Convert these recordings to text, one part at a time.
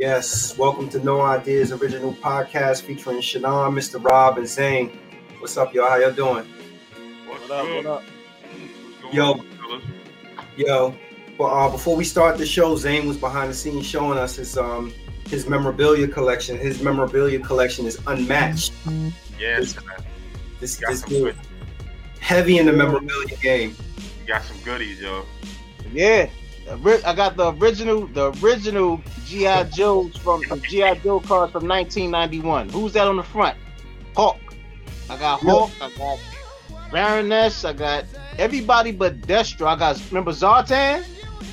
Yes, welcome to No Ideas Original Podcast featuring Shannon, Mr. Rob, and Zane. What's up, y'all? How y'all doing? What up? What up? Yo, yo. But uh, before we start the show, Zane was behind the scenes showing us his um his memorabilia collection. His memorabilia collection is unmatched. Yes, This, Got this some good- heavy in the memorabilia game. you got some goodies, yo. Yeah. I got the original, the original GI Joes from the GI Joe cards from 1991. Who's that on the front? Hawk. I got Hawk. I got Baroness. I got everybody but Destro. I got remember Zartan.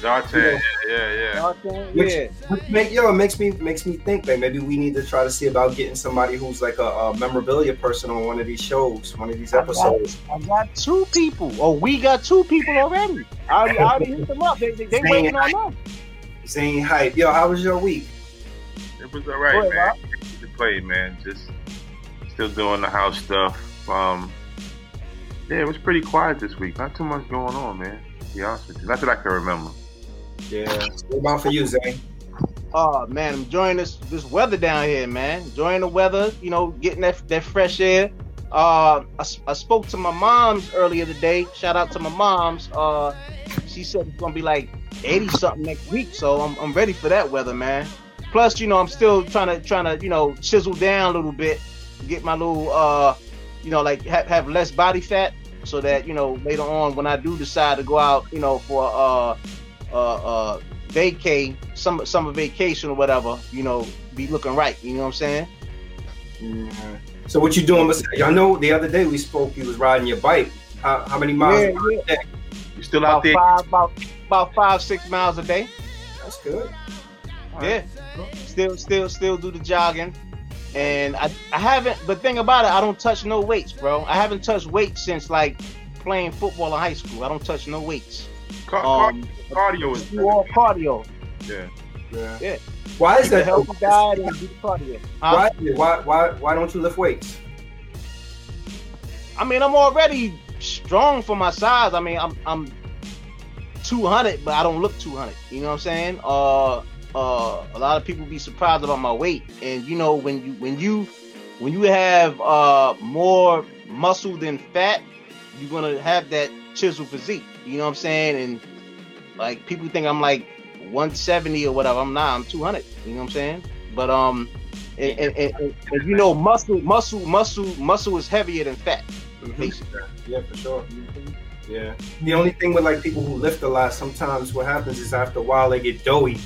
Zartan, yeah, yeah, yeah. Zartan. Which- Yeah. Which make yo, it makes me makes me think like maybe we need to try to see about getting somebody who's like a, a memorabilia person on one of these shows, one of these I got- episodes. I got two people. Oh, we got two people already. I already, I already hit them up. They, they, they waiting on us. Zane hype. Yo, how was your week? It was all right, Good, man. To play, man. Just still doing the house stuff. Um, yeah, it was pretty quiet this week. Not too much going on, man. To be honest with you, not that I can remember. Yeah. What about for you, Zane? Oh man, I'm enjoying this this weather down here, man. Enjoying the weather, you know, getting that that fresh air. Uh, I, I spoke to my mom's earlier today. Shout out to my mom's. Uh, she said it's gonna be like 80 something next week, so I'm, I'm ready for that weather, man. Plus, you know, I'm still trying to trying to you know chisel down a little bit, get my little uh, you know, like have, have less body fat, so that you know later on when I do decide to go out, you know, for uh uh uh vacay, some summer vacation or whatever, you know, be looking right. You know what I'm saying? Yeah. So what you doing? bes- Y'all know the other day we spoke. You was riding your bike. How, how many miles? Yeah, a day? You still out there? five, about about five, six miles a day. That's good. Yeah, still, still, still do the jogging, and I, I haven't. the thing about it, I don't touch no weights, bro. I haven't touched weights since like playing football in high school. I don't touch no weights. Car- car- Um, cardio is do all cardio. yeah. Yeah. Yeah. Why is Eat that? healthy diet and do cardio. Huh? Why, why why why don't you lift weights? I mean, I'm already strong for my size. I mean, I'm I'm 200, but I don't look 200. You know what I'm saying? Uh, uh, a lot of people be surprised about my weight, and you know when you when you when you have uh more muscle than fat, you're gonna have that chisel physique. You know what I'm saying? And like people think I'm like 170 or whatever. I'm not. I'm 200. You know what I'm saying? But um, and, and, and, and- you know, muscle, muscle, muscle, muscle is heavier than fat. Basically. Yeah, for sure. Yeah. The only thing with like people who lift a lot, sometimes what happens is after a while they get doughy.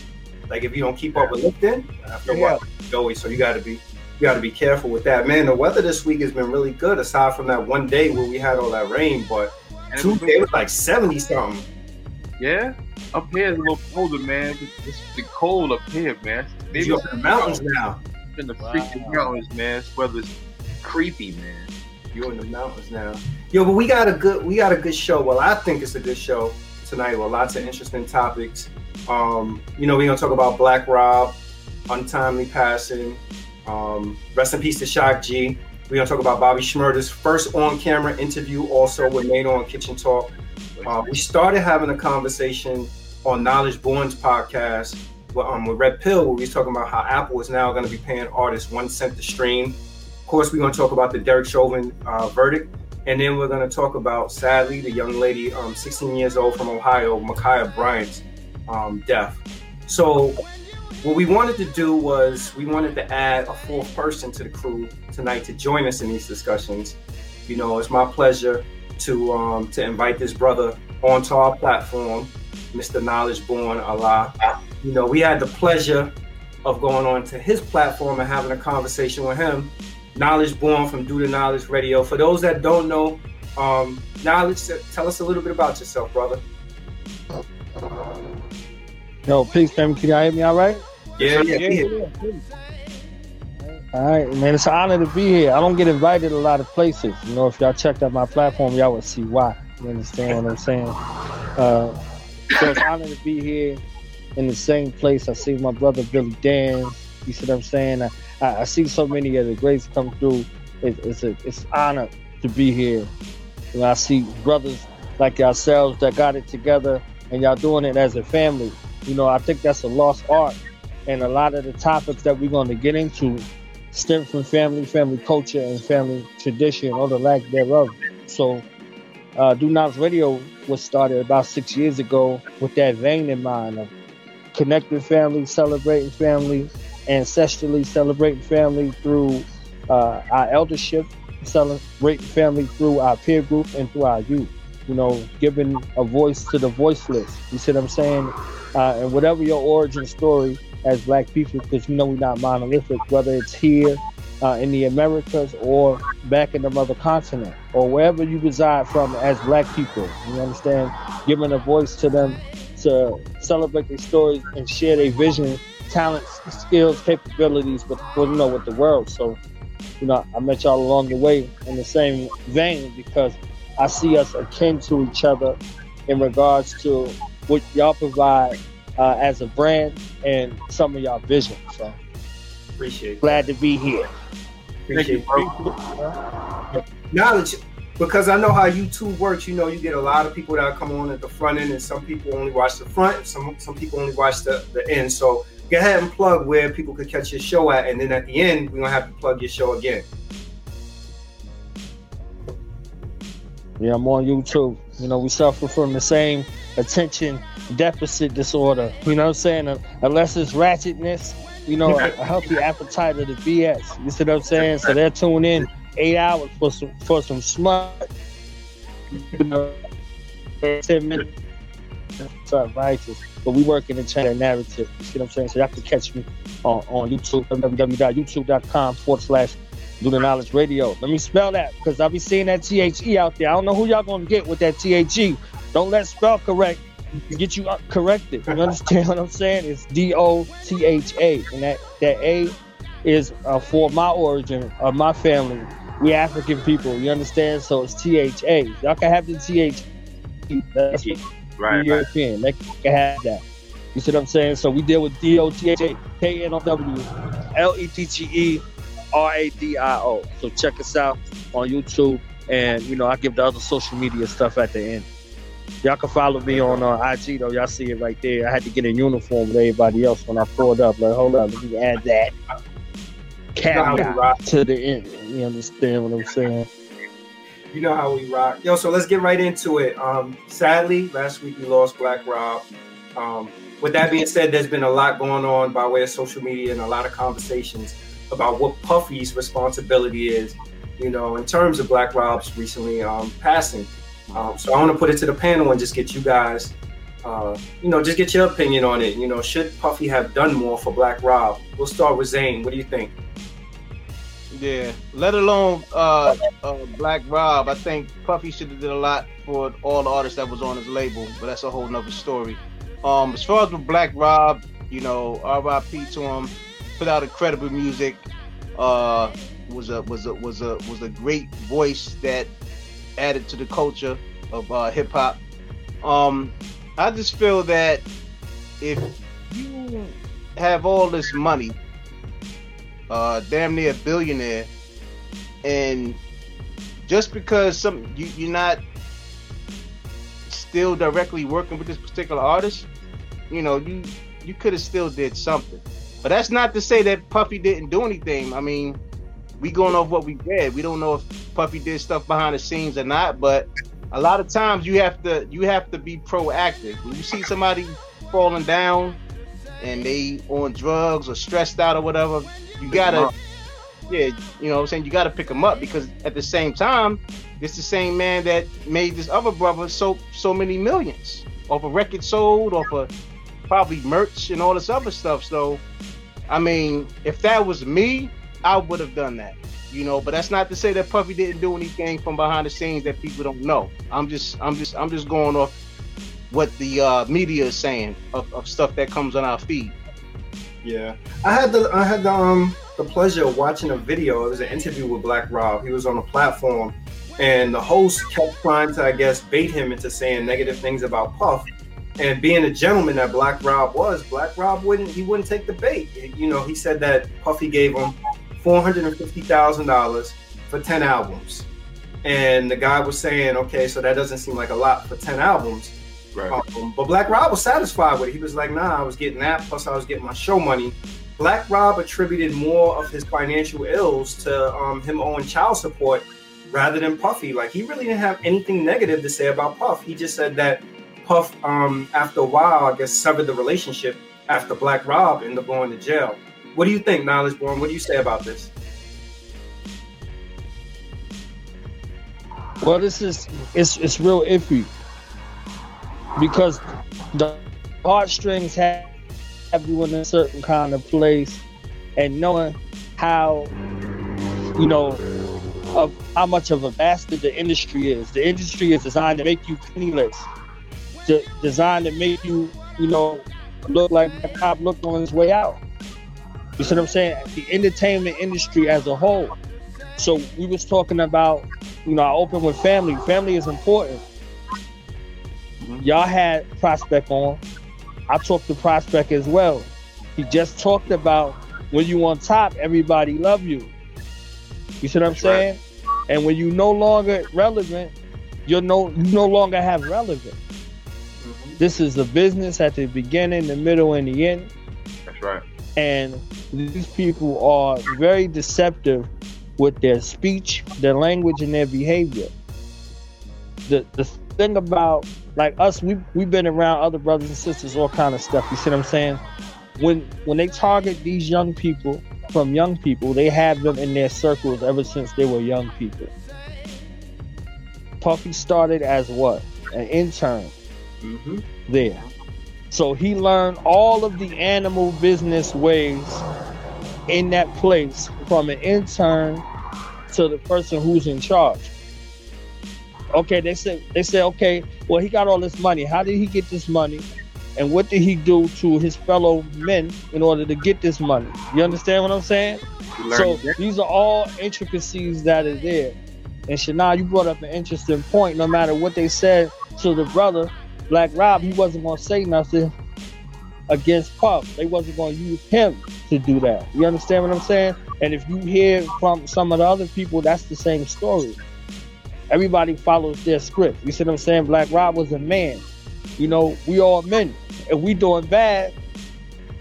Like if you don't keep up with lifting, after a while doughy. So you got to be you got to be careful with that. Man, the weather this week has been really good. Aside from that one day where we had all that rain, but And Tuesday it was like seventy something. Yeah, up here is a little colder, man. It's, it's the cold up here, man. Maybe You're up in the mountains now. in the Wow. freaking mountains, man. This weather's creepy, man. You're in the mountains now. Yo, but we got a good we got a good show. Well, I think it's a good show tonight with lots of interesting topics. Um, you know, we're gonna talk about Black Rob, untimely passing. Um, rest in peace to Shock G. We're gonna talk about Bobby Shmurda's first on-camera interview, also with Made on Kitchen Talk. Uh, we started having a conversation on Knowledge Born's podcast with, um, with Red Pill, where we was talking about how Apple is now going to be paying artists one cent to stream. Of course, we're going to talk about the Derek Chauvin uh, verdict, and then we're going to talk about, sadly, the young lady, um, 16 years old from Ohio, Ma'Khia Bryant's um, death. So, what we wanted to do was we wanted to add a fourth person to the crew tonight to join us in these discussions. You know, it's my pleasure to um, to invite this brother onto our platform, Mr. Knowledge Born Allah. You know, we had the pleasure of going on to his platform and having a conversation with him. Knowledge Born from Do the Knowledge Radio. For those that don't know, um, Knowledge, tell us a little bit about yourself, brother. Yo, peace, family. Can y'all hear me all right? Yeah, yeah, Yeah. All right, man. It's an honor to be here. I don't get invited a lot of places. You know, if y'all checked out my platform, y'all would see why. You understand what I'm saying? Uh, so it's an honor to be here in the same place. I see my brother Billy Dan. You see what I'm saying? I, I, I see so many of the greats come through. It, it's a it's an honor to be here. You know, I see brothers like yourselves that got it together and y'all doing it as a family. You know, I think that's a lost art and a lot of the topics that we're going to get into stem from family, family culture, and family tradition, or the lack thereof. So, uh, Do Knowledge Radio was started about six years ago with that vein in mind of connecting family, celebrating family, ancestrally celebrating family through uh, our eldership, celebrating family through our peer group and through our youth. You know, giving a voice to the voiceless. You see what I'm saying? Uh, and whatever your origin story as black people, because you know we're not monolithic, whether it's here uh, in the Americas or back in the mother continent or wherever you reside from as black people. You understand? Giving a voice to them to celebrate their stories and share their vision, talents, skills, capabilities with, you know with the world. So, you know, I met y'all along the way in the same vein because I see us akin to each other in regards to what y'all provide uh, as a brand and some of y'all vision. So Appreciate it. glad to be here. Appreciate it. Knowledge, because I know how YouTube works. You know, you get a lot of people that come on at the front end, and some people only watch the front. Some some people only watch the, the end. So go ahead and plug where people could catch your show at, and then at the end we're gonna have to plug your show again. Yeah, I'm on YouTube. You know, we suffer from the same attention deficit disorder. You know what I'm saying? Uh, Unless it's ratchetness, you know, a, healthy appetite of the BS. You see what I'm saying? So they're tuning in eight hours for some for some smart. You know, ten minutes. Sorry, righteous. But we working to change narrative. You see what I'm saying? So y'all can catch me on, on YouTube, www.youtube.com forward slash do knowledge radio. Let me spell that because I'll be seeing that THE out there. I don't know who y'all gonna get with that THE. Don't let spell correct get you up- corrected. You understand what I'm saying? It's D O T H A, and that that A is uh, for my origin of my family. We African people. You understand? So it's T H A. Y'all can have the T H. E. That's Right, right. European. They can have that. You see what I'm saying? So we deal with D O T H A K N O W L T T R A D I O. So check us out on YouTube, and you know I give the other social media stuff at the end. Y'all can follow me on uh, IG though. Y'all see it right there. I had to get in uniform with everybody else when I pulled up. Like, hold up, let me add that You know how we caveat rock. to the end. You understand what I'm saying? You know how we rock. Yo, so let's get right into it. Um, sadly, last week we lost Black Rob. Um, with that being said, there's been a lot going on by way of social media and a lot of conversations about what Puffy's responsibility is, you know, in terms of Black Rob's recently um, passing. Um, so I want to put it to the panel and just get you guys, uh, you know, just get your opinion on it. You know, should Puffy have done more for Black Rob? We'll start with Zane. What do you think? Yeah, let alone uh, uh, Black Rob. I think Puffy should have did a lot for all the artists that was on his label, but that's a whole nother story. Um, as far as with Black Rob, you know, R.I.P. to him. Put out incredible music. Uh, was a was a was a was a great voice that added to the culture of uh, hip hop. Um, I just feel that if you have all this money uh, damn near a billionaire, and just because some you, you're not still directly working with this particular artist, you know, you you could have still did something. But that's not to say that Puffy didn't do anything. I mean, we going off what we read. We don't know if Puffy did stuff behind the scenes or not, but a lot of times you have to you have to be proactive. When you see somebody falling down and they on drugs or stressed out or whatever, you gotta yeah, you know what I'm saying? You gotta pick them up because at the same time, it's the same man that made this other brother so so many millions off a record sold, off of probably merch and all this other stuff. So I mean, if that was me, I would have done that. You know, but that's not to say that Puffy didn't do anything from behind the scenes that people don't know. I'm just I'm just I'm just going off what the uh, media is saying of, of stuff that comes on our feed. Yeah, I had the I had the um the pleasure of watching a video. It was an interview with Black Rob. He was on a platform, and the host kept trying to, I guess, bait him into saying negative things about Puff. And being a gentleman that Black Rob was, Black Rob wouldn't he wouldn't take the bait. You know, he said that Puffy gave him four hundred and fifty thousand dollars for ten albums, and the guy was saying, okay, so that doesn't seem like a lot for ten albums. Right. Um, but Black Rob was satisfied with it. He was like, nah, I was getting that, plus I was getting my show money. Black Rob attributed more of his financial ills to um, him owing child support rather than Puffy. Like he really didn't have anything negative to say about Puff. He just said that Puff, um, after a while, I guess, severed the relationship after Black Rob ended up going to jail. What do you think, Knowledge Born? What do you say about this? Well, this is it's it's real iffy because the heartstrings have you in a certain kind of place, and knowing how you know of how much of a bastard the industry is. The industry is designed to make you penniless, de- designed to make you you know look like a cop looked on his way out. You see what I'm saying? The entertainment industry as a whole. So we was talking about, you know, I opened with family. Family is important. Mm-hmm. Y'all had Prospect on. I talked to Prospect as well. He just talked about when you on top, everybody love you. You see what I'm saying? And when you no longer relevant, you're no you no longer have relevant. This is a business at the beginning, the middle, and the end. That's right. And these people are very deceptive with their speech, their language, and their behavior. The the thing about like us, we we've been around other brothers and sisters, all kind of stuff. You see what I'm saying? When when they target these young people from young people, they have them in their circles ever since they were young people. Puffy started as what? An intern Mm-hmm. there. So he learned all of the animal business ways in that place from an intern to the person who's in charge. Okay, they said they said, okay, well he got all this money. How did he get this money? And what did he do to his fellow men in order to get this money? You understand what I'm saying? So that. these are all intricacies that are there. And Shana, you brought up an interesting point. No matter what they said to the brother, Black Rob, he wasn't gonna say nothing against Puff. They wasn't gonna use him to do that. You understand what I'm saying? And if you hear from some of the other people, that's the same story. Everybody follows their script. You see what I'm saying? Black Rob was a man. You know, we all men. If we doing bad,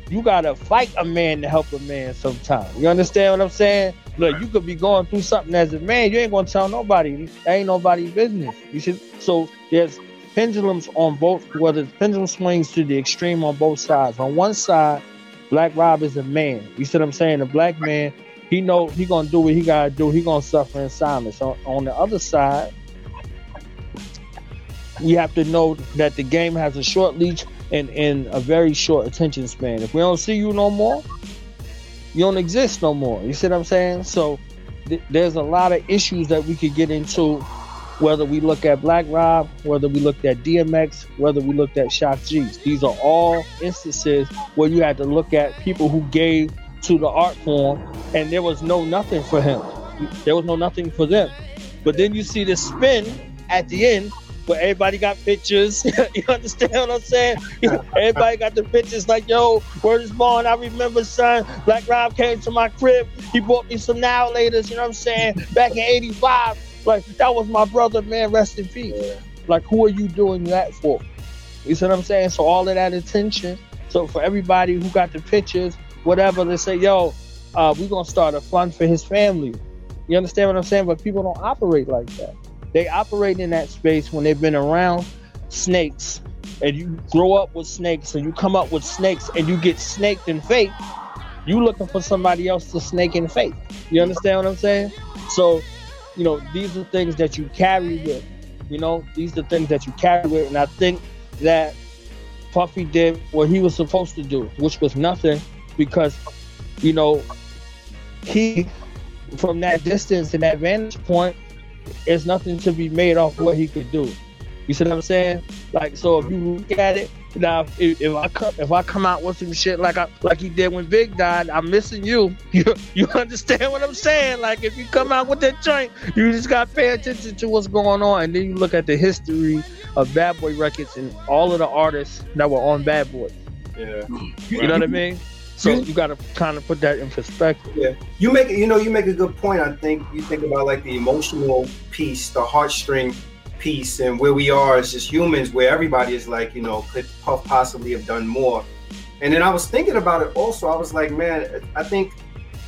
you gotta fight a man to help a man sometimes. You understand what I'm saying? Look, you could be going through something as a man, you ain't gonna tell nobody. That ain't nobody's business. You should so there's pendulums on both whether the pendulum swings to the extreme on both sides. On one side, Black Rob is a man. You see what I'm saying? A black man, he know he gonna do what he gotta do, he gonna suffer in silence. On, on the other side, we have to know that the game has a short leash and, and a very short attention span. If we don't see you no more, you don't exist no more. You see what I'm saying? So th- there's a lot of issues that we could get into, whether we look at Black Rob, whether we looked at DMX, whether we looked at Shock G's. These are all instances where you had to look at people who gave to the art form, and there was no nothing for him. There was no nothing for them. But then you see the spin at the end where everybody got pictures. you understand what I'm saying? everybody got the pictures like, yo, word is born. I remember, son, Black Rob came to my crib. He bought me some now you know what I'm saying? Back in 85. Like, that was my brother, man. Rest in peace. Like, who are you doing that for? You see what I'm saying? So all of that attention. So for everybody who got the pictures, whatever, they say, yo, uh, we're gonna start a fund for his family. You understand what I'm saying? But people don't operate like that. They operate in that space when they've been around snakes and you grow up with snakes and you come up with snakes and you get snaked in faith. You looking for somebody else to snake in faith. You understand what I'm saying? So, you know, these are things that you carry with. You know, these are things that you carry with, and I think that Puffy did what he was supposed to do, which was nothing, because you know he from that distance and that vantage point, there's nothing to be made off what he could do. You see what I'm saying? Like, so if you look at it now, if, if I come, if I come out with some shit like I like he did when Big died, I'm missing you. You you understand what I'm saying? Like, if you come out with that joint, you just got to pay attention to what's going on, and then you look at the history of Bad Boy Records and all of the artists that were on Bad Boy. Yeah. You know what I mean? So you got to kind of put that in perspective. Yeah, you make you know you make a good point. I think you think about like the emotional piece, the heartstring piece and where we are as just humans, where everybody is like, you know, could Puff possibly have done more? And then I was thinking about it also. I was like, man, I think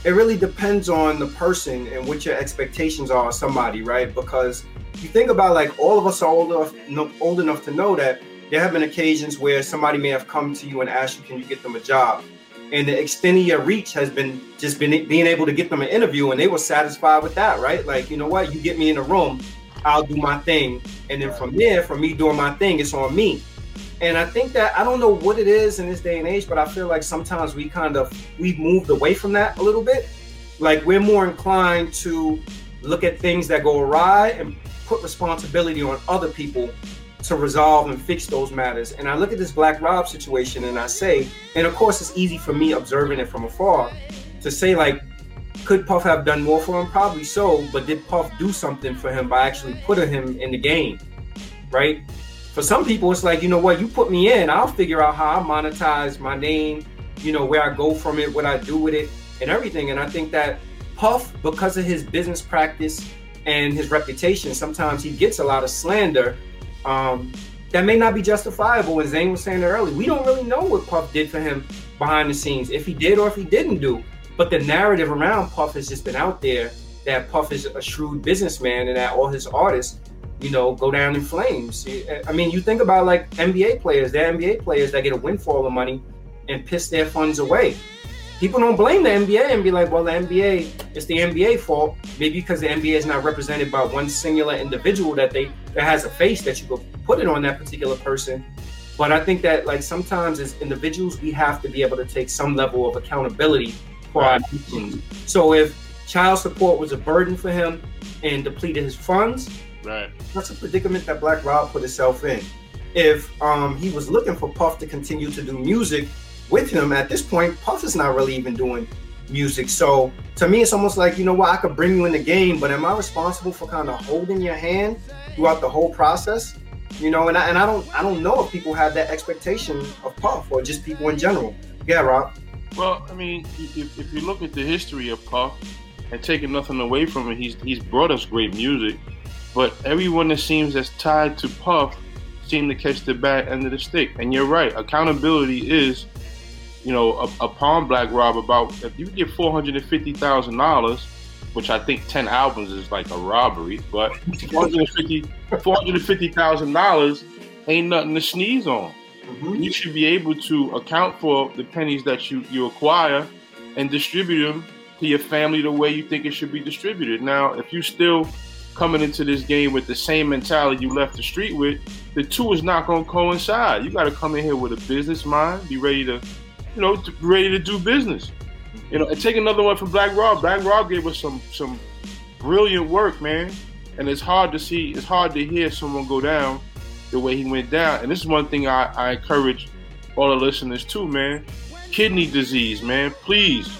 it really depends on the person and what your expectations are of somebody, right? Because you think about like all of us are old enough, old enough to know that there have been occasions where somebody may have come to you and asked you, can you get them a job? And the extent of your reach has been just been being able to get them an interview, and they were satisfied with that, right? Like, you know what, you get me in a room, I'll do my thing, and then from there, from me doing my thing, it's on me. And I think that I don't know what it is in this day and age, but I feel like sometimes we kind of we've moved away from that a little bit. Like we're more inclined to look at things that go awry and put responsibility on other people to resolve and fix those matters. And I look at this Black Rob situation and I say, and of course it's easy for me observing it from afar to say like, could Puff have done more for him? Probably so, but did Puff do something for him by actually putting him in the game? Right? For some people, it's like, you know what, you put me in, I'll figure out how I monetize my name, you know, where I go from it, what I do with it, and everything. And I think that Puff, because of his business practice and his reputation, sometimes he gets a lot of slander um, that may not be justifiable. As Zane was saying earlier, we don't really know what Puff did for him behind the scenes, if he did or if he didn't do. But the narrative around Puff has just been out there that Puff is a shrewd businessman and that all his artists, you know, go down in flames. I mean, you think about like NBA players, they're NBA players that get a windfall of money and piss their funds away people don't blame the NBA and be like, well, the NBA, it's the NBA fault. Maybe because the NBA is not represented by one singular individual that they that has a face that you could put it on that particular person. But I think that like sometimes as individuals, we have to be able to take some level of accountability right. So if child support was a burden for him and depleted his funds, right, that's a predicament that Black Rob put himself in. If um, he was looking for Puff to continue to do music with him at this point, Puff is not really even doing music. So to me, it's almost like, you know what, I could bring you in the game, but am I responsible for kind of holding your hand throughout the whole process? You know, and I, and I don't I don't know if people have that expectation of Puff or just people in general. Yeah, Rob. Well, I mean, if, if you look at the history of Puff and taking nothing away from it, he's he's brought us great music. But everyone that seems that's tied to Puff seem to catch the bad end of the stick. And you're right, accountability is you know, a upon Black Rob about if you get four hundred and fifty thousand dollars, which I think ten albums is like a robbery, but four hundred and fifty four hundred and fifty thousand dollars ain't nothing to sneeze on. Mm-hmm. You should be able to account for the pennies that you you acquire and distribute them to your family the way you think it should be distributed. Now, if you still coming into this game with the same mentality you left the street with, the two is not going to coincide. You got to come in here with a business mind, be ready to you know, ready to do business. You know, and take another one from Black Rob. Black Rob gave us some some brilliant work, man. And it's hard to see, it's hard to hear someone go down the way he went down. And this is one thing I, I encourage all the listeners too, man. Kidney disease, man. Please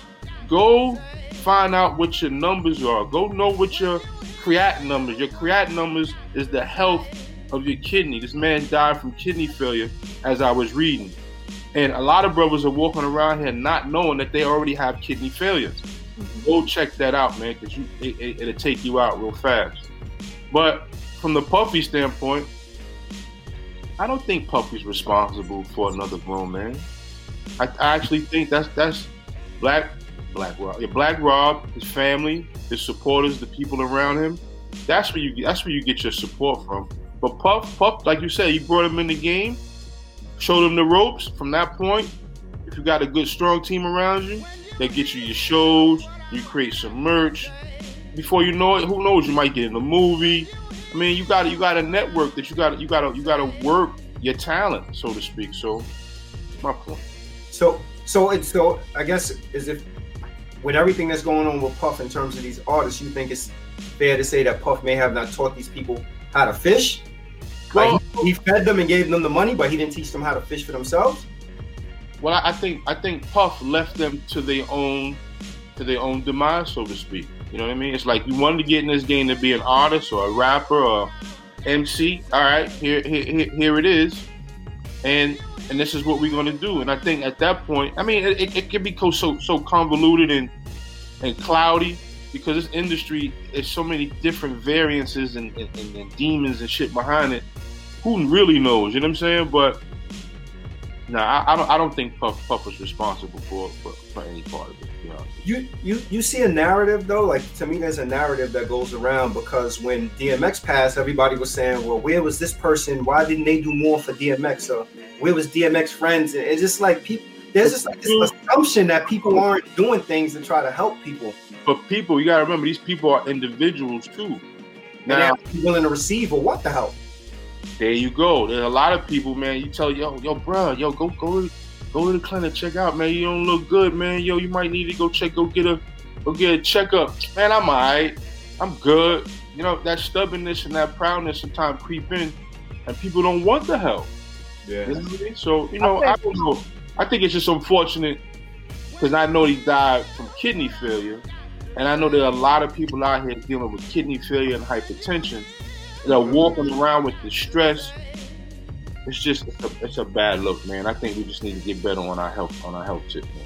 go find out what your numbers are. Go know what your creatinine numbers. Your creatinine numbers is the health of your kidney. This man died from kidney failure as I was reading. And a lot of brothers are walking around here not knowing that they already have kidney failures. Mm-hmm. Go check that out, man, because it, it, it'll take you out real fast. But from the Puffy standpoint, I don't think Puffy's responsible for another grown man. I, I actually think that's that's Black Black Rob, yeah, Black Rob, his family, his supporters, the people around him. That's where you that's where you get your support from. But Puff, Puff, like you said, you brought him in the game show them the ropes. From that point, if you got a good, strong team around you, they get you your shows. You create some merch. Before you know it, who knows? You might get in a movie. I mean, you got you got a network that you got you got to you got to work your talent, so to speak. So, my point. So, so it's so I guess is if with everything that's going on with Puff in terms of these artists, you think it's fair to say that Puff may have not taught these people how to fish? Well, like he, he, fed them and gave them the money, but he didn't teach them how to fish for themselves. Well, I think I think Puff left them to their own to their own demise, so to speak. You know what I mean? It's like you wanted to get in this game to be an artist or a rapper or MC. All right, here here here it is, and and this is what we're going to do. And I think at that point, I mean, it, it, can be so so convoluted and and cloudy because this industry is so many different variances and, and, and demons and shit behind it. Who really knows? You know what I'm saying? But no, I, I, don't. I don't think Puff Puff was responsible for, for, for any part of it. You, know? you you you see a narrative though. Like to me, there's a narrative that goes around because when DMX passed, everybody was saying, "Well, where was this person? Why didn't they do more for DMX? Or where was DMX friends?" And it's just like people. There's just like this assumption that people aren't doing things to try to help people. But people, you gotta remember, these people are individuals too. Now, willing to receive or what the hell? There you go. There's a lot of people, man. You tell yo, yo, bro, yo, go, go, go to the clinic, check out, man. You don't look good, man. Yo, you might need to go check, go get a, go get a checkup. Man, I'm alright. I'm good. You know that stubbornness and that proudness sometimes creep in, and people don't want the help. Yeah. You know I mean? So you know, I, I don't know. I think it's just unfortunate because I know he died from kidney failure, and I know there are a lot of people out here dealing with kidney failure and hypertension that are walking around with the stress. It's just it's a, it's a, bad look, man. I think we just need to get better on our health on our health tip, man.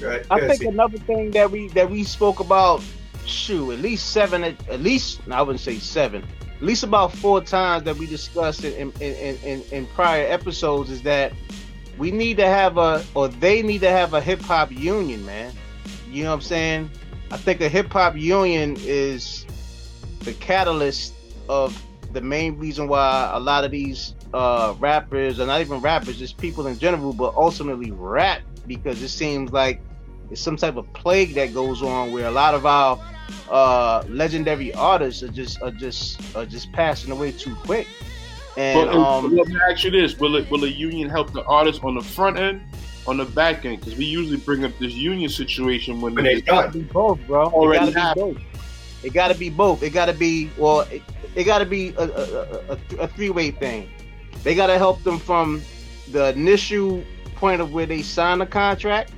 Right. I think another thing that we that we spoke about, shoot, at least seven, at, at least I wouldn't say seven, at least about four times that we discussed in in, in, in, in prior episodes is that we need to have a or they need to have a hip hop union, man. You know what I'm saying? I think a hip hop union is the catalyst of the main reason why a lot of these uh, rappers, or not even rappers, just people in general, but ultimately rap, because it seems like it's some type of plague that goes on where a lot of our uh, legendary artists are just are just are just passing away too quick. And well, um, let me ask you this: Will it will a union help the artists on the front end, on the back end? Because we usually bring up this union situation when, when they gotta be both, bro. Already it gotta be both. It gotta be both. It gotta be well. It, it gotta be a, a, a, a three way thing. They gotta help them from the initial point of where they sign the contract.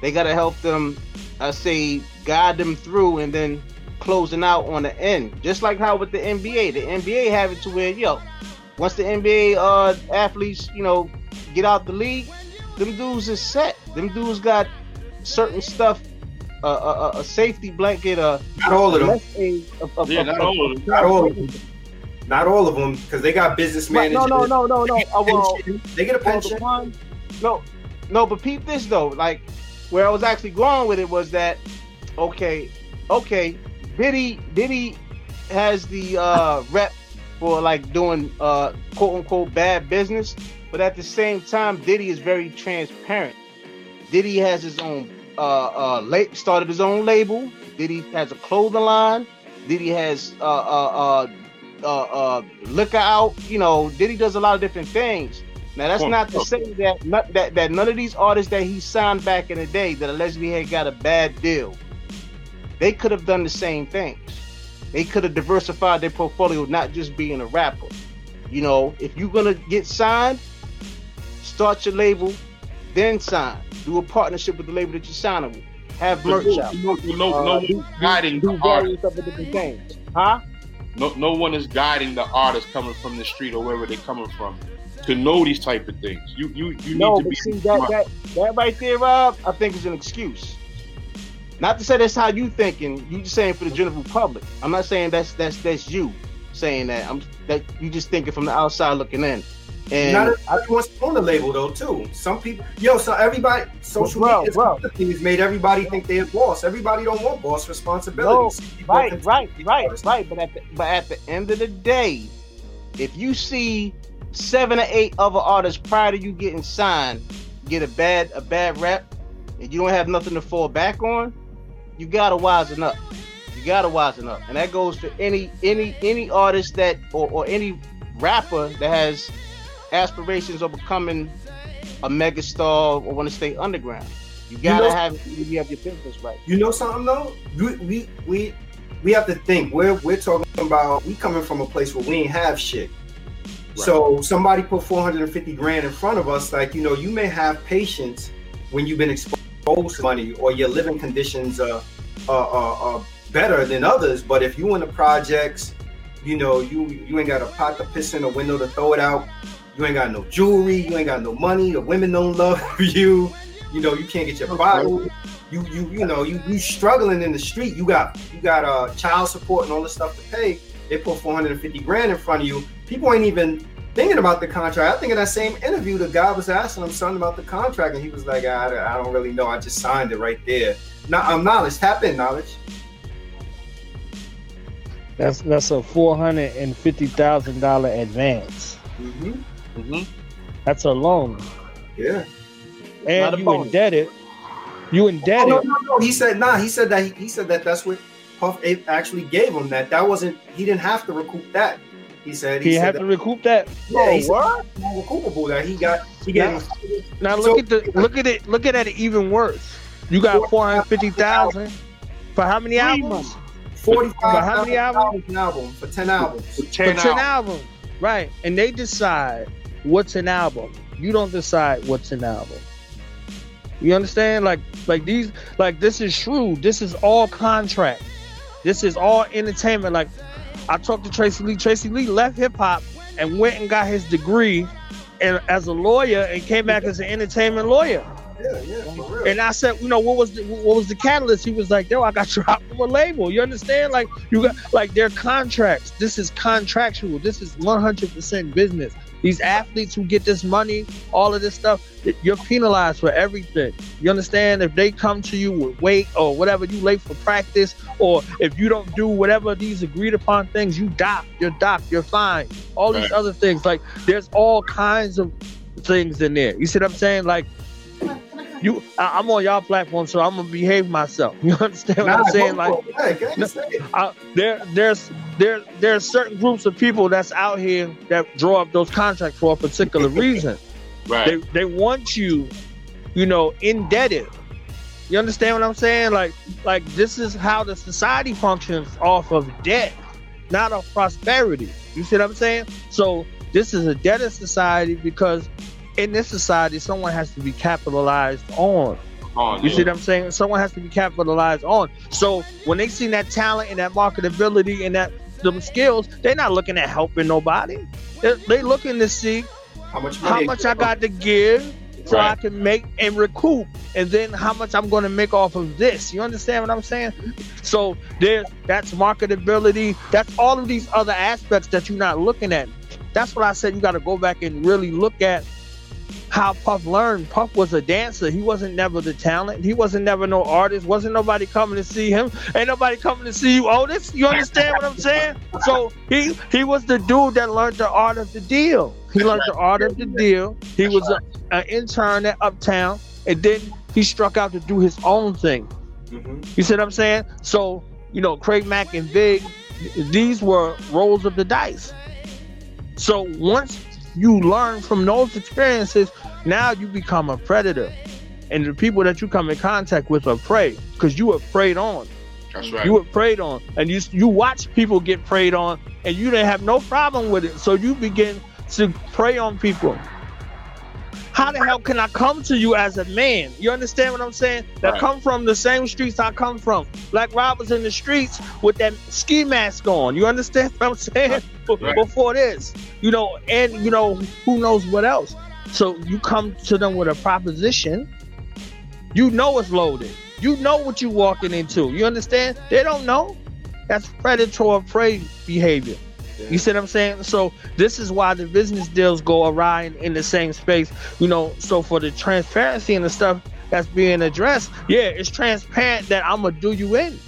They gotta help them, I say, guide them through, and then closing out on the end. Just like how with the NBA, the NBA have it to where yo, once the NBA uh, athletes, you know, get out the league, them dudes is set. Them dudes got certain stuff, uh, a, uh, a safety blanket, uh, not all of them. A, a, yeah, not, all of them. not all of them. Not all of them, because they got business managers. No, no, no, no, no. Uh, well, they get a pension. One, no, no, but peep this though. Like where I was actually going with it was that, okay, okay, Diddy, Diddy has the uh, rep for like doing uh, quote unquote bad business, but at the same time, Diddy is very transparent. Diddy has his own uh, uh, started his own label. Diddy has a clothing line. Diddy has uh, uh, uh, uh, uh, liquor out. You know, Diddy does a lot of different things. Now that's not to say that not, that that none of these artists that he signed back in the day that allegedly had got a bad deal, they could have done the same things. They could have diversified their portfolio, not just being a rapper. You know, if you're gonna get signed, start your label, then sign. Do a partnership with the label that you're signing with. Have merch no, out. No, no, uh, no do, guiding do, do various different things. Huh? No, no one is guiding the artist coming from the street or wherever they're coming from to know these type of things. You you you no, need to be. See, that, that that right there, Rob, I think is an excuse. Not to say that's how you thinking. You just saying for the general public. I'm not saying that's that's that's you saying that. I'm that you just thinking from the outside looking in. And not everyone's on the label though too. Some people, yo, so everybody, social bro, media bro. has made everybody think they're boss. Everybody don't want boss responsibilities. No, right, right, right, right. But at the, but at the end of the day, if you see seven or eight other artists prior to you getting signed get a bad a bad rep, and you don't have nothing to fall back on, you gotta wisen up. You gotta wisen up, and that goes for any any any artist that or, or any rapper that has aspirations of becoming a megastar or want to stay underground. You gotta you know, have you have your business right. You know something though? We we we, we have to think. We're we're talking about we coming from a place where we ain't have shit. Right. So somebody put 450 grand in front of us, like you know, you may have patience when you've been exposed to money or your living conditions are, are, are, are better than others. But if you in the projects, you know, you you ain't got a pot to piss in, a window to throw it out. You ain't got no jewelry. You ain't got no money. The women don't love you. You know, you can't get your bottle. you you you know you you struggling in the street. You got you got uh child support and all this stuff to pay. They put 450 grand in front of you. People ain't even thinking about the contract. I think in that same interview, the guy was asking him something about the contract, and he was like, "I, I don't really know. I just signed it right there." Now, um, knowledge, tap in knowledge. That's that's a four hundred and fifty thousand dollar advance. Mm-hmm. Hmm That's a loan, Yeah. And you bonus. indebted. You Oh, indebted. no, no, no. He said, nah. He said that. He, he said that. That's what Puff A- actually gave him. That that wasn't. He didn't have to recoup that. He said. He. He said had that, to recoup that. Yeah, he Oh, said what? recoupable. That he got. He gave. him- Now So- look at the look at it look at it even worse. You got four hundred fifty thousand for how many albums? Forty-five But how many albums? an album for ten albums. For 10 ten out. albums, right? And they decide what's an album. You don't decide what's an album. You understand? Like like these like this is true. This is all contract. This is all entertainment. Like I talked to Tracy Lee. Tracy Lee left hip hop and went and got his degree and as a lawyer and came back as an entertainment lawyer. Yeah, yeah. And I said, you know, what was the, what was the catalyst? He was like, yo, I got dropped from a label. You understand? Like you got like their contracts. This is contractual. This is 100% business. These athletes who get this money, all of this stuff, you're penalized for everything. You understand? If they come to you with weight or whatever, you late for practice, or if you don't do whatever these agreed upon things, you dock. You're docked. You're fine. All these Right. other things, like there's all kinds of things in there. You see what I'm saying? Like you, I, I'm on y'all platform, so I'm gonna behave myself. You understand what Nah, I'm saying? Like for it. Yeah, say it. uh, there, there's there there's certain groups of people that's out here that draw up those contracts for a particular reason. Right. They they want you, you know, indebted. You understand what I'm saying? Like like this is how the society functions off of debt, not of prosperity. You see what I'm saying? So this is a debtor society because in this society someone has to be capitalized on. On, You see what I'm saying? Someone has to be capitalized on. So when they see that talent and that marketability and that them skills, they're not looking at helping nobody. They're, they looking to see How much how much I got to give so I can make and recoup, and then how much I'm going to make off of this. You understand what I'm saying? So there, that's marketability. That's all of these other aspects that you're not looking at. That's what I said. You got to go back and really look at how Puff learned. Puff was a dancer. He wasn't never the talent. He wasn't never no artist. Wasn't nobody coming to see him. Ain't nobody coming to see you, Otis. You understand what I'm saying? So he he was the dude that learned the art of the deal. He learned the art of the deal. He was a, an intern at Uptown, and then he struck out to do his own thing. Mhm. You see what I'm saying? So, you know, Craig Mack and Big, these were rolls of the dice. So once you learn from those experiences, now you become a predator. And the people that you come in contact with are prey because you were preyed on. That's right. You were preyed on. And you you watch people get preyed on and you didn't have no problem with it. So you begin to prey on people. How the hell can I come to you as a man? You understand what I'm saying? That Right. come from the same streets I come from. Black robbers in the streets with that ski mask on. You understand what I'm saying? Right. Before this, you know, and you know, who knows what else. So you come to them with a proposition. You know it's loaded. You know what you're walking into. You understand? They don't know. That's predator prey behavior. You see what I'm saying? So this is why the business deals go awry in, in the same space. You know, so for the transparency and the stuff that's being addressed, yeah, it's transparent that I'm gonna do you in.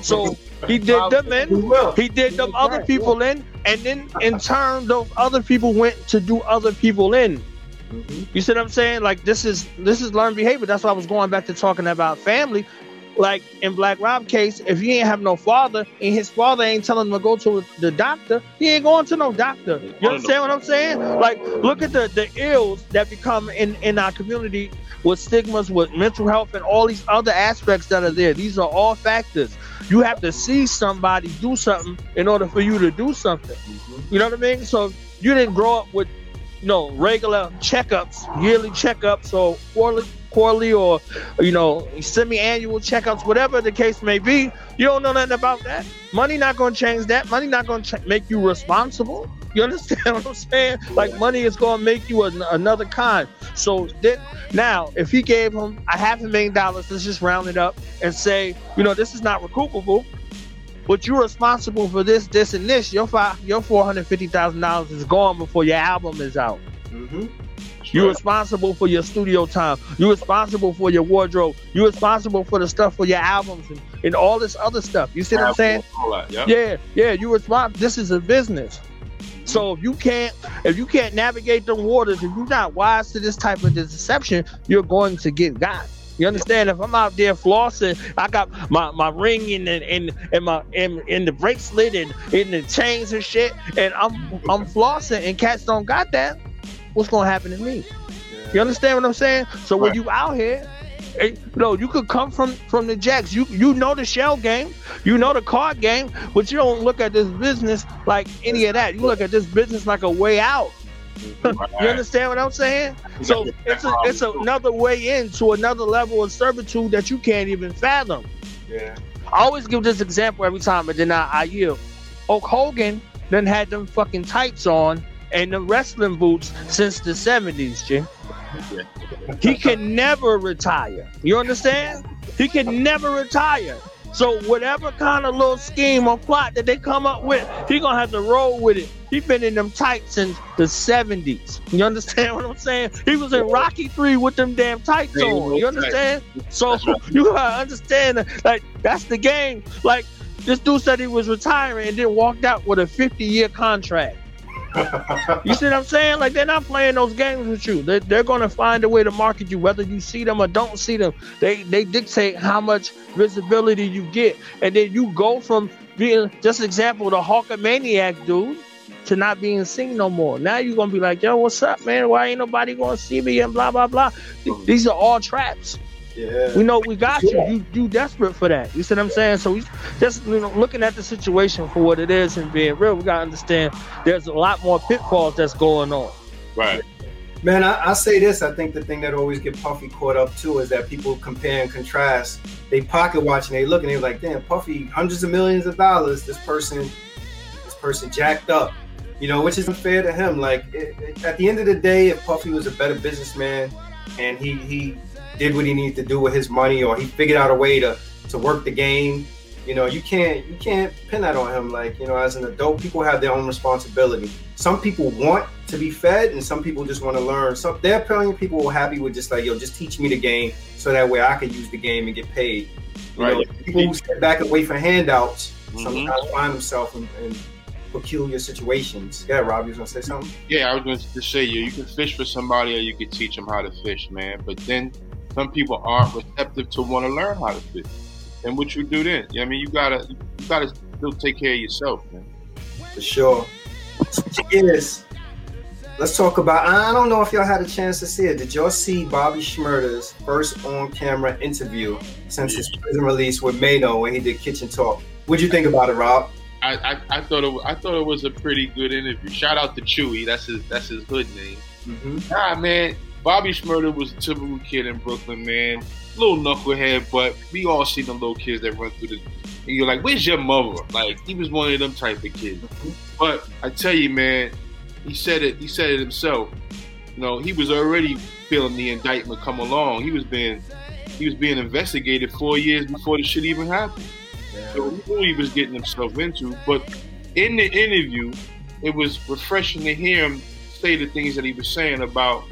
So he did them in, he did them other people in, and then in turn those other people went to do other people in. Mhm. You see what I'm saying? Like this is this is learned behavior. That's why I was going back to talking about family. Like in Black Rob case, if he ain't have no father and his father ain't telling him to go to the doctor, he ain't going to no doctor. You understand what I'm saying? Like look at the the ills that become in in our community with stigmas, with mental health, and all these other aspects that are there. These are all factors. You have to see somebody do something in order for you to do something. You know what I mean? So you didn't grow up with you know, regular checkups, yearly checkups, or quarterly, quarterly, or you know, semi-annual checkups, whatever the case may be. You don't know nothing about that. Money not going to change that. Money not going to ch- make you responsible. You understand what I'm saying? Like money is gonna make you an, another kind. So then, now, if he gave him a half a million dollars, let's just round it up and say, you know, this is not recoupable, but you're responsible for this, this, and this. Your five, your four hundred fifty thousand dollars is gone before your album is out. Mm-hmm. You're responsible for your studio time. You're responsible for your wardrobe. You're responsible for the stuff for your albums and, and all this other stuff. You see what I'm saying? Yep. Yeah, yeah. You respond. This is a business. So if you can't, if you can't navigate the waters, if you're not wise to this type of deception, you're going to get got. You understand? If I'm out there flossing, I got my, my ring in the in, in my in, in the bracelet and in the chains and shit, and I'm I'm flossing and cats don't got that. What's gonna happen to me? You understand what I'm saying? So when you out here, you know you could come from from the jacks. You you know the shell game, you know the card game, but you don't look at this business like any of that. You look at this business like a way out. You understand what I'm saying? So it's a, it's another way into another level of servitude that you can't even fathom. Yeah. I always give this example every time, but then I, I yield. Hulk Hogan then had them fucking tights on and the wrestling boots since the 70s, Jim. He can never retire. You understand? He can never retire. So whatever kind of little scheme or plot that they come up with, he gonna have to roll with it. He been in them tights since the 70s. You understand what I'm saying? He was in Rocky 3 with them damn tights on. You understand? So you gotta understand that like that's the game. Like this dude said he was retiring and then walked out with a 50 year contract. You see what I'm saying? Like they're not playing those games with you. They, they're going to find a way to market you, whether you see them or don't see them. They they dictate how much visibility you get, and then you go from being just example the Hulkamaniac dude to not being seen no more. Now you're gonna be like, yo, what's up, man? Why ain't nobody gonna see me? And blah blah blah. These are all traps. Yeah. We know we got you. You you desperate for that. You see what I'm saying? So we just you know looking at the situation for what it is and being real, we gotta understand there's a lot more pitfalls that's going on. Right. Man, I, I say this. I think the thing that always get Puffy caught up too is that people compare and contrast. They pocket watch and they look and they're like, "Damn, Puffy, hundreds of millions of dollars. This person, this person jacked up." You know, which is unfair to him. Like it, it- at the end of the day, if Puffy was a better businessman and he he did what he needed to do with his money, or he figured out a way to to work the game, you know, you can't you can't pin that on him. Like you know, as an adult, people have their own responsibility. Some people want to be fed, and some people just want to learn. Some there are plenty of people who are happy with just like yo, just teach me the game, so that way I can use the game and get paid. You Right. know, people who sit back and wait for handouts Mhm. sometimes find themselves in, in peculiar situations. Yeah, Rob, you was gonna say something? Yeah, I was going to say you. You can fish for somebody, or you can teach them how to fish, man. But then some people aren't receptive to want to learn how to fish. And what you do then? I mean, you gotta you gotta still take care of yourself, man. For sure. Yes. Let's talk about. I don't know if y'all had a chance to see it. Did y'all see Bobby Shmurda's first on-camera interview since his prison release with Maino when he did Kitchen Talk? What'd you think about it, Rob? I, I, I thought it, I thought it was a pretty good interview. Shout out to Chewy. That's his that's his hood name. Mm-hmm. Nah, man. Bobby Shmurda was a typical kid in Brooklyn, man. Little knucklehead, but we all seen the little kids that run through the. And you're like, where's your mother? Like, he was one of them type of kids. But I tell you, man, he said it. He said it himself. You know, he was already feeling the indictment come along. He was being, he was being investigated four years before the shit even happened. So he knew he was getting himself into. But in the interview, it was refreshing to hear him say the things that he was saying about,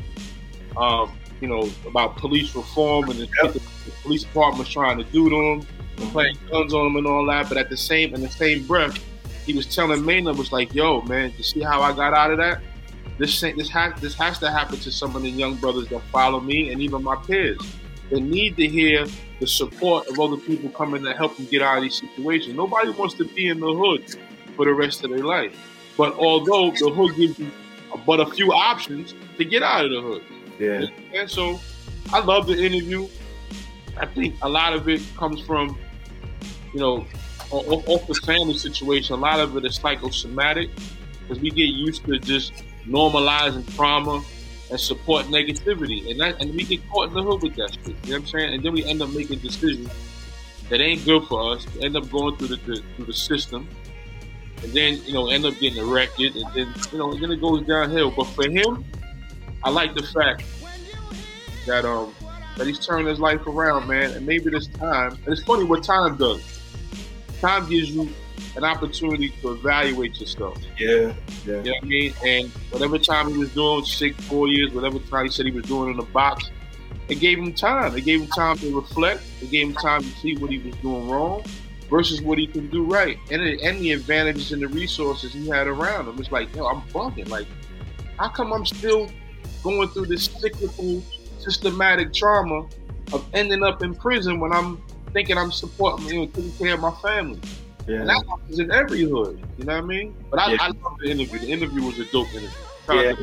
um, you know, about police reform and the, that the police department was trying to do to him, and playing guns on him and all that. But at the same, in the same breath, he was telling Maino was like, "Yo, man, you see how I got out of that? This this has this has to happen to some of the young brothers that follow me and even my peers. They need to hear the support of other people coming to help them get out of these situations. Nobody wants to be in the hood for the rest of their life. But although the hood gives you but a few options to get out of the hood. Yeah. And so I love the interview. I think a lot of it comes from, you know, o- o- off the family situation. A lot of it is psychosomatic because we get used to just normalizing trauma and support negativity. And that, and we get caught in the hood with that shit. You know what I'm saying? And then we end up making decisions that ain't good for us. We end up going through the, the through the system and then you know end up getting erected, and then you know then it goes downhill. But for him, I like the fact that um that he's turning his life around, man. And maybe this time, and it's funny what time does. Time gives you an opportunity to evaluate yourself. Yeah, yeah. You know what I mean? And whatever time he was doing, six, four years, whatever time he said he was doing in the box, it gave him time. It gave him time to reflect. It gave him time to see what he was doing wrong versus what he can do right. And, it, and the advantages and the resources he had around him. It's like, yo, I'm bugging. Like, how come I'm still going through this cyclical, systematic trauma of ending up in prison when I'm thinking I'm supporting, you know, taking care of my family? Yeah. And that happens in every hood. You know what I mean? But I, Yeah. I love the interview. The interview was a dope interview. Yeah.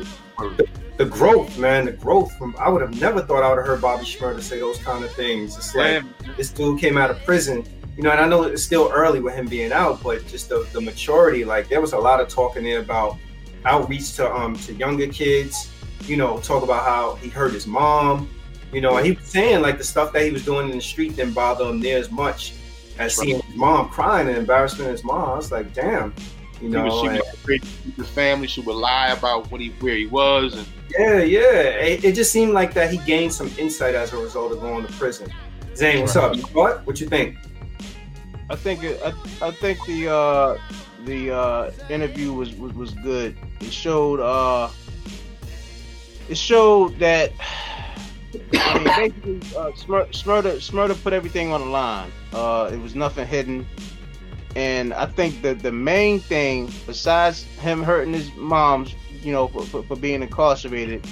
the growth, man, the growth from I would have never thought I would have heard Bobby Shmurda say those kind of things. It's like this dude came out of prison, you know, and I know it's still early with him being out, but just the, the maturity, like there was a lot of talking there about outreach to um to younger kids, you know, talk about how he hurt his mom, you know, and he was saying like the stuff that he was doing in the street didn't bother him near as much as Right. seeing his mom crying and embarrassment of his mom. I was like, damn, you She know, was, she and- was afraid his family. She would lie about what he where he was, and Yeah, yeah. It, it just seemed like that he gained some insight as a result of going to prison. Zane, what's up? What? What you think? I think it, I, I think the uh, the uh, interview was, was was good. It showed uh, it showed that I mean basically uh, Smur- Shmurda Shmurda put everything on the line. Uh, it was nothing hidden, and I think that the main thing besides him hurting his mom's, you know, for, for, for being incarcerated,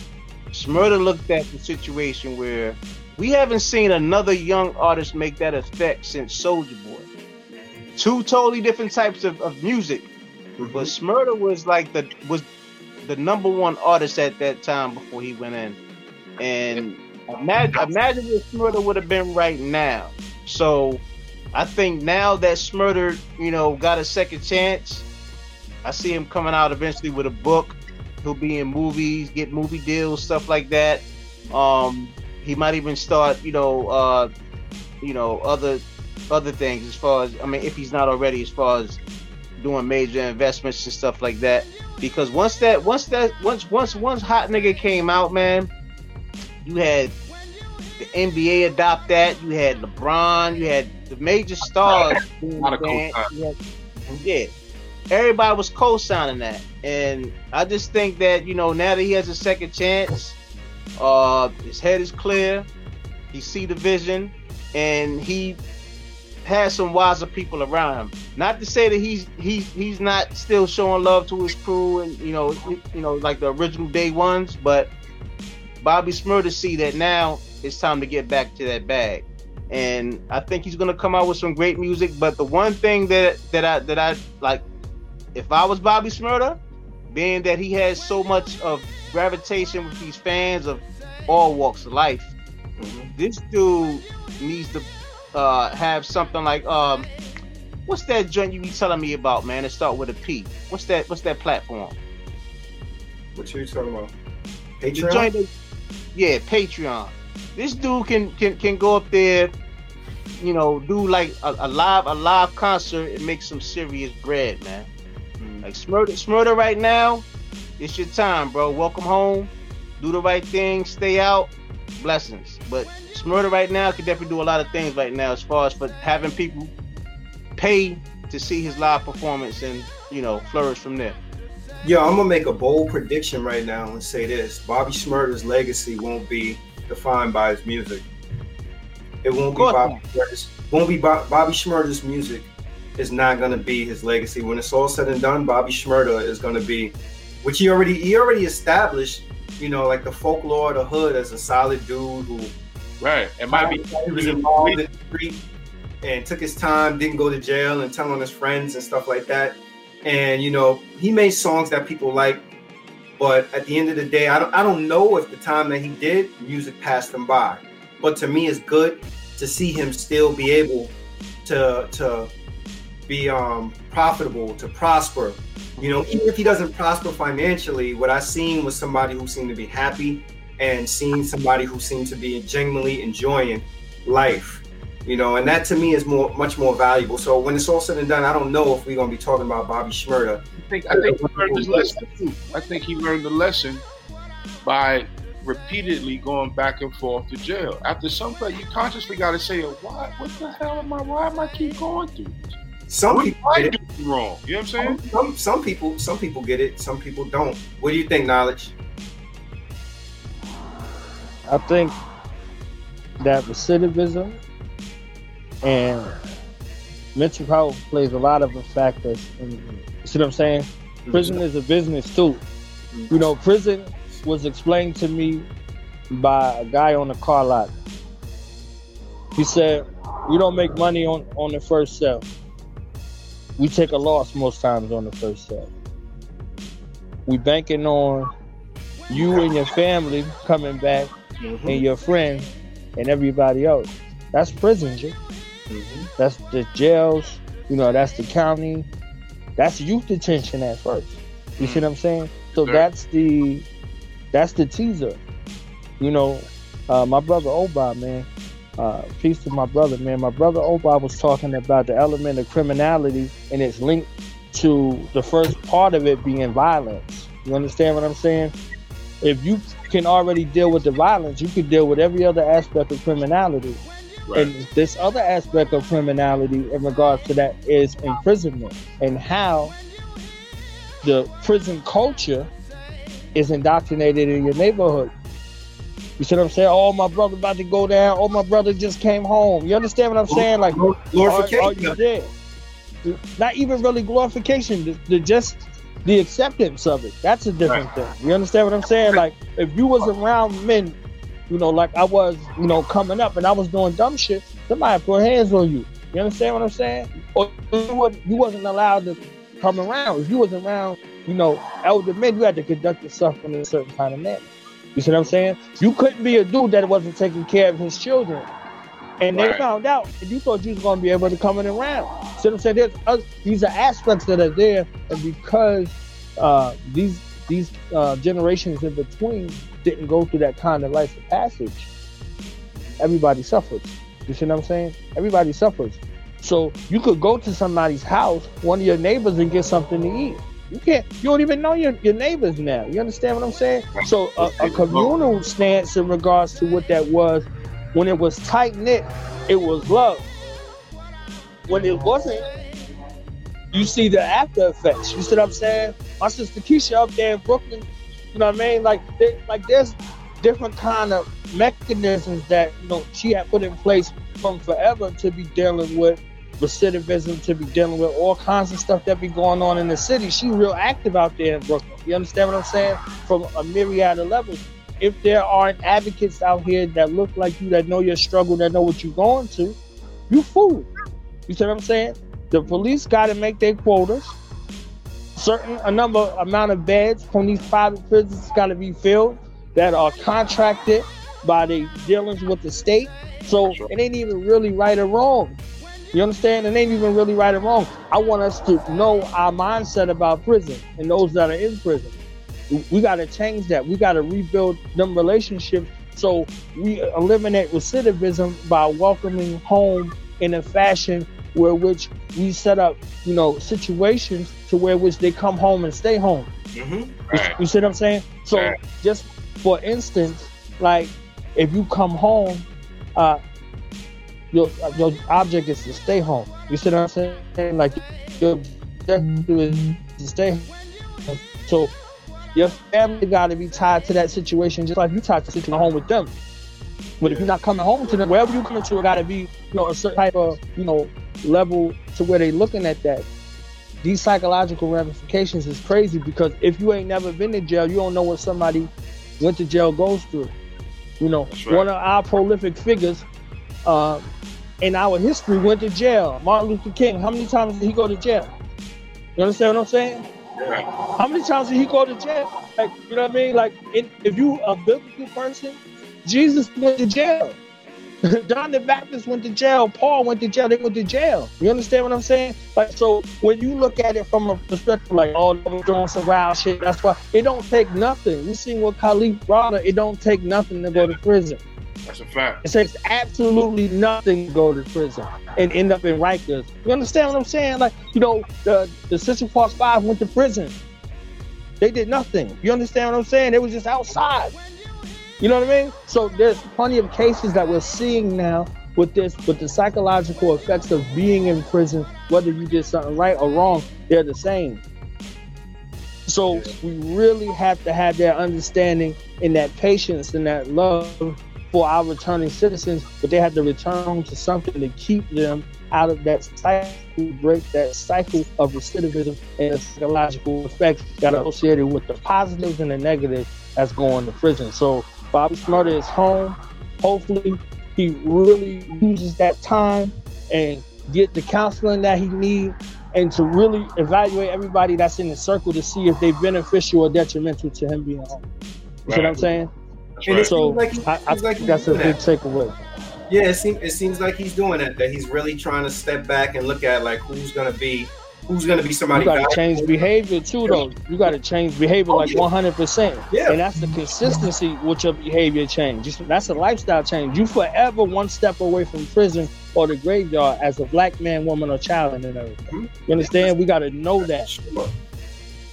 Shmurda looked at the situation where we haven't seen another young artist make that effect since Soulja Boy. Two totally different types of, of music, but Shmurda was like the was the number one artist at that time before he went in. And imagine imagine where Shmurda would have been right now. So I think now that Shmurda, you know, got a second chance, I see him coming out eventually with a book. He'll be in movies, get movie deals, stuff like that. Um, he might even start, you know, uh, you know, other other things as far as I mean, if he's not already, as far as doing major investments and stuff like that. Because once that, once that, once once once hot nigga came out, man, you had the NBA adopt that. You had LeBron. You had the major stars. doing Lot of the dance, co-sign. you had- Yeah, everybody was co-signing that, and I just think that you know now that he has a second chance, uh, his head is clear. He see the vision, and he has some wiser people around him. Not to say that he's he's he's not still showing love to his crew and you know you know like the original day ones, but Bobby Shmurda see that now it's time to get back to that bag. And I think he's gonna come out with some great music. But the one thing that that I that I like, if I was Bobby Shmurda, being that he has so much of gravitation with these fans of all walks of life, Mhm. this dude needs to uh, have something like um, what's that joint you be telling me about, man? It start with a P. What's that? What's that platform? What you talking about? Patreon? that- yeah, Patreon. This dude can can can go up there, you know, do like a, a live a live concert and make some serious bread, man. Mm. Like Shmurda, Shmurda right now, it's your time, bro. Welcome home. Do the right thing. Stay out. Blessings. But Shmurda right now can definitely do a lot of things right now as far as for having people pay to see his live performance and you know flourish from there. Yeah, I'm gonna make a bold prediction right now and say this: Bobby Shmurda's legacy won't be defined by his music. It won't be Bobby not. Won't be Bo- Bobby music. Is not gonna be his legacy. When it's all said and done, Bobby Schmurder is gonna be, which he already he already established. You know, like the folklore of the hood as a solid dude who right, it might be. he was involved in the street and took his time, didn't go to jail, and tell on his friends and stuff like that. And you know, he made songs that people like, but at the end of the day, I don't I don't know if the time that he did, music passed him by. But to me, it's good to see him still be able to to be um profitable, to prosper. You know, even if he doesn't prosper financially, what I seen was somebody who seemed to be happy and seeing somebody who seemed to be genuinely enjoying life. You know, and that to me is more much more valuable. So when it's all said and done, I don't know if we're gonna be talking about Bobby Shmurda. I think I think he learned his lesson. I think he learned the lesson by repeatedly going back and forth to jail. After some point, you consciously got to say, "Why? What the hell am I? Why am I keep going through this? Some What people am I get it. wrong?" You know what I'm saying? Some, some people some people get it. Some people don't. What do you think, knowledge? I think that recidivism and mental health plays a lot of a factors. In, you see what I'm saying? Mm-hmm. Prison is a business too. You know, prison was explained to me by a guy on the car lot. He said, "You don't make money on on the first sale. We take a loss most times on the first sale. We banking on you and your family coming back Mm-hmm. and your friends and everybody else. That's prison. Mm-hmm. That's the jails. You know, that's the county. That's youth detention at first. You see what I'm saying? So Sure. that's the that's the teaser. You know, uh, my brother Oba, man. Uh, peace to my brother, man. My brother Oba was talking about the element of criminality and its linked to the first part of it being violence. You understand what I'm saying? If you can already deal with the violence, you can deal with every other aspect of criminality. Right. And this other aspect of criminality in regards to that is imprisonment and how the prison culture is indoctrinated in your neighborhood. You see what I'm saying? Oh, my brother about to go down. Oh, my brother just came home. You understand what I'm saying? Like, Glorification. are you there? Not even really glorification. The, the just the acceptance of it. That's a different thing. You understand what I'm saying? Like, if you was around men, you know, like I was, you know, coming up and I was doing dumb shit, somebody put hands on you. You understand what I'm saying? Or you wasn't, you wasn't allowed to come around. If you was around, you know, elder men, you had to conduct yourself in a certain kind of manner. You see what I'm saying? You couldn't be a dude that wasn't taking care of his children. And they found out, and you thought you was going to be able to come in and around. See what I'm saying? There's these are aspects that are there, and because uh, these these uh, generations in between didn't go through that kind of life of passage, everybody suffers. You see what I'm saying? Everybody suffers. So you could go to somebody's house, one of your neighbors, and get something to eat. You can't. You don't even know your, your neighbors now. You understand what I'm saying? So a, a communal stance in regards to what that was, when it was tight knit, it was love. When it wasn't, you see the after effects. You see what I'm saying? My sister Keisha up there in Brooklyn, you know what I mean? Like, they, like there's different kind of mechanisms that you know she had put in place from forever to be dealing with recidivism, to be dealing with all kinds of stuff that be going on in the city. She real active out there in Brooklyn. You understand what I'm saying? From a myriad of levels. If there aren't advocates out here that look like you, that know your struggle, that know what you're going to, you fool. You see what I'm saying? The police got to make their quotas. Certain a number amount of beds from these private prisons got to be filled that are contracted by the dealings with the state. So Sure. it ain't even really right or wrong. You understand? It ain't even really right or wrong. I want us to know our mindset about prison and those that are in prison. We- got to change that. We got to rebuild them relationships so we eliminate recidivism by welcoming home in a fashion where which we set up, you know, situations to where which they come home and stay home. Mm-hmm. Right. You see what I'm saying? So Right. just for instance, like if you come home, uh, your your object is to stay home. You see what I'm saying? Like your objective is to stay. Home. So your family got to be tied to that situation, just like you tied to sitting home with them. But if you're not coming home to them, wherever you coming to, it got to be you know a certain type of you know level to where they looking at that. These psychological ramifications is crazy because if you ain't never been to jail, you don't know what somebody went to jail goes through. You know, right. one of our prolific figures uh, in our history went to jail. Martin Luther King. How many times did he go to jail? You understand what I'm saying? Right. How many times did he go to jail? Like, you know what I mean? Like, in, if you a biblical person, Jesus went to jail. John the Baptist went to jail. Paul went to jail. They went to jail. You understand what I'm saying? Like, so when you look at it from a perspective like, oh, they're doing some wild shit, that's why it don't take nothing. You seen what Kalief Browder. It don't take nothing to go to prison. That's a fact. It takes absolutely nothing to go to prison and end up in Rikers. You understand what I'm saying? Like, you know, the the Central Five went to prison. They did nothing. You understand what I'm saying? They was just outside. You know what I mean? So there's plenty of cases that we're seeing now with this, with the psychological effects of being in prison, whether you did something right or wrong, they're the same. So we really have to have that understanding and that patience and that love for our returning citizens, but they have to return to something to keep them out of that cycle, break that cycle of recidivism and the psychological effects that are associated with the positives and the negatives that's going to prison. So Bobby Shmurda is home. Hopefully, he really uses that time and get the counseling that he needs and to really evaluate everybody that's in the circle to see if they're beneficial or detrimental to him being home. You right. see what I'm saying? Right. So like he, I, I like that's a big that. takeaway. Yeah, it seems it seems like he's doing that. That he's really trying to step back and look at like who's gonna be who's going to be somebody. You got to change behavior too, though. You got to change behavior oh, like one hundred percent. Yeah, and that's the consistency with your behavior change. That's a lifestyle change. You forever one step away from prison or the graveyard as a black man, woman, or child, and everything. Mm-hmm. You understand? We got to know that. Sure.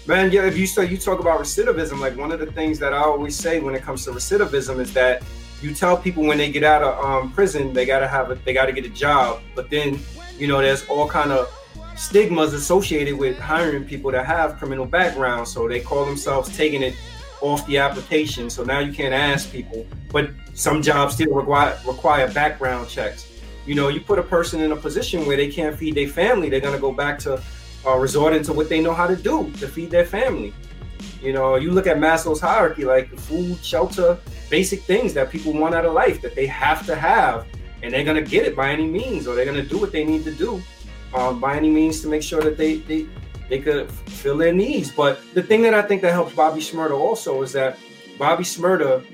Man, yeah. If you say you talk about recidivism, like one of the things that I always say when it comes to recidivism is that you tell people when they get out of um, prison they gotta have a they gotta get a job, but then you know there's all kind of stigmas associated with hiring people that have criminal backgrounds. So they call themselves taking it off the application. So now you can't ask people, but some jobs still require require background checks. You know, you put a person in a position where they can't feed their family, they're gonna go back to uh, resorting to what they know how to do to feed their family. You know, you look at Maslow's hierarchy, like food, shelter, basic things that people want out of life that they have to have, and they're gonna get it by any means, or they're gonna do what they need to do um, by any means to make sure that they they they could fill their needs. But the thing that I think that helps Bobby Shmurda also is that Bobby Shmurda,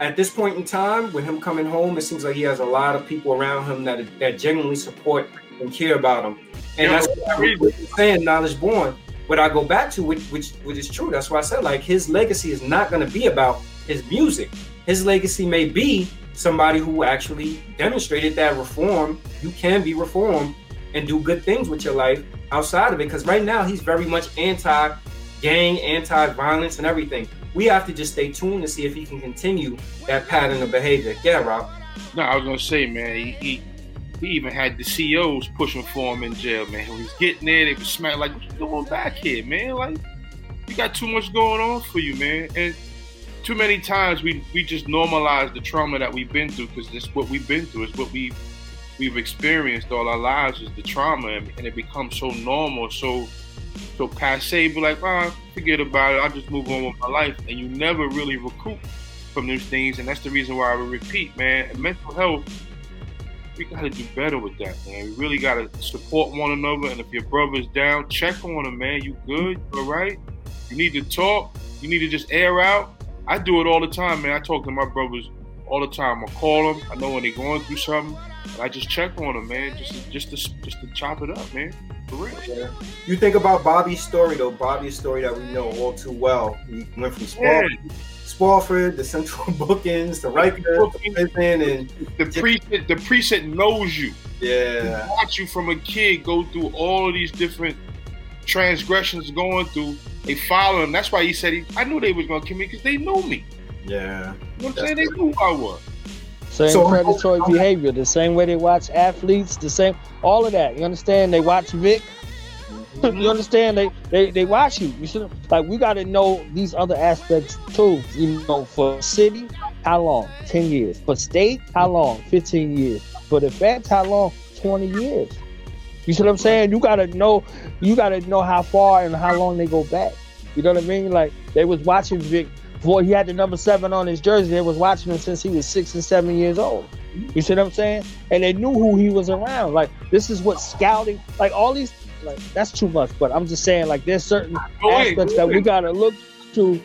at this point in time, with him coming home, it seems like he has a lot of people around him that that genuinely support and care about him. And that's what I was saying, knowledge born. What I go back to, which, which which is true. That's why I said like his legacy is not going to be about his music. His legacy may be somebody who actually demonstrated that reform. You can be reformed and do good things with your life outside of it. Because right now he's very much anti-gang, anti-violence, and everything. We have to just stay tuned to see if he can continue that pattern of behavior. Yeah, Rob. No, I was gonna say, man, he, he, he even had the CEOs pushing for him in jail, man. He was getting there, they was smack like, "What you doing back here, man? Like, you got too much going on for you, man." And too many times we we just normalize the trauma that we've been through because it's what we've been through. It's what we we've experienced all our lives is the trauma, and, and it becomes so normal, so so passe. Be like, ah, forget about it. I'll just move on with my life, and you never really recoup from those things, and that's the reason why I repeat, man. mental health, we gotta do better with that, man. We really gotta support one another, and if your brother's down, check on him, man. You good? You all right? You need to talk. You need to just air out. I do it all the time, man. I talk to my brothers all the time. I call them. I know when they're going through something. and I just check on them, man, just just to just to chop it up, man. For real. Yeah. You think about Bobby's story though. Bobby's story that we know all too well. He went from Spofford, yeah. Spofford the Central Bookings, the Rikers, the prison, and the precinct. The precinct knows you. Yeah, watch you from a kid go through all of these different transgressions going through. They follow him. That's why he said he. I knew they was gonna kill me because they knew me. Yeah, you know what I'm saying? They knew who I was. Same so, predatory behavior, the same way they watch athletes, the same, all of that. You understand? They watch Vick. you understand? They, they they watch you. You should like we got to know these other aspects too. You know, for city, how long? Ten years. For state, how long? Fifteen years. For the feds, how long? Twenty years. You see what I'm saying? You gotta know. You gotta know how far and how long they go back. You know what I mean? Like they was watching Vick Boy, he had the number seven on his jersey. They was watching him since he was six and seven years old. You see what I'm saying? And they knew who he was around. Like this is what scouting, like all these, like that's too much. But I'm just saying, like there's certain aspects that we gotta look to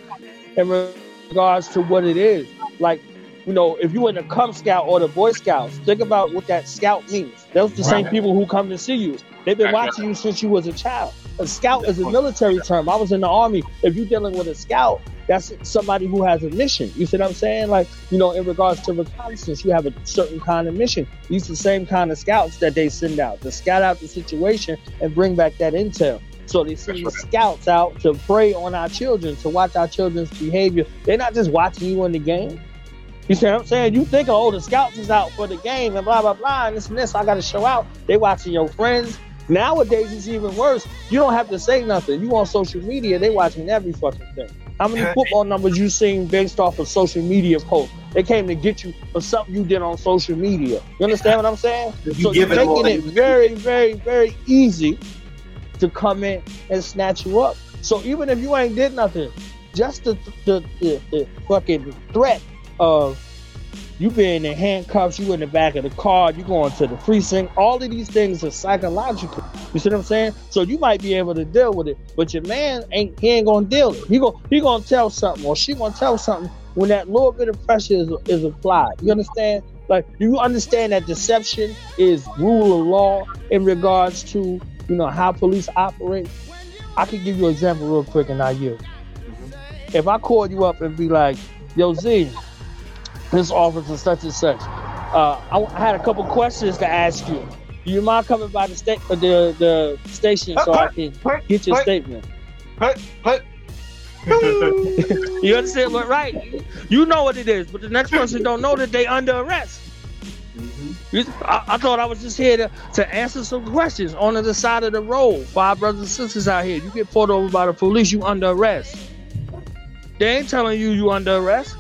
in regards to what it is. Like you know, if you were in the Cub Scout or the Boy Scouts, think about what that scout means. Those are the same people who come to see you. They've been watching you since you was a child. A scout is a military term. I was in the army. If you're dealing with a scout, that's somebody who has a mission. You see what I'm saying? Like, you know, in regards to reconnaissance, you have a certain kind of mission. These are the same kind of scouts that they send out to scout out the situation and bring back that intel. So they send the scouts out to prey on our children, to watch our children's behavior. They're not just watching you in the game. You see what I'm saying? You think, oh, the scouts is out for the game and blah blah blah, and this and this. I got to show out. They watching your friends. Nowadays it's even worse. You don't have to say nothing. You on social media, they watching every fucking thing. How many football numbers you seen based off of social media posts? They came to get you for something you did on social media. You understand what I'm saying? You so you're it making it very, very, very easy to come in and snatch you up. So even if you ain't did nothing, just the the, the, the fucking threat of you being in handcuffs, you in the back of the car, you going to the precinct, all of these things are psychological. You see what I'm saying? So you might be able to deal with it, but your man ain't he ain't gonna deal it. He gonna he gonna tell something or she gonna tell something when that little bit of pressure is, is applied. You understand? Like you understand that deception is rule of law in regards to you know how police operate. I could give you an example real quick and I you. If I call you up and be like, yo Z, this officer such and such. Uh, I, I had a couple questions to ask you. Do you mind coming by the state uh, the the station so I can get your statement? put, put. You understand what right? You know what it is, but the next person don't know that they under arrest. You- I, I thought I was just here to, to answer some questions on the side of the road. Five brothers and sisters out here. You get pulled over by the police, you under arrest. They ain't telling you you under arrest.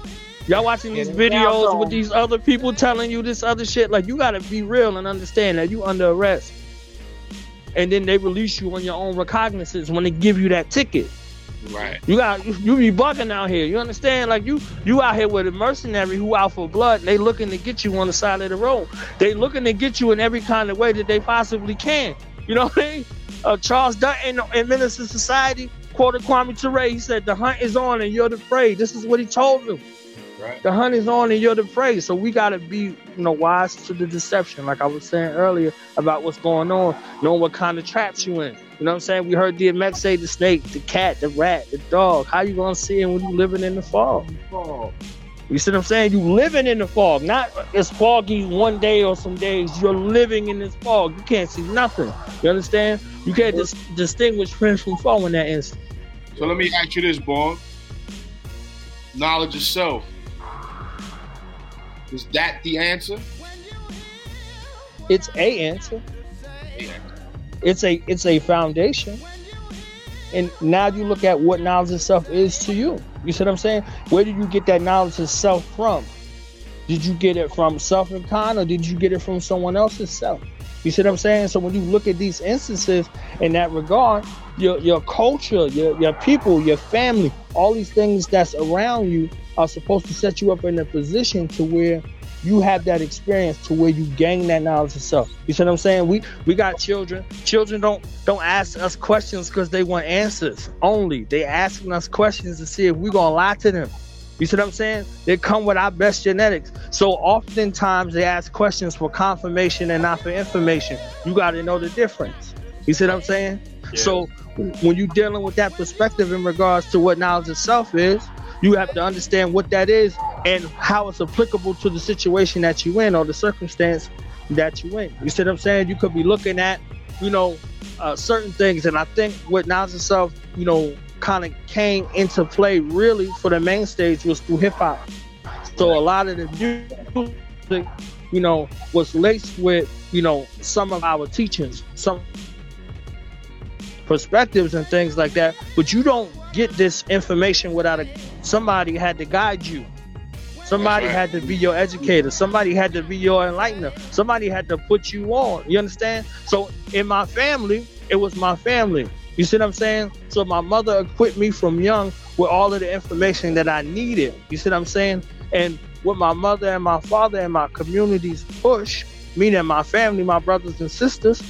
Y'all watching these Yeah, they now videos with these other people telling you this other shit. Like you gotta be real and understand that you under arrest. And then they release you on your own recognizance when they give you that ticket. Right. You got you, you be bugging out here. You understand? Like you you out here with a mercenary who out for blood. They looking to get you on the side of the road. They looking to get you in every kind of way that they possibly can. You know what I mean? Uh, Charles Dutton in Menace II Society quoted Kwame Ture. He said, "The hunt is on and you're the prey." This is what he told them. Right. The hunt is on and you're the prey. So we gotta be, you know, wise to the deception, like I was saying earlier about what's going on, knowing what kind of traps you in. You know what I'm saying? We heard DMX say the snake, the cat, the rat, the dog. How you gonna see it when you living in the fog? You see what I'm saying? You living in the fog. Not it's foggy one day or some days. You're living in this fog. You can't see nothing. You understand? You can't dis- distinguish friends from foe in that instant. So let me ask you this, Born. Knowledge of self. Is that the answer? It's a answer. Yeah. It's a it's a foundation. And now you look at what knowledge of self is to you. You see what I'm saying? Where did you get that knowledge of self from? Did you get it from self and con or did you get it from someone else's self? You see what I'm saying? So when you look at these instances in that regard, your your culture, your your people, your family, all these things that's around you are supposed to set you up in a position to where you have that experience to where you gain that knowledge of self. You see what I'm saying? We we got children. Children don't don't ask us questions because they want answers only. They asking us questions to see if we're gonna lie to them. You see what I'm saying? They come with our best genetics. So oftentimes they ask questions for confirmation and not for information. You got to know the difference. You see what I'm saying? So when you're dealing with that perspective in regards to what knowledge itself is, you have to understand what that is and how it's applicable to the situation that you're in or the circumstance that you're in. You see what I'm saying? You could be looking at, you know, uh, certain things, and I think what knowledge itself, you know, kind of came into play really for the main stage was through hip hop. So a lot of the music, you know, was laced with, you know, some of our teachings, some perspectives and things like that. But you don't get this information without a somebody had to guide you. Somebody had to be your educator. Somebody had to be your enlightener. Somebody had to put you on. You understand? So in my family, it was my family. You see what I'm saying? So my mother equipped me from young with all of the information that I needed. You see what I'm saying? And with my mother and my father and my community's push, meaning and my family, my brothers and sisters,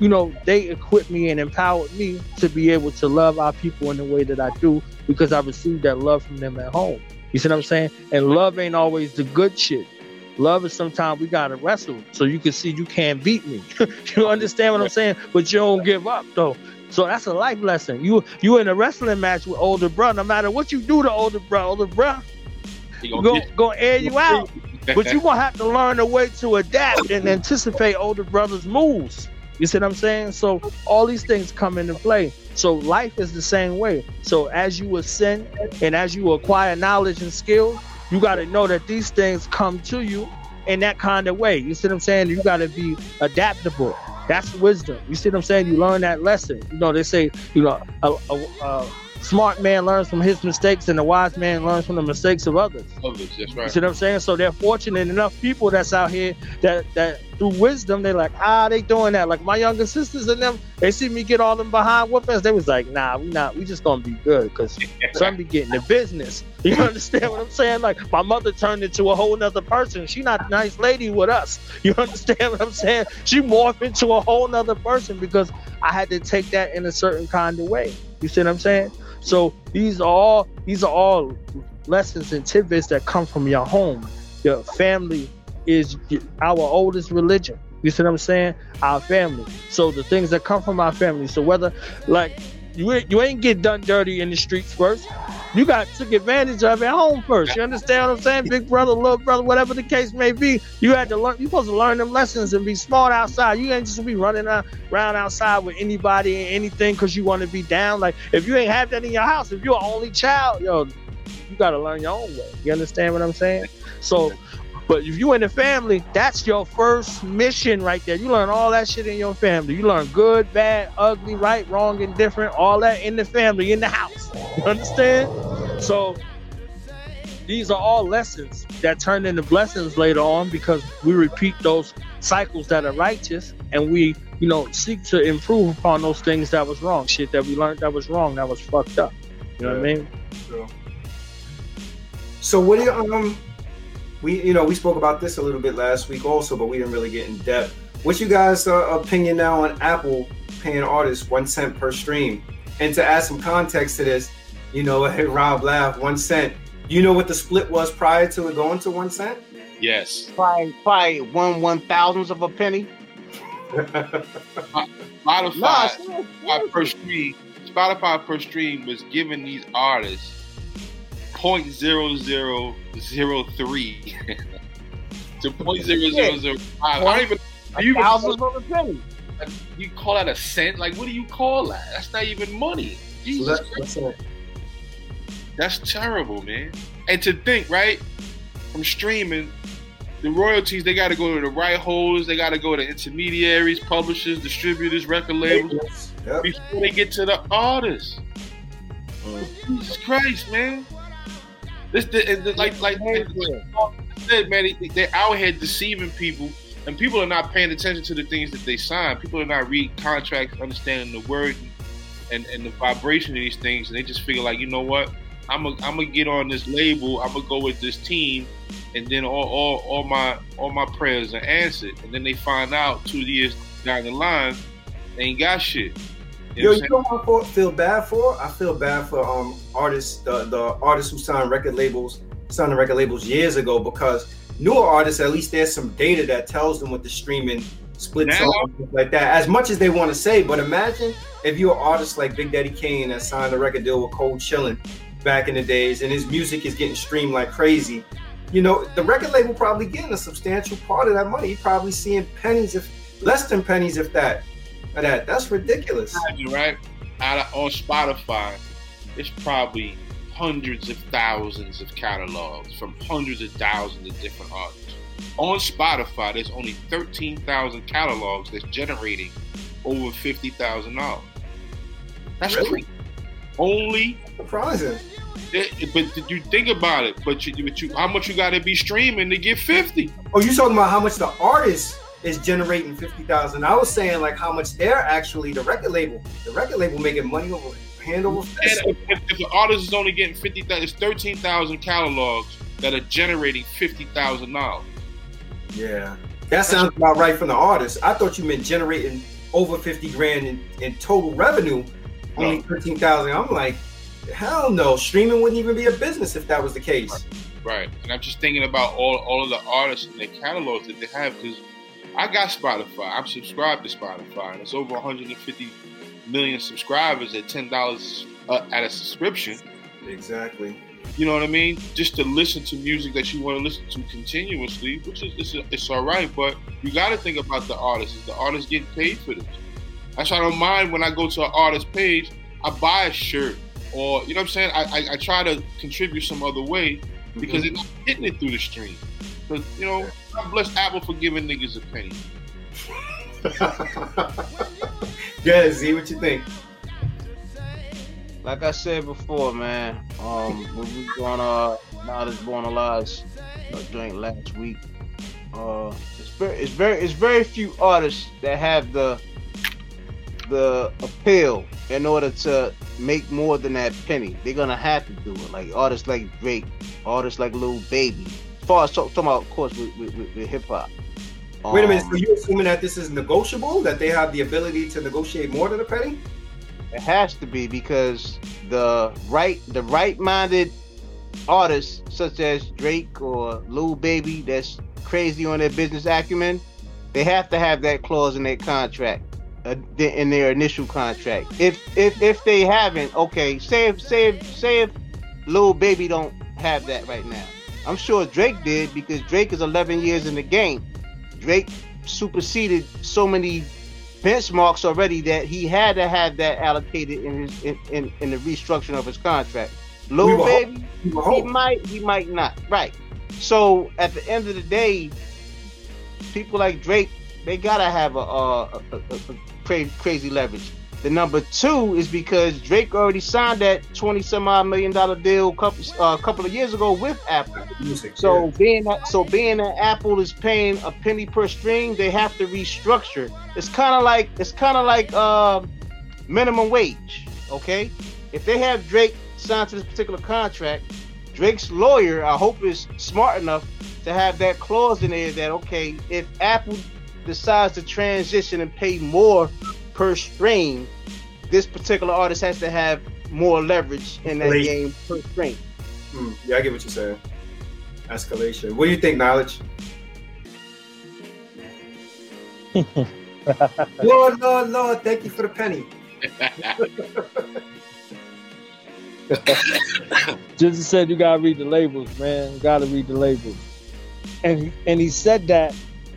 you know, they equipped me and empowered me to be able to love our people in the way that I do because I received that love from them at home. You see what I'm saying? And love ain't always the good shit. Love is sometimes we gotta wrestle so you can see you can't beat me. you understand what I'm saying? But you don't give up though. So that's a life lesson. You you in a wrestling match with older bro. No matter what you do to older bro, older bro, gonna, go go air you out. but you gonna have to learn a way to adapt and anticipate older brothers' moves. You see what I'm saying? So all these things come into play. So life is the same way. So as you ascend and as you acquire knowledge and skill, you got to know that these things come to you in that kind of way. You see what I'm saying? You got to be adaptable. That's wisdom. You see what I'm saying? You learn that lesson. You know, they say, you know, a, a, a smart man learns from his mistakes and a wise man learns from the mistakes of others. Others, that's right. You see what I'm saying? So they're fortunate enough people that's out here that that through wisdom they're like, ah, they doing that. Like my younger sisters and them, they see me get all them behind whoopings. They was like, nah, we not, we just gonna be good because some be getting the business. You understand what I'm saying? Like my mother turned into a whole nother person. She not a nice lady with us. You understand what I'm saying? She morphed into a whole nother person because I had to take that in a certain kind of way. You see what I'm saying? So these are all these are all lessons and tidbits that come from your home. Your family is our oldest religion. You see what I'm saying? Our family. So the things that come from our family. So whether like you you ain't get done dirty in the streets first. You got took advantage of at home first. You understand what I'm saying? Big brother, little brother, whatever the case may be. You had to learn. You supposed to learn them lessons and be smart outside. You ain't just be running around outside with anybody and anything because you want to be down. Like if you ain't have that in your house, if you're only child, yo, you got to learn your own way. You understand what I'm saying? So but if you in the family, that's your first mission right there. You learn all that shit in your family. You learn good, bad, ugly, right, wrong, and different. All that in the family, in the house. You understand? So these are all lessons that turn into blessings later on because we repeat those cycles that are righteous and we, you know, seek to improve upon those things that was wrong. Shit that we learned that was wrong, that was fucked up. You know yeah. what I mean? So what do you um we you know we spoke about this a little bit last week also, but we didn't really get in depth. What's you guys' uh, opinion now on Apple paying artists one cent per stream? And to add some context to this, you know, hey, Rob laughed one cent. You know what the split was prior to it going to one cent? Yes. Probably, probably one one thousandth of a penny. Spotify no, per stream, Spotify per stream was giving these artists point zero zero zero three to point zero zero zero five. I don't even. You thousands of a penny. You call that a cent? Like, what do you call that? That's not even money. Jesus that's, Christ. That's terrible, man. And to think, right, from streaming, the royalties they got to go to the right holders, they got to go to intermediaries, publishers, distributors, record labels yep. before they get to the artists. Mm. Jesus Christ, man! This, the, the, like, like, said, man, they, they're out here deceiving people, and people are not paying attention to the things that they sign. People are not reading contracts, understanding the word and, and the vibration of these things, and they just figure like, you know what? I'm gonna I'm gonna get on this label. I'm gonna go with this team, and then all, all all my all my prayers are answered. And then they find out two years down the line, they ain't got shit. You Yo, you know what I feel bad for? I feel bad for um artists, the the artists who signed record labels, signed the record labels years ago because newer artists, at least there's some data that tells them what the streaming splits off like that. As much as they want to say, but imagine if you're an artist like Big Daddy Kane that signed a record deal with Cold Chillin back in the days, and his music is getting streamed like crazy. You know, the record label probably getting a substantial part of that money. He probably seeing pennies, if less than pennies, if that that. Uh, that's ridiculous. Right? Out of, on Spotify, it's probably hundreds of thousands of catalogs from hundreds of thousands of different artists. On Spotify, there's only 13,000 catalogs that's generating over $50,000. That's really? crazy. Only surprising. It, but you think about it, but you, but you, how much you got to be streaming to get 50? Oh, you talking about how much the artist is generating fifty thousand. I was saying like how much they're actually the record label. The record label making money over hand over fist. If, if the artist is only getting fifty thousand, it's thirteen thousand catalogs that are generating fifty thousand dollars. Yeah, that sounds about right from the artist. I thought you meant generating over fifty grand in, in total revenue. Only thirteen thousand. I'm like, hell no, streaming wouldn't even be a business if that was the case. Right. And I'm just thinking about all all of the artists and their catalogs that they have because I got Spotify. I'm subscribed to Spotify, and it's over 150 million subscribers at ten dollars uh, at a subscription. Exactly. You know what I mean? Just to listen to music that you want to listen to continuously, which is it's, it's all right, but you got to think about the artist. Is the artist getting paid for this? That's why I don't mind when I go to an artist page, I buy a shirt or you know what I'm saying. I, I, I try to contribute some other way because mm-hmm. it's hitting it through the stream. Because you know, God bless Apple for giving niggas a penny. Good, Z, what you think? Like I said before, man, um, when we going uh now this born alive uh, joint last week, uh, it's very, it's very, it's very few artists that have the the appeal in order to make more than that penny. They're gonna have to do it. Like artists like Drake, artists like Lil Baby. As far as talk, talking about, of course, with, with, with, hip hop. Wait a minute. So um, you assuming that this is negotiable? That they have the ability to negotiate more than a penny? It has to be because the right, the right-minded artists such as Drake or Lil Baby, that's crazy on their business acumen, they have to have that clause in their contract uh, in their initial contract. If if if they haven't, okay, say if say if say if Lil Baby don't have that right now. I'm sure Drake did because Drake is 11 years in the game. Drake superseded so many benchmarks already that he had to have that allocated in his in, in, in the restructuring of his contract. Lil we Baby, he might he might not. Right. So at the end of the day, people like Drake, they gotta have a, a, a, a crazy, crazy leverage. The number two is because Drake already signed that twenty some odd million dollar deal a couple uh, couple of years ago with Apple. Music, so yeah. being that so being that Apple is paying a penny per stream, they have to restructure. It's kind of like it's kind of like uh, minimum wage. Okay, if they have Drake signed to this particular contract, Drake's lawyer, I hope, is smart enough to have that clause in there that okay, if Apple decides to transition and pay more per stream, this particular artist has to have more leverage in that Late. game per stream. Hmm. Yeah, I get what you're saying. Escalation. What do you think, Knowledge? Lord, Lord, Lord, thank you for the penny. Just said you gotta read the labels, man. You gotta read the labels. And and he said that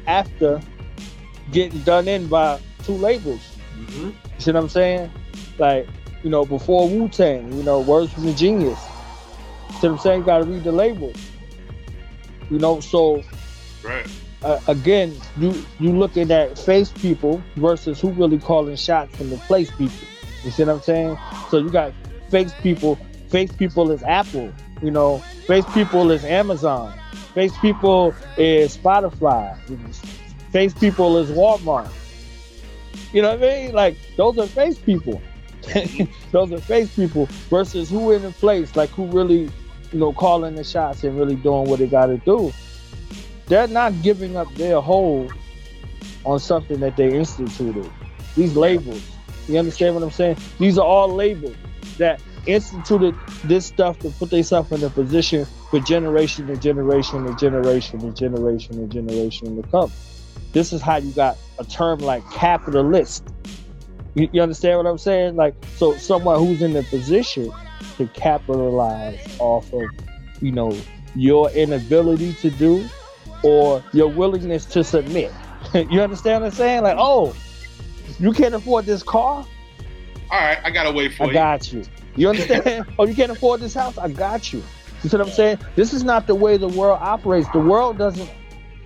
after getting done in by two labels. Mm-hmm. You see what I'm saying? Like, you know, before Wu Tang, you know, words from the genius. You See what I'm saying? You gotta read the label. You know, so right. Uh, again, you you looking at face people versus who really calling shots from the place people. You see what I'm saying? So you got face people. Face people is Apple. You know, face people is Amazon. Face people is Spotify face people is Walmart. You know what I mean? Like those are face people. those are face people versus who in the place, like who really, you know, calling the shots and really doing what they got to do. They're not giving up their hold on something that they instituted. These labels, you understand what I'm saying? These are all labels that instituted this stuff to put themselves in a position for generation and generation and generation and generation and generation to come. This is how you got a term like capitalist. You, you understand what I'm saying? Like, so someone who's in the position to capitalize off of, you know, your inability to do or your willingness to submit. you understand what I'm saying? Like, oh, you can't afford this car? All right, I gotta wait for I you. I got you. You understand? oh, you can't afford this house? I got you. You see what I'm saying? This is not the way the world operates. The world doesn't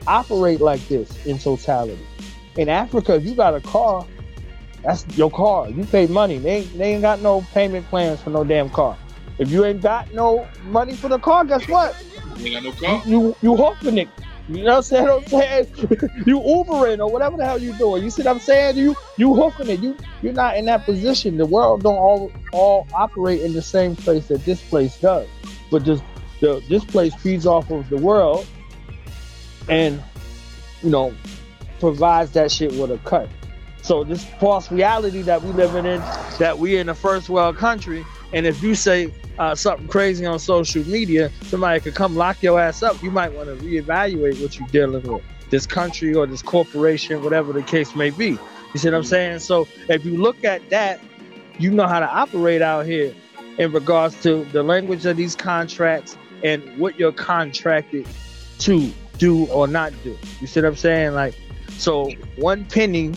operate like this in totality. In Africa, if you got a car, that's your car. You pay money. They ain't, they ain't got no payment plans for no damn car. If you ain't got no money for the car, guess what? You ain't got no car. You you, you hoofing it. You know what I'm saying? What I'm saying? you Ubering or whatever the hell you doing. You see what I'm saying? You you hoofing it. You you're not in that position. The world don't all all operate in the same place that this place does. But this the this place feeds off of the world and you know provides that shit with a cut. So this false reality that we living in, that we in a first world country, And if you say uh, something crazy on social media, somebody could come lock your ass up. You might want to reevaluate what you're dealing with, this country or this corporation, whatever the case may be. You see what I'm saying? So if you look at that, you know how to operate out here in regards to the language of these contracts and what you're contracted to do or not do. You see what I'm saying? Like, so one penny,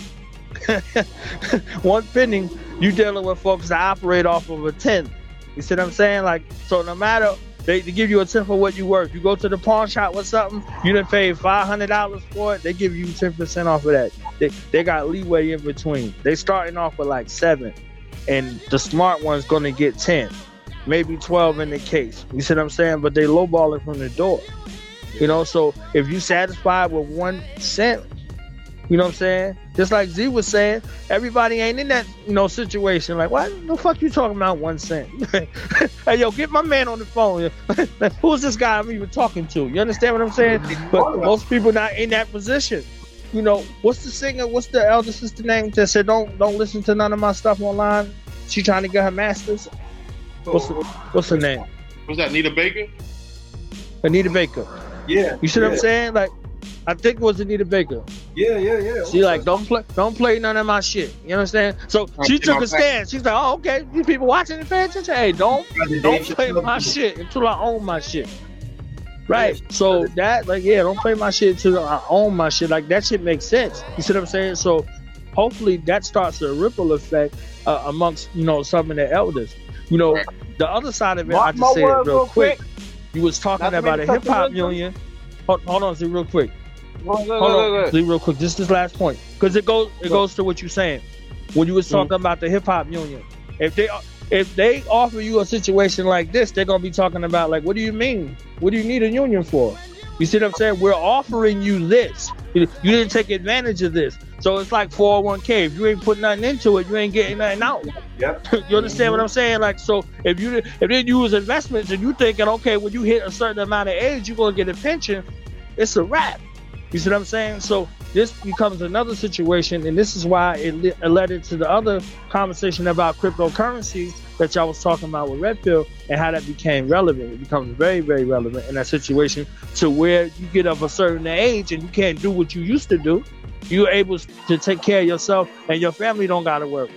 one penny, you dealing with folks that operate off of a tenth. You see what I'm saying? Like, so no matter they, they give you a tenth for what you worth. You go to the pawn shop with something, you didn't pay five hundred dollars for it. They give you ten percent off of that. They they got leeway in between. They starting off with like seven, and the smart one's gonna get ten, maybe twelve in the case. You see what I'm saying? But they lowball it from the door. You know, so if you satisfied with one cent, you know what I'm saying? Just like Z was saying, everybody ain't in that, you know, situation. Like, what the fuck you talking about one cent? hey, yo, get my man on the phone. Who's this guy I'm even talking to? You understand what I'm saying? But most people not in that position. You know, what's the singer? What's the elder sister name that said don't don't listen to none of my stuff online? She trying to get her masters. What's the, what's her name? Was that Anita Baker? Anita Baker. Yeah. You see yeah. what I'm saying? Like, I think it was Anita Baker. Yeah, yeah, yeah. She like don't play, don't play none of my shit. You understand? So she took a stand. She's like, oh, okay, you people watching the paying attention. Hey, don't don't play my shit until I own my shit. Right. So that like yeah, don't play my shit until I own my shit. Like that shit makes sense. You see what I'm saying? So hopefully that starts a ripple effect uh, amongst you know some of the elders. You know, the other side of it, I just say it real, real quick. quick. You was talking about a hip hop union. Hold, hold on, see real quick. Hold on, see real quick. Just this last point, because it goes it goes to what you're saying. When you was talking mm-hmm. about the hip hop union, if they if they offer you a situation like this, they're gonna be talking about like, what do you mean? What do you need a union for? You see what I'm saying? We're offering you this. You didn't take advantage of this. So it's like 401k. If you ain't putting nothing into it, you ain't getting nothing out. Yep. you understand what I'm saying? Like, so if you if they use investments and you thinking, okay, when you hit a certain amount of age, you're gonna get a pension, it's a wrap. You see what I'm saying? So this becomes another situation, and this is why it, it led into the other conversation about cryptocurrencies that y'all was talking about with Red Pill and how that became relevant. It becomes very, very relevant in that situation to where you get of a certain age and you can't do what you used to do. You're able to take care of yourself and your family don't gotta work.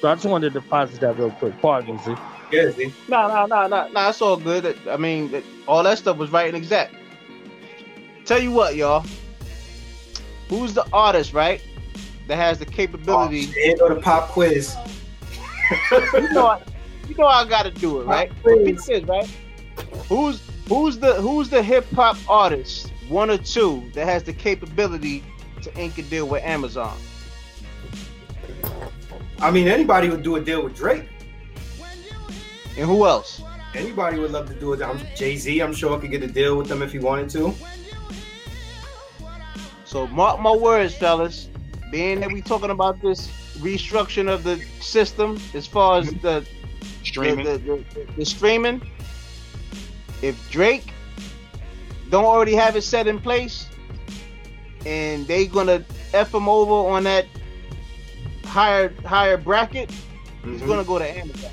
So I just wanted to deposit that real quick. Pardon, Z. Yeah, Z. No, no, no, no, no. It's all good. I mean, all that stuff was right and exact. Tell you what, y'all. Who's the artist, right? That has the capability. Oh, go to pop quiz. you know, I, you know I got to do it, right? Quiz, right? Who's who's the who's the hip hop artist, one or two, that has the capability to ink a deal with Amazon? I mean, anybody would do a deal with Drake. And who else? Anybody would love to do it. Jay Z, I'm sure, could get a deal with them if he wanted to. So mark my words, fellas. Being that we talking about this restructuring of the system as far as the streaming, the, the, the, the streaming. If Drake don't already have it set in place, and they gonna f him over on that higher higher bracket, mm-hmm. he's gonna go to Amazon.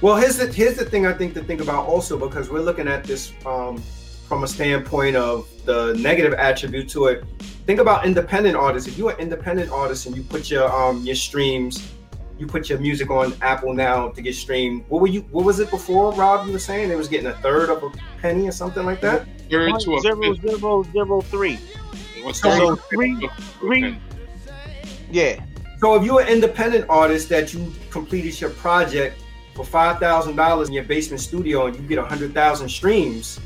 Well, here's the here's the thing I think to think about also because we're looking at this um, from a standpoint of the negative attribute to it. Think about independent artists. If you're an independent artist and you put your um your streams, you put your music on Apple now to get streamed. What were you? What was it before, Rob? You were saying it was getting a third of a penny or something like that. Third to a zero zero zero three. So three three. Yeah. So if you're an independent artist that you completed your project for five thousand dollars in your basement studio and you get a hundred thousand streams,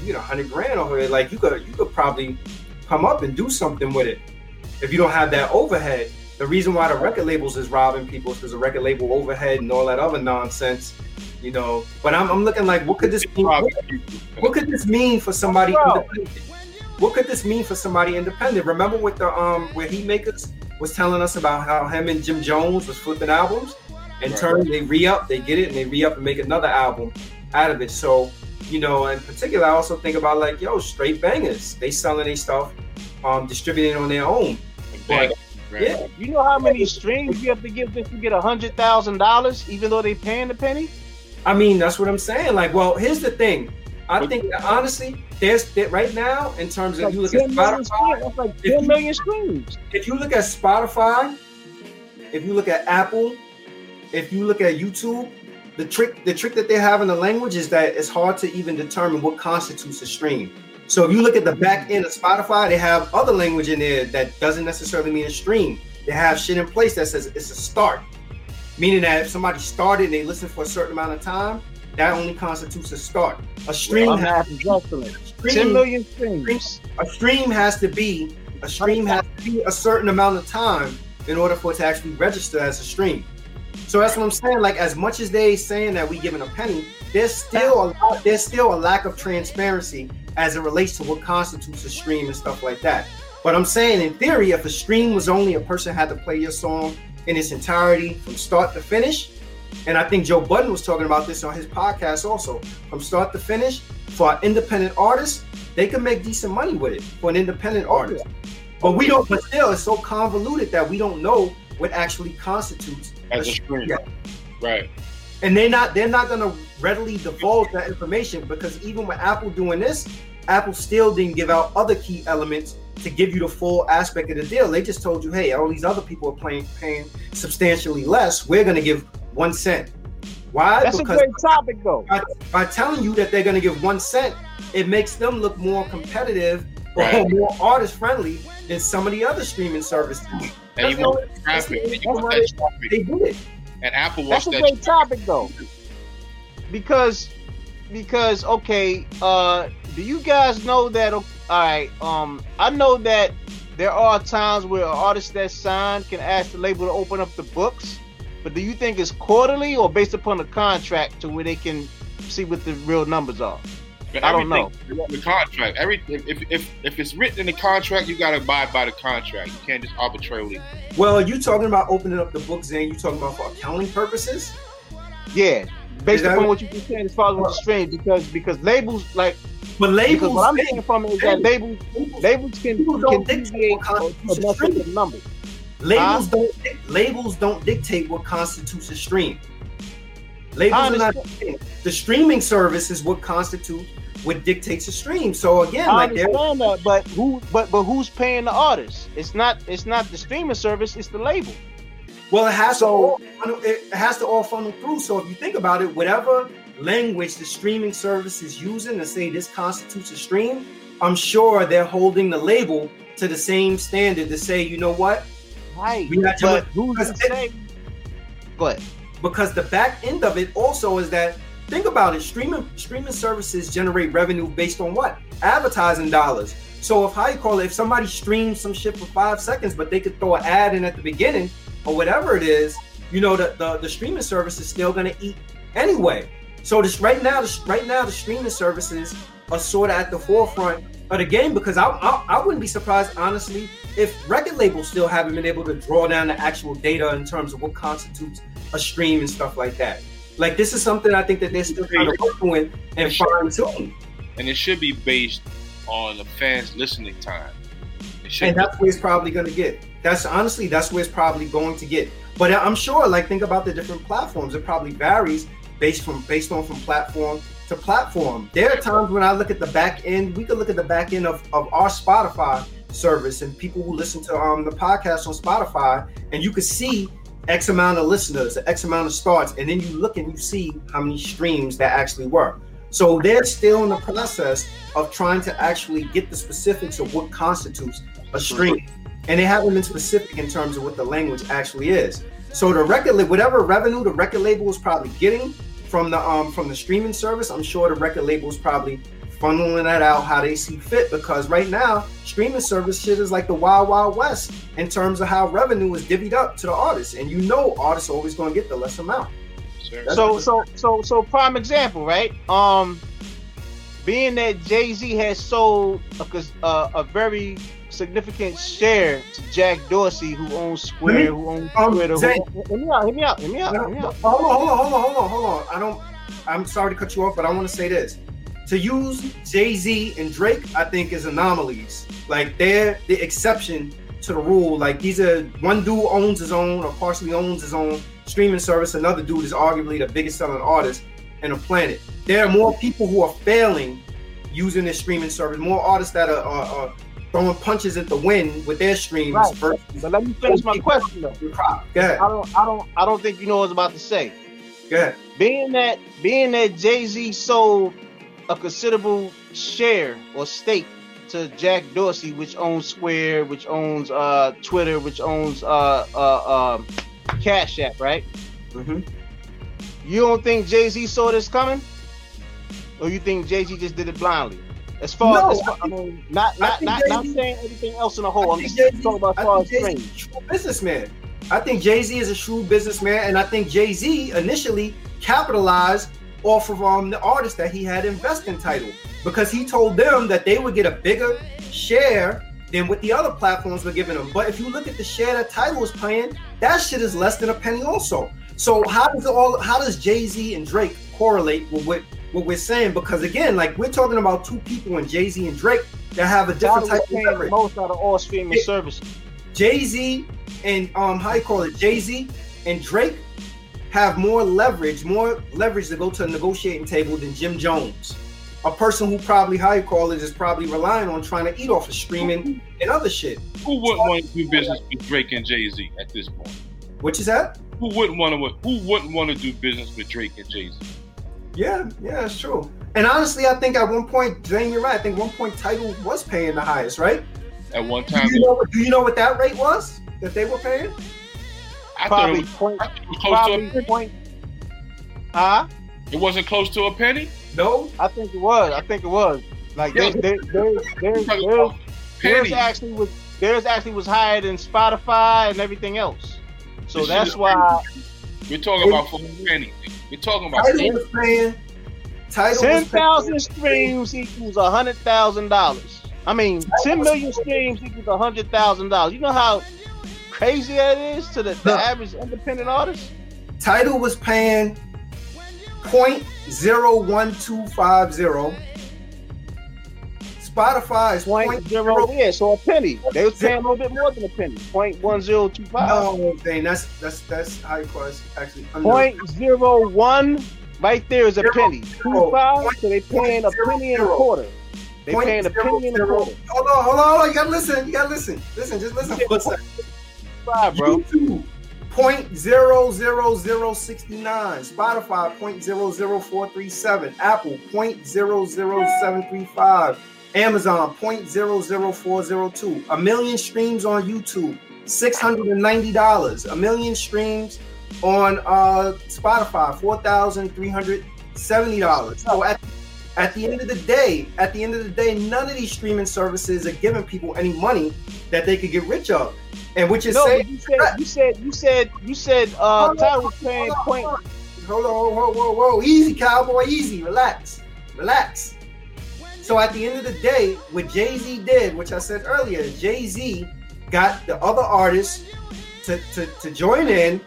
you get a hundred grand over it. Like you could you could probably come up and do something with it. If you don't have that overhead, the reason why the record labels is robbing people is because the record label overhead and all that other nonsense, you know. But I'm, I'm looking like, what could this mean? What, what could this mean for somebody independent? What could this mean for somebody independent? Remember with the um where Heatmakerz was telling us about how him and Jim Jones was flipping albums, and right. turn they re up, they get it, and they re up and make another album out of it. So you know, in particular, I also think about like, yo, straight bangers. They selling their stuff, um, distributing on their own. But Right. Yeah. You know how many streams you have to give just to get a hundred thousand dollars, even though they paying the penny? I mean, that's what I'm saying. Like, well, here's the thing. I think that honestly, there's that right now in terms of Like you look at 10 million Spotify. streams. That's like If ten you- streams. If you look at Spotify, if you look at Apple, if you look at YouTube, the trick the trick that they have in the language is that it's hard to even determine what constitutes a stream. So if you look at the back end of Spotify, they have other language in there that doesn't necessarily mean a stream. They have shit in place that says it's a start, meaning that if somebody started and they listened for a certain amount of time, that only constitutes a start. A stream, My has, excellent. stream Ten million streams. a stream has to be a stream has to be a certain amount of time in order for it to actually register as a stream. So that's what I'm saying. Like as much as they saying that we giving a penny, there's still a lot, there's still a lack of transparency as it relates to what constitutes a stream and stuff like that. But I'm saying in theory, if a stream was only a person had to play your song in its entirety from start to finish, and I think Joe Budden was talking about this on his podcast also, from start to finish, for an independent artist, they can make decent money with it for an independent oh, artist. But we don't, but still, it's so convoluted that we don't know what actually constitutes As a a stream. Yeah. Right. and they're not they're not gonna readily divulge that information because even with Apple doing this, Apple still didn't give out other key elements to give you the full aspect of the deal. They just told you, hey, all these other people are playing paying substantially less. We're gonna give one cent. Why? That's a great topic, though. by, by telling you that they're gonna give one cent, it makes them look more competitive or more artist friendly than some of the other streaming services. And you That's want the- traffic. that's And you want that traffic. They did it. And Apple Watch That's wants a that. great topic, though. Because, because okay, uh, do you guys know that? All right, um, I know that there are times where artists that sign can ask the label to open up the books, but do you think it's quarterly or based upon the contract to where they can see what the real numbers are? But I don't know. The contract. Every if, if if if it's written in the contract, you gotta abide by the contract. You can't just arbitrarily. Well, are you talking about opening up the books and you talking about for accounting purposes? Yeah, based upon what you just saying as far as with the streams, because because labels like But labels, what I'm getting from it is that labels labels, labels can People can don't dictate what constitutes a mess the numbers. labels don't labels don't dictate what constitutes a stream. Labels are not the streaming service is what constitutes what dictates a stream. So again, I like understand that, but who? But but who's paying the artist? It's not. It's not the streaming service. It's the label. well, it has So- to all, it has to all funnel through. So if you think about it, whatever language the streaming service is using to say this constitutes a stream, I'm sure they're holding the label to the same standard to say, you know what, Right. We got to- But who's to say? Go ahead. because the back end of it also is that think about it. Streaming streaming services generate revenue based on what? Advertising dollars. So if how you call it if somebody streams some shit for five seconds but they could throw an ad in at the beginning or whatever it is you know the the, the streaming service is still to eat anyway. So this right now this, right now the streaming services are sort of at the forefront of the game because I, I I wouldn't be surprised honestly if record labels still haven't been able to draw down the actual data in terms of what constitutes a stream and stuff like that. Like this is something I think that they're still trying to work with and fine tune. And it should be based on the fans' listening time. And that's where it's probably gonna get. That's honestly that's where it's probably going to get. But I'm sure, like think about the different platforms. It probably varies based from based on from platform to platform. There are times when I look at the back end. We could look at the back end of, of our Spotify service and people who listen to um the podcast on Spotify, and you could see X amount of listeners, X amount of starts, and then you look and you see how many streams that actually were. So they're still in the process of trying to actually get the specifics of what constitutes a stream, and they haven't been specific in terms of what the language actually is. So the record, whatever revenue the record label is probably getting from the um from the streaming service, I'm sure the record label is probably funneling that out how they see fit because right now streaming service shit is like the wild wild west in terms of how revenue is divvied up to the artists and you know artists are always going to get the less amount Sir. So so so so prime example, right? Um, being that Jay Z has sold a, cause- uh, a very significant share to Jack Dorsey, who owns Square, me- who owns um, Twitter. Who, Zay- hear me out, hear me out, hear me out, hear me out. hold on, hold on, hold on, hold on, hold on. I don't. I'm sorry to cut you off, but I want to say this. To use Jay Z and Drake, I think is anomalies. Like they're the exception to the rule. Like these are one dude owns his own or partially owns his own streaming service. Another dude is arguably the biggest selling artist in the planet. There are more people who are failing using this streaming service. More artists that are, are, are throwing punches at the wind with their streams. Right. versus- But let me finish my question though. I don't I don't I don't think you know what I was about to say. Ahead. Being that being that Jay-Z sold a considerable share or stake to Jack Dorsey, which owns Square, which owns uh Twitter, which owns uh uh um Cash App, right? Mhm. You don't think Jay-Z saw this coming? Or you think Jay-Z just did it blindly? As far No, as far, I mean, not I not think not, not saying anything else in the whole. I I'm just Jay-Z talking about far as a shrewd businessman. I think Jay Z is a shrewd businessman, and I think Jay Z initially capitalized off of um the artists that he had invested in Tidal because he told them that they would get a bigger share than what the other platforms were giving them. But if you look at the share that Tidal was playing, that shit is less than a penny also. So how does it all how does Jay Z and Drake correlate with what what we're saying? Because again, like we're talking about two people in Jay Z and Drake that have a different type of leverage. most out of all streaming services. Jay Z and um how you call it Jay Z and Drake have more leverage, more leverage to go to a negotiating table than Jim Jones, a person who probably how you call it is probably relying on trying to eat off of streaming and other shit. Who wouldn't want to do business with Drake and Jay Z at this point? Which is that? Who wouldn't want to? Who wouldn't want to do business with Drake and Jay Z? Yeah, yeah, it's true. And honestly, I think at one point, Jane, you're right. I think one point Tidal was paying the highest, right? At one Do time, you know, do you know what that rate was that they were paying? I thought Probably it was, point, I thought it was close to a probably penny. point. Huh? It wasn't close to a penny. No. I think it was. I think it was. Like there, there, there, there, We're talking theirs actually was theirs actually was higher than Spotify and everything else. So This that's why We're talking about for a penny. We're talking about Tidal was paying. Tidal ten was streams equals a hundred thousand dollars. I mean, ten million streams equals a hundred thousand dollars. You know how crazy that is to the, the average independent artist? Tidal was paying point zero one two five zero. Spotify is Point point zero, zero. yeah, so a penny. They was paying a little bit more than a penny. Point one zero two five. No, Dane, that's that's that's how you call it. Actually, under- Point zero one, right there is a Zero, penny. zero, Two five, point so they paying a penny and a quarter. They paying a penny and a quarter. Hold on, hold on, hold on. You gotta listen. You gotta listen. Listen, just listen Five, bro. YouTube, point zero zero zero sixty nine. Spotify, point zero zero four three seven. Apple, point zero zero seven three five. Amazon, point zero zero four zero two. A million streams on YouTube, six hundred and ninety dollars. A million streams on uh, Spotify, four thousand three hundred seventy dollars. So at at the end of the day, at the end of the day, none of these streaming services are giving people any money that they could get rich of. And which is No, saying you said you said you said you said uh Tidal was paying point Hold on, whoa, whoa, whoa, easy, cowboy, easy, relax, relax. So at the end of the day, what Jay Z did, which I said earlier, Jay Z got the other artists to, to, to join in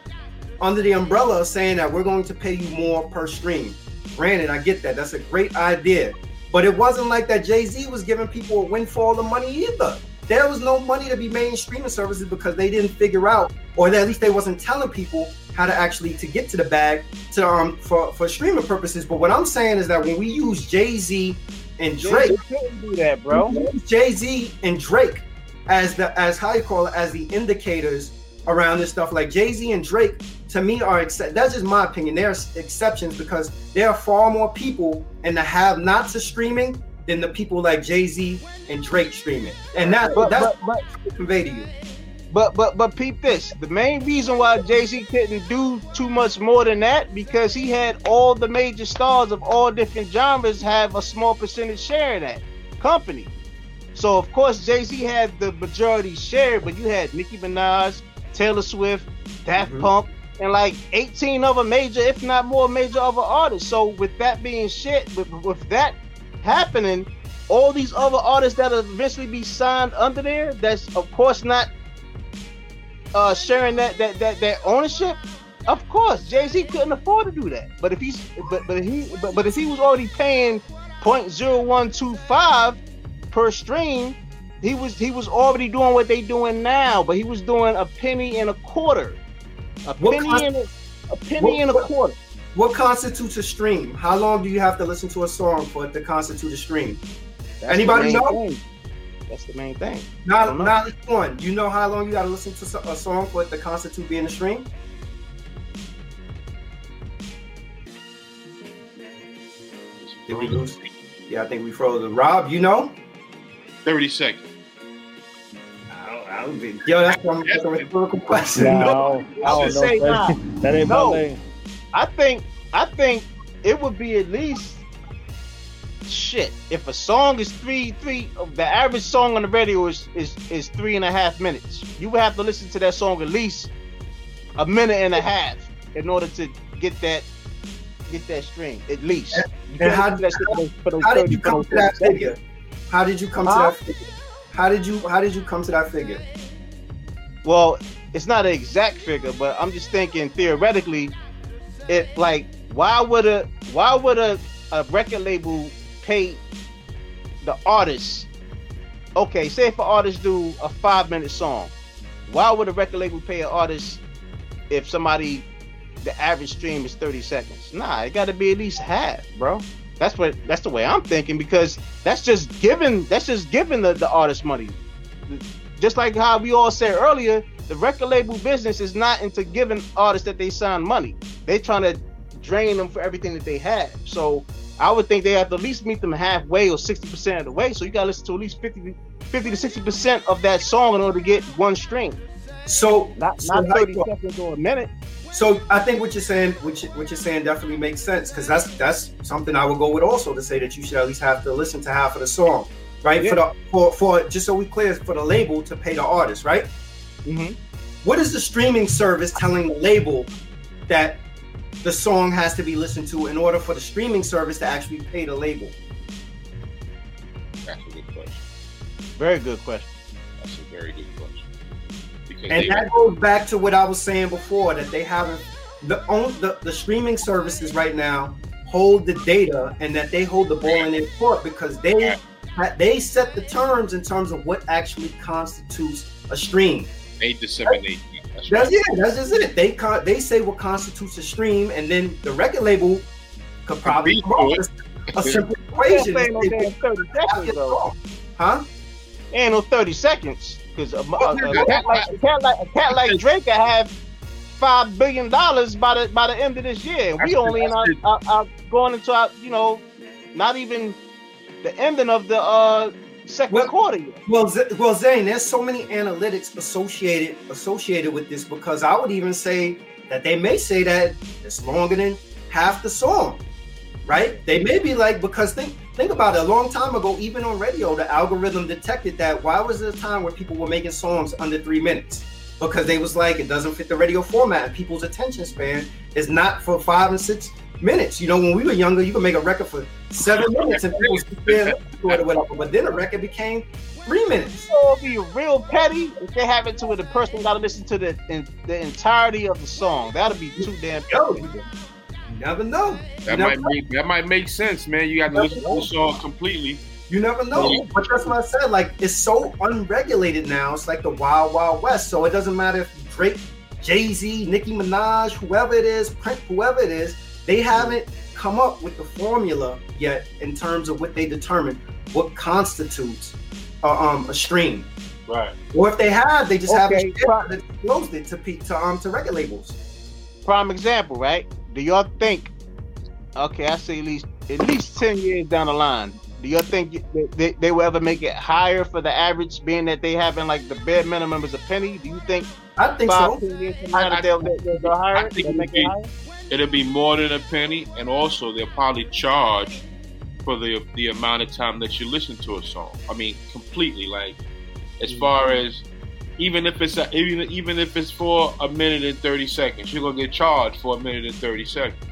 under the umbrella of saying that we're going to pay you more per stream. Granted, I get that. That's a great idea. But it wasn't like that Jay Z was giving people a windfall of money either. There was no money to be made in streaming services because they didn't figure out, or at least they wasn't telling people how to actually to get to the bag to um for, for streaming purposes. But what I'm saying is that when we use Jay Z and Drake, couldn't do that, bro. Jay Z and Drake as the as how you call it as the indicators around this stuff. Like Jay Z and Drake, to me, are except that's just my opinion. They're exceptions because there are far more people in the have-nots of streaming than the people like Jay Z and Drake streaming, and that's But that's but but convey to you. but but but peep this. The main reason why Jay Z couldn't do too much more than that because he had all the major stars of all different genres have a small percentage share in that company. So of course Jay Z had the majority share, but you had Nicki Minaj, Taylor Swift, Daft Mhm. Punk, and like 18 other major, if not more major other artists. So with that being shit, with, with that happening, all these other artists that will eventually be signed under there, that's of course not uh sharing that that that that ownership. Of course, Jay Z couldn't afford to do that. But if he's but but he but, but if he was already paying 0.0125 per stream, he was he was already doing what they doing now, but he was doing a penny and a quarter, a What penny and a, a penny what- and a quarter. What constitutes a stream? How long do you have to listen to a song for it to constitute a stream? That's Anybody know? thing. That's the main thing. Not Now, don't know. one, you know how long you got to listen to a song for it to constitute being a stream? Did we lose? Yeah, I think we froze. Rob, you know? 30 seconds. I don't, I don't. Yo, that's some, that's a rhetorical question. No, I I don't would know. say That, that ain't No. my lane. I think I think it would be at least shit. If a song is three three the average song on the radio is is is three and a half minutes. You would have to listen to that song at least a minute and a half in order to get that get that string At least. And how- do that shit for those- for those How did you come to that figure? How did you come Huh? to that figure? How did you How did you come to that figure? Well, it's not an exact figure, but I'm just thinking theoretically, it like why would a why would a, a record label pay the artist? Okay, say if an artist do a five minute song, why would a record label pay an artist if somebody the average stream is 30 seconds? Nah, it got to be at least half, bro. That's what that's the way I'm thinking because that's just giving that's just giving the, the artist money just like how we all said earlier, the record label business is not into giving artists that they sign money. They trying to drain them for everything that they have. So I would think they have to at least meet them halfway or 60% of the way. So you gotta listen to at least 50 to, 50 to 60% of that song in order to get one string. So, Not so not 30 you- seconds or a minute. So I think what you're saying, what, you, what you're saying, definitely makes sense because that's that's something I would go with also to say that you should at least have to listen to half of the song, right? For the for for just so we clear for the label to pay the artist, right? Mm-hmm. What is the streaming service telling the label that the song has to be listened to in order for the streaming service to actually pay the label? That's a good question. Very good question. That's a very good question. Because And they, that goes back to what I was saying before that they haven't the own the, the streaming services right now hold the data and that they hold the ball in their court because they they set the terms in terms of what actually constitutes a stream. They disseminate. That's That's right. it. That's just it. They con- they say what constitutes a stream, and then the record label could probably come up with a simple Ain't equation. no and damn 30 seconds though. Huh? Ain't no 30 seconds. Because a, a, a, cat like, a cat like a cat like Drake could have five billion dollars by the by the end of this year. And we only in our, our, our going into our you know not even the ending of the uh second Well- quarter yet. Well, Z- well, Zane, there's so many analytics associated associated with this because I would even say that they may say that it's longer than half the song, right? They may be like because think think about it. A long time ago, even on radio, the algorithm detected that. Why was there a time where people were making songs under three minutes? Because they was like it doesn't fit the radio format, and people's attention span is not for five and six minutes. You know, when we were younger, you could make a record for seven minutes and people sit there and to it or whatever. But then the record became three minutes. So it'll be real petty if they have it to where the person got to listen to the in, the entirety of the song. That'll be too damn Yo, petty. you never know. That You might never, make that might make sense, man. You got to listen to the song completely. you never know. But that's what I said. Like it's so unregulated now. It's like the wild, wild west. So it doesn't matter if Drake, Jay Z, Nicki Minaj, whoever it is, Prince, whoever it is, they haven't come up with the formula yet in terms of what they determine what constitutes uh, um, a stream. Right. Or if they have, they just Okay, haven't shared it, disclosed it to pe- to um to record labels. prime example, right? Do y'all think? Okay, I say at least at least ten years down the line. Do y'all think they, they, they will ever make it higher for the average, being that they having like the bare minimum is a penny? Do you think I think five, so. ten years from I- I- that they'll, they'll, they'll go higher? I think They'll it make would be- it higher? It'll be more than a penny, and also they'll probably charge for the the amount of time that you listen to a song. I mean, completely. Like as mm-hmm. far as even if it's a, even even if it's for a minute and thirty seconds, you're gonna get charged for a minute and thirty seconds.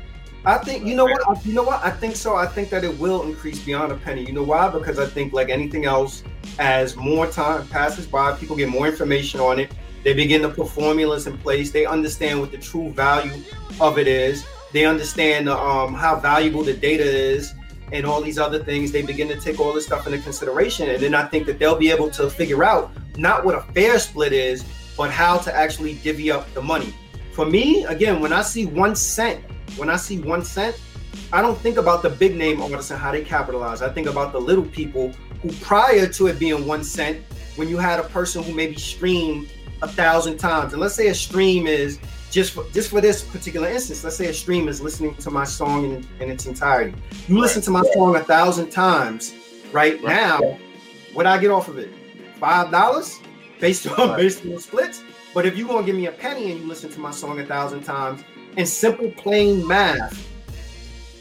I think you know what you know what I think so. I think that it will increase beyond a penny. You know why? Because I think like anything else, as more time passes by, people get more information on it. They begin to put formulas in place. They understand what the true value of it is. They understand um, how valuable the data is. and all these other things. They begin to take all this stuff into consideration, and then I think that they'll be able to figure out not what a fair split is, but how to actually divvy up the money. For me, again, when I see one cent, when I see one cent, I don't think about the big name artists and how they capitalize. I think about the little people who, prior to it being one cent, when you had a person who maybe streamed a thousand times, and let's say a stream is just for, just for this particular instance, let's say a stream is listening to my song in, in its entirety. You right. listen to my song a thousand times right, right. now. What I get off of it? Five dollars based on right. based on splits. But if you're gonna give me a penny and you listen to my song a thousand times, in simple plain math,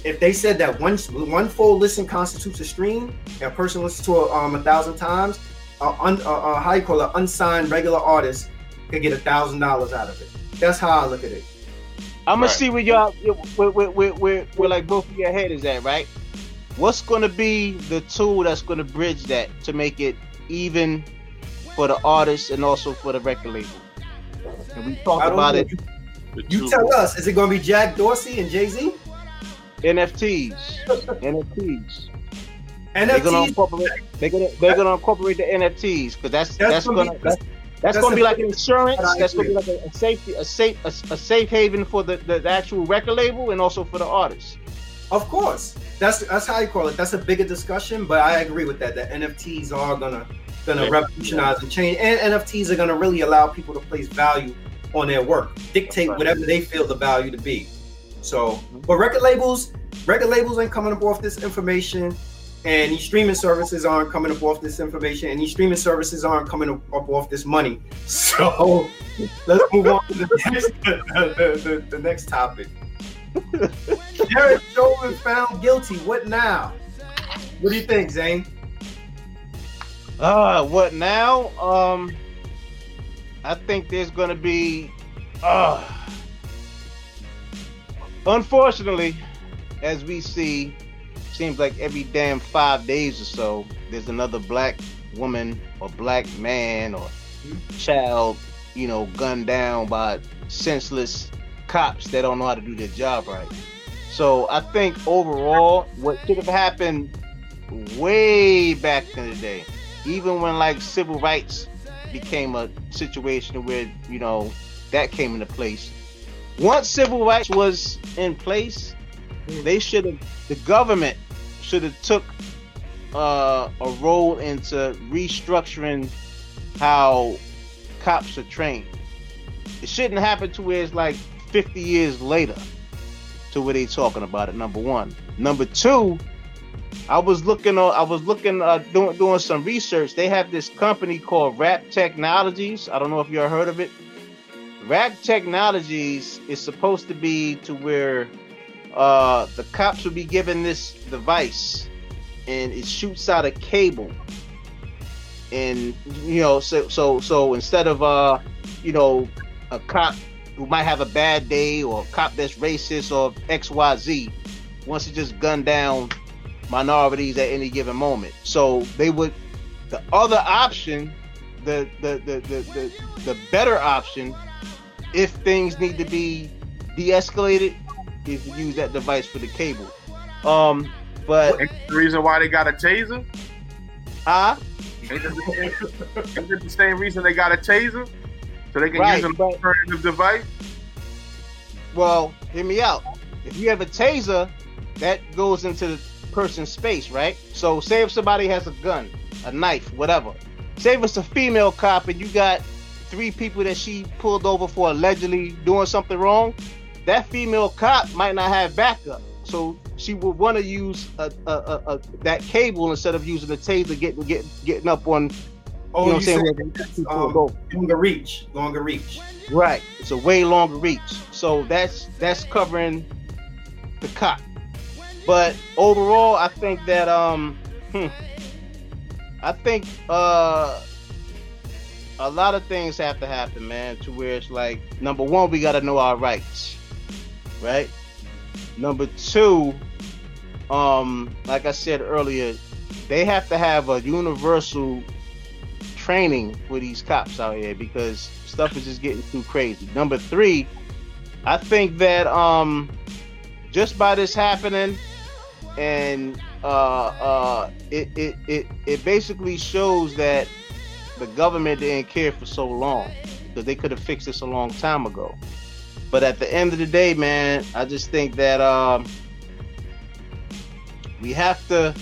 if they said that one one full listen constitutes a stream, and a person listens to it um, a thousand times, uh, un, uh, uh, how you call it, unsigned regular artist could get a thousand dollars out of it. That's how I look at it. I'm gonna right. see where y'all, where, where, where, where, where like both of your head is at, right? What's gonna be the tool that's gonna bridge that to make it even for the artist and also for the record label? And we talked about know. it. You, you tell us, is it gonna be Jack Dorsey and Jay Z? NFTs. NFTs. NFTs. They're gonna incorporate. They're gonna they're gonna incorporate the NFTs because that's that's, that's gonna, that's, that's, that's gonna be like an insurance. That's gonna be like a, safety a safe a, a, safe haven for the, the, the actual record label and also for the artists. Of course, that's that's how you call it. That's a bigger discussion, but I agree with that. That NFTs are gonna gonna yeah. revolutionize and change, and NFTs are gonna really allow people to place value on their work, dictate whatever they feel the value to be. So, mm-hmm. but record labels, record labels ain't coming up off this information, and these streaming services aren't coming up off this information, and these streaming services aren't coming up, off this money. So, let's move on to the next, the, the, the next topic. Derek Chauvin found guilty. What now? What do you think, Zane? Uh, what now? Um, I think there's gonna be, uh, Unfortunately, as we see, seems like every damn five days or so, there's another black woman or black man or child, you know, gunned down by senseless cops that don't know how to do their job right. So I think overall, what should have happened way back in the day, even when like civil rights became a situation where you know that came into place, once civil rights was in place, they should have the government should have took uh, a role into restructuring how cops are trained. It shouldn't happen to where it's like 50 years later to where they talking about it. Number one. Number two, I was looking. I was looking uh, doing doing some research. They have this company called Wrap Technologies. I don't know if you ever heard of it. Wrap Technologies is supposed to be to where uh, the cops will be given this device and it shoots out a cable. And you know, so so so instead of uh, you know, a cop who might have a bad day or a cop that's racist or XYZ wants to just gun down minorities at any given moment. So they would the other option, the the the the, the, the better option if things need to be de-escalated, is to use that device for the cable. Um, but the reason why they got a taser? Huh? Ain't it the same reason they got a taser? So they can right, use an alternative device? Well, hear me out. If you have a taser, that goes into the person's space, right? So say if somebody has a gun, a knife, whatever. Say if it's a female cop and you got three people that she pulled over for allegedly doing something wrong, that female cop might not have backup. So she would want to use a, a, a, a, that cable instead of using the taser, getting get, getting up on. Oh, you know what I'm saying? Um, longer reach, longer reach. Right, it's a way longer reach. So that's that's covering the cop. But overall, I think that um, hmm, I think uh a lot of things have to happen, man, to where it's like number one, we got to know our rights, right? Number two, um, like I said earlier, they have to have a universal training for these cops out here because stuff is just getting too crazy. Number three, I think that um, just by this happening and uh, uh, it, it it it basically shows that the government didn't care for so long because they could have fixed this a long time ago. But at the end of the day, man, I just think that um, we have to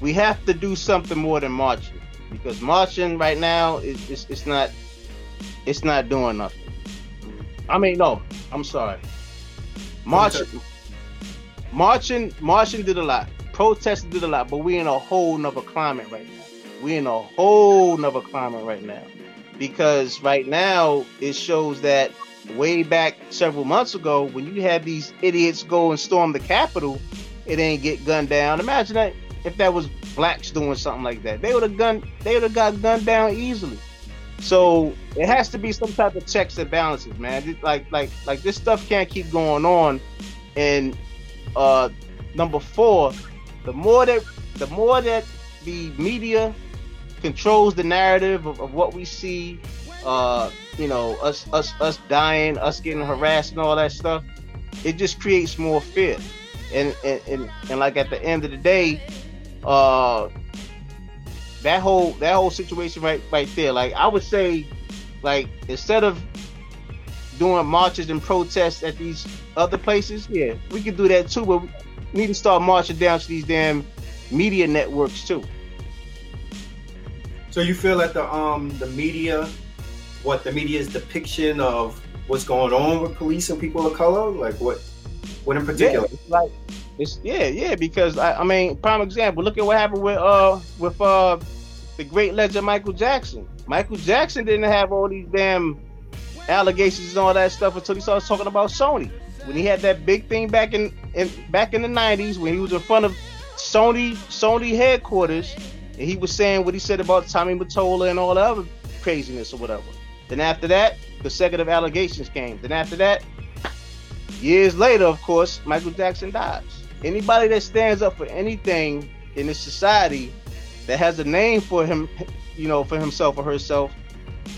we have to do something more than marching because marching right now is it's, it's not it's not doing nothing. I mean, no, I'm sorry. Marching, marching, marching did a lot. Protesting did a lot, but we in a whole nother climate right now. We in a whole nother climate right now because right now it shows that way back several months ago when you had these idiots go and storm the Capitol, it didn't get gunned down. Imagine that if that was blacks doing something like that, they would have gun they would have got gunned down easily. So it has to be some type of checks and balances, man. Like like like this stuff can't keep going on. And uh, number four, the more that the more that the media controls the narrative of, of what we see, uh, you know, us us us dying, us getting harassed and all that stuff, it just creates more fear. And and, and, and like at the end of the day, uh that whole that whole situation right right there like i would say like instead of doing marches and protests at these other places yeah we could do that too but we need to start marching down to these damn media networks too so you feel that the um the media what the media's depiction of what's going on with police and people of color like what what in particular yeah, like it's yeah, yeah, because I, I mean, prime example. Look at what happened with uh with uh the great legend Michael Jackson. Michael Jackson didn't have all these damn allegations and all that stuff until he started talking about Sony. When he had that big thing back in, in back in the '90s, when he was in front of Sony Sony headquarters, and he was saying what he said about Tommy Mottola and all the other craziness or whatever. Then after that, the consecutive allegations came. Then after that, years later, of course, Michael Jackson dies anybody that stands up for anything in this society that has a name for him, you know, for himself or herself,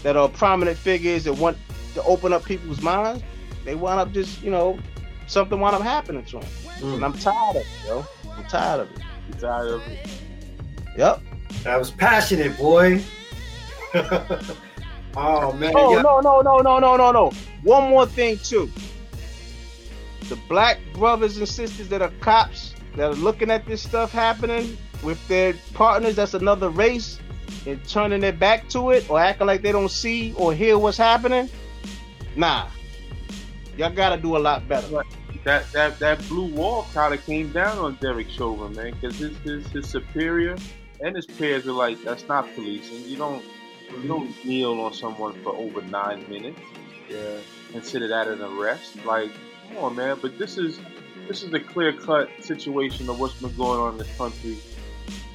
that are prominent figures that want to open up people's minds, they wind up just, you know, something wind up happening to them. Mm. And I'm tired of it, yo. I'm tired of it. You tired of it? Yep. I was passionate, boy. oh man. Oh yeah. no, no, no, no, no, no, no. One more thing too the black brothers and sisters that are cops that are looking at this stuff happening with their partners that's another race and turning their back to it or acting like they don't see or hear what's happening nah y'all gotta do a lot better that that that blue wall kind of came down on Derek Chauvin, man, because his, his his superior and his peers are like, that's not policing. You don't you don't mm-hmm. kneel on someone for over nine minutes. Yeah, consider that an arrest. Like Come on, man. But this is this is a clear cut situation of what's been going on in this country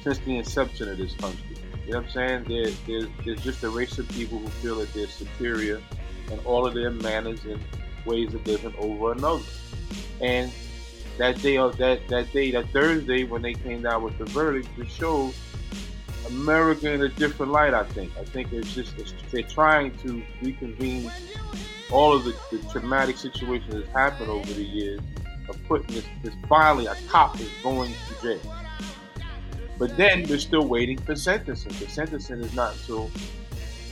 since the inception of this country. You know what I'm saying? There, there's, there's just a race of people who feel that they're superior in all of their manners and ways of living over another. And that day, of that that day, that Thursday, when they came down with the verdict, it showed America in a different light. I think. I think it's just it's, they're trying to reconvene all of the, the traumatic situations that's happened over the years of putting this, this finally a cop is going to jail. But then they're still waiting for sentencing. The sentencing is not until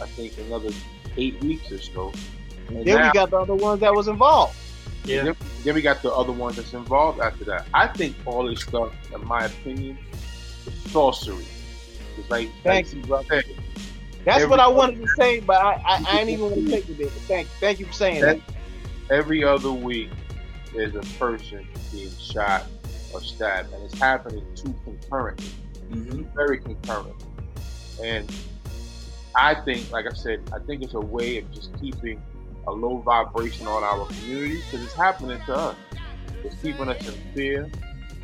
I think another eight weeks or so. And then now, we got the other ones that was involved. Yeah. Then, then, we got the other ones that's involved after that. I think all this stuff, in my opinion, is sorcery. It's like, Thank you, brother. That's what I wanted to say, but I, I, I ain't even want to take it there. But thank, thank you for saying that. Every other week, there's a person being shot or stabbed, and it's happening too concurrently, mm-hmm. very concurrent. And I think, like I said, I think it's a way of just keeping a low vibration on our community because it's happening to us. It's keeping us in fear.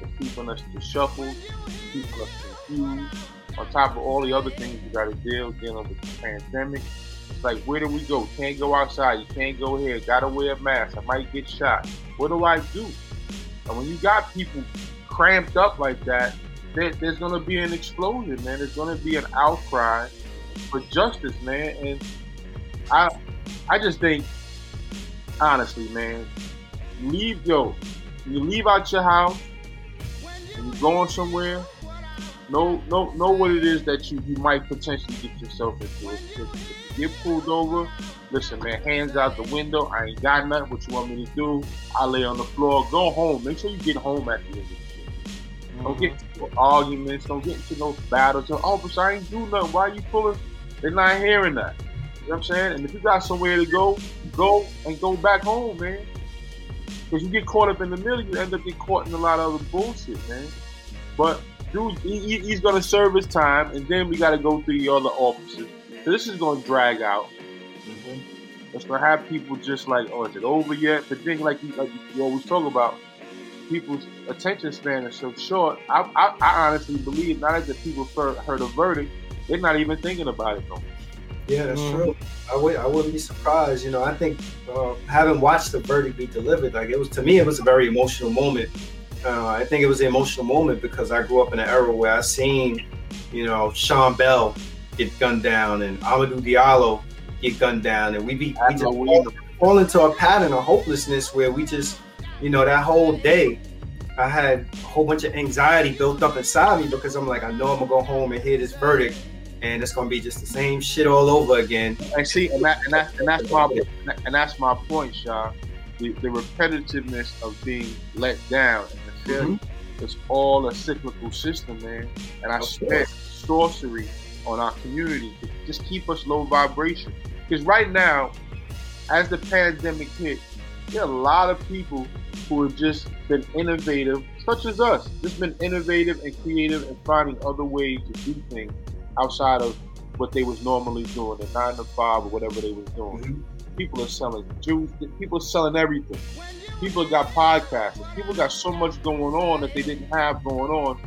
It's keeping us disheveled. It's keeping us confused on top of all the other things you got to deal dealing with the pandemic. It's like, where do we go? Can't go outside. You can't go here. Got to wear a mask. I might get shot. What do I do? And when you got people cramped up like that, there, there's to be an explosion, man. There's to be an outcry for justice, man. And I, I just think, honestly, man, leave yo, you leave out your house, when you're going somewhere, know know know what it is that you, you might potentially get yourself into. If, you get pulled over, listen, man, hands out the window. I ain't got nothing. What you want me to do? I lay on the floor. Go home. Make sure you get home at the end of the day. Mm-hmm. Don't get into arguments. Don't get into no battles. Oh, but I ain't do nothing. Why are you pulling? They're not hearing that. You know what I'm saying? And if you got somewhere to go, go and go back home, man. Because you get caught up in the middle, you end up getting caught in a lot of other bullshit, man. But dude, he, he's going to serve his time, and then we got to go through the other officers. So this is going to drag out. Mm-hmm. It's going to have people just like, oh, is it over yet? But then, like you, like you always talk about, people's attention span is so short. I, I, I honestly believe now that the people heard a verdict, they're not even thinking about it no more. Yeah, that's mm-hmm. true. I would I wouldn't be surprised. You know, I think uh, having watched the verdict be delivered, like it was to me, it was a very emotional moment. Uh, I think it was an emotional moment because I grew up in an era where I seen, you know, Sean Bell get gunned down and Amadou Diallo get gunned down, and we be we just fall, fall into a pattern of hopelessness where we just, you know, that whole day. I had a whole bunch of anxiety built up inside me because I'm like, I know I'm gonna go home and hear this verdict, and it's gonna be just the same shit all over again. And see, and, that, and, that, and that's my and that's my point, Shaw. The, the repetitiveness of being let down failure. Mm-hmm. It's all a cyclical system, man. And I spent sorcery on our community to just keep us low vibration. Because right now, as the pandemic hit, there are a lot of people who have just been innovative, such as us, just been innovative and creative and finding other ways to do things outside of what they was normally doing, the nine to five or whatever they was doing. Mm-hmm. People are selling juice. People are selling everything. People got podcasts. People got so much going on that they didn't have going on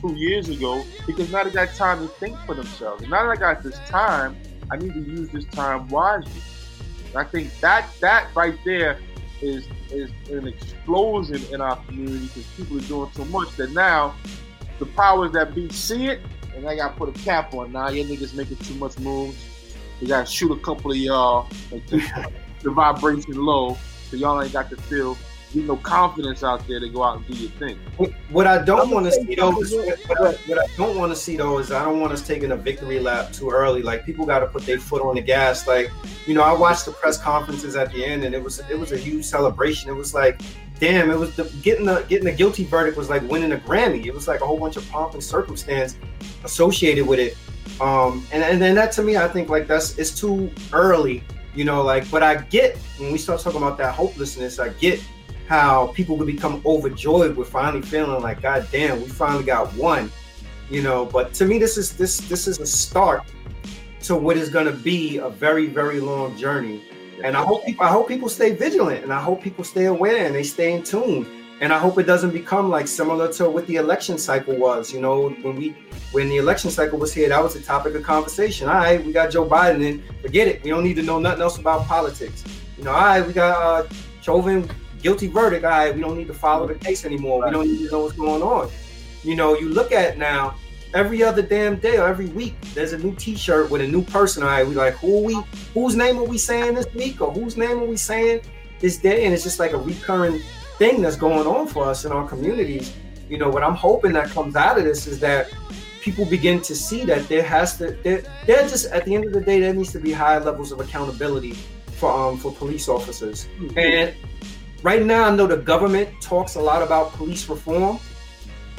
two years ago because now they got time to think for themselves. And now that I got this time, I need to use this time wisely. And I think that that right there is is an explosion in our community because people are doing so much that now the powers that be see it and they gotta put a cap on. Now your niggas making too much moves. You gotta shoot a couple of y'all and keep the vibration low, so y'all ain't got to feel you know confidence out there to go out and do your thing. What I don't want to see though is what, I, what I don't want to see though is I don't want us taking a victory lap too early. Like people got to put their foot on the gas. Like you know, I watched the press conferences at the end, and it was it was a huge celebration. It was like damn, it was the, getting the getting the guilty verdict was like winning a Grammy. It was like a whole bunch of pomp and circumstance associated with it. Um, and and then that to me, I think like that's it's too early, you know. Like, but I get when we start talking about that hopelessness, I get how people could become overjoyed with finally feeling like, God damn, we finally got one, you know. But to me, this is this this is a start to what is going to be a very very long journey and I hope people, I hope people stay vigilant, and I hope people stay aware and they stay in tune. And I hope it doesn't become like similar to what the election cycle was. You know, when we when the election cycle was here, that was the topic of conversation. All right, we got Joe Biden, and forget it. We don't need to know nothing else about politics. You know, all right, we got uh, Chauvin guilty verdict. All right, we don't need to follow the case anymore. We don't need to know what's going on. You know, you look at now every other damn day or every week there's a new t-shirt with a new person all right we like who we whose name are we saying this week or whose name are we saying this day and it's just like a recurring thing that's going on for us in our communities you know what i'm hoping that comes out of this is that people begin to see that there has to there, there just at the end of the day there needs to be high levels of accountability for um for police officers mm-hmm. and right now i know the government talks a lot about police reform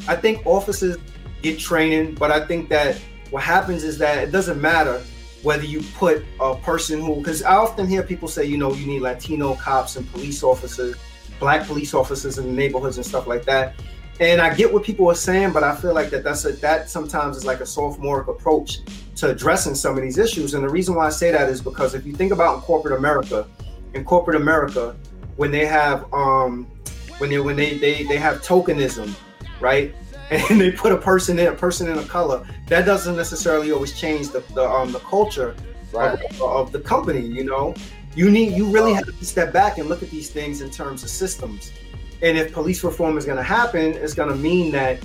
i think officers get training. But I think that what happens is that it doesn't matter whether you put a person who, because I often hear people say, you know, you need Latino cops and police officers, black police officers in the neighborhoods and stuff like that. And I get what people are saying, but I feel like that that's a that sometimes is like a sophomoric approach to addressing some of these issues. And the reason why I say that is because if you think about in corporate America, in corporate America, when they have um when they when they they, they have tokenism, right? and they put a person in a person in a color, that doesn't necessarily always change the the, um, the culture right. of, of the company. You know, you need you really have to step back and look at these things in terms of systems. And if police reform is going to happen, it's going to mean that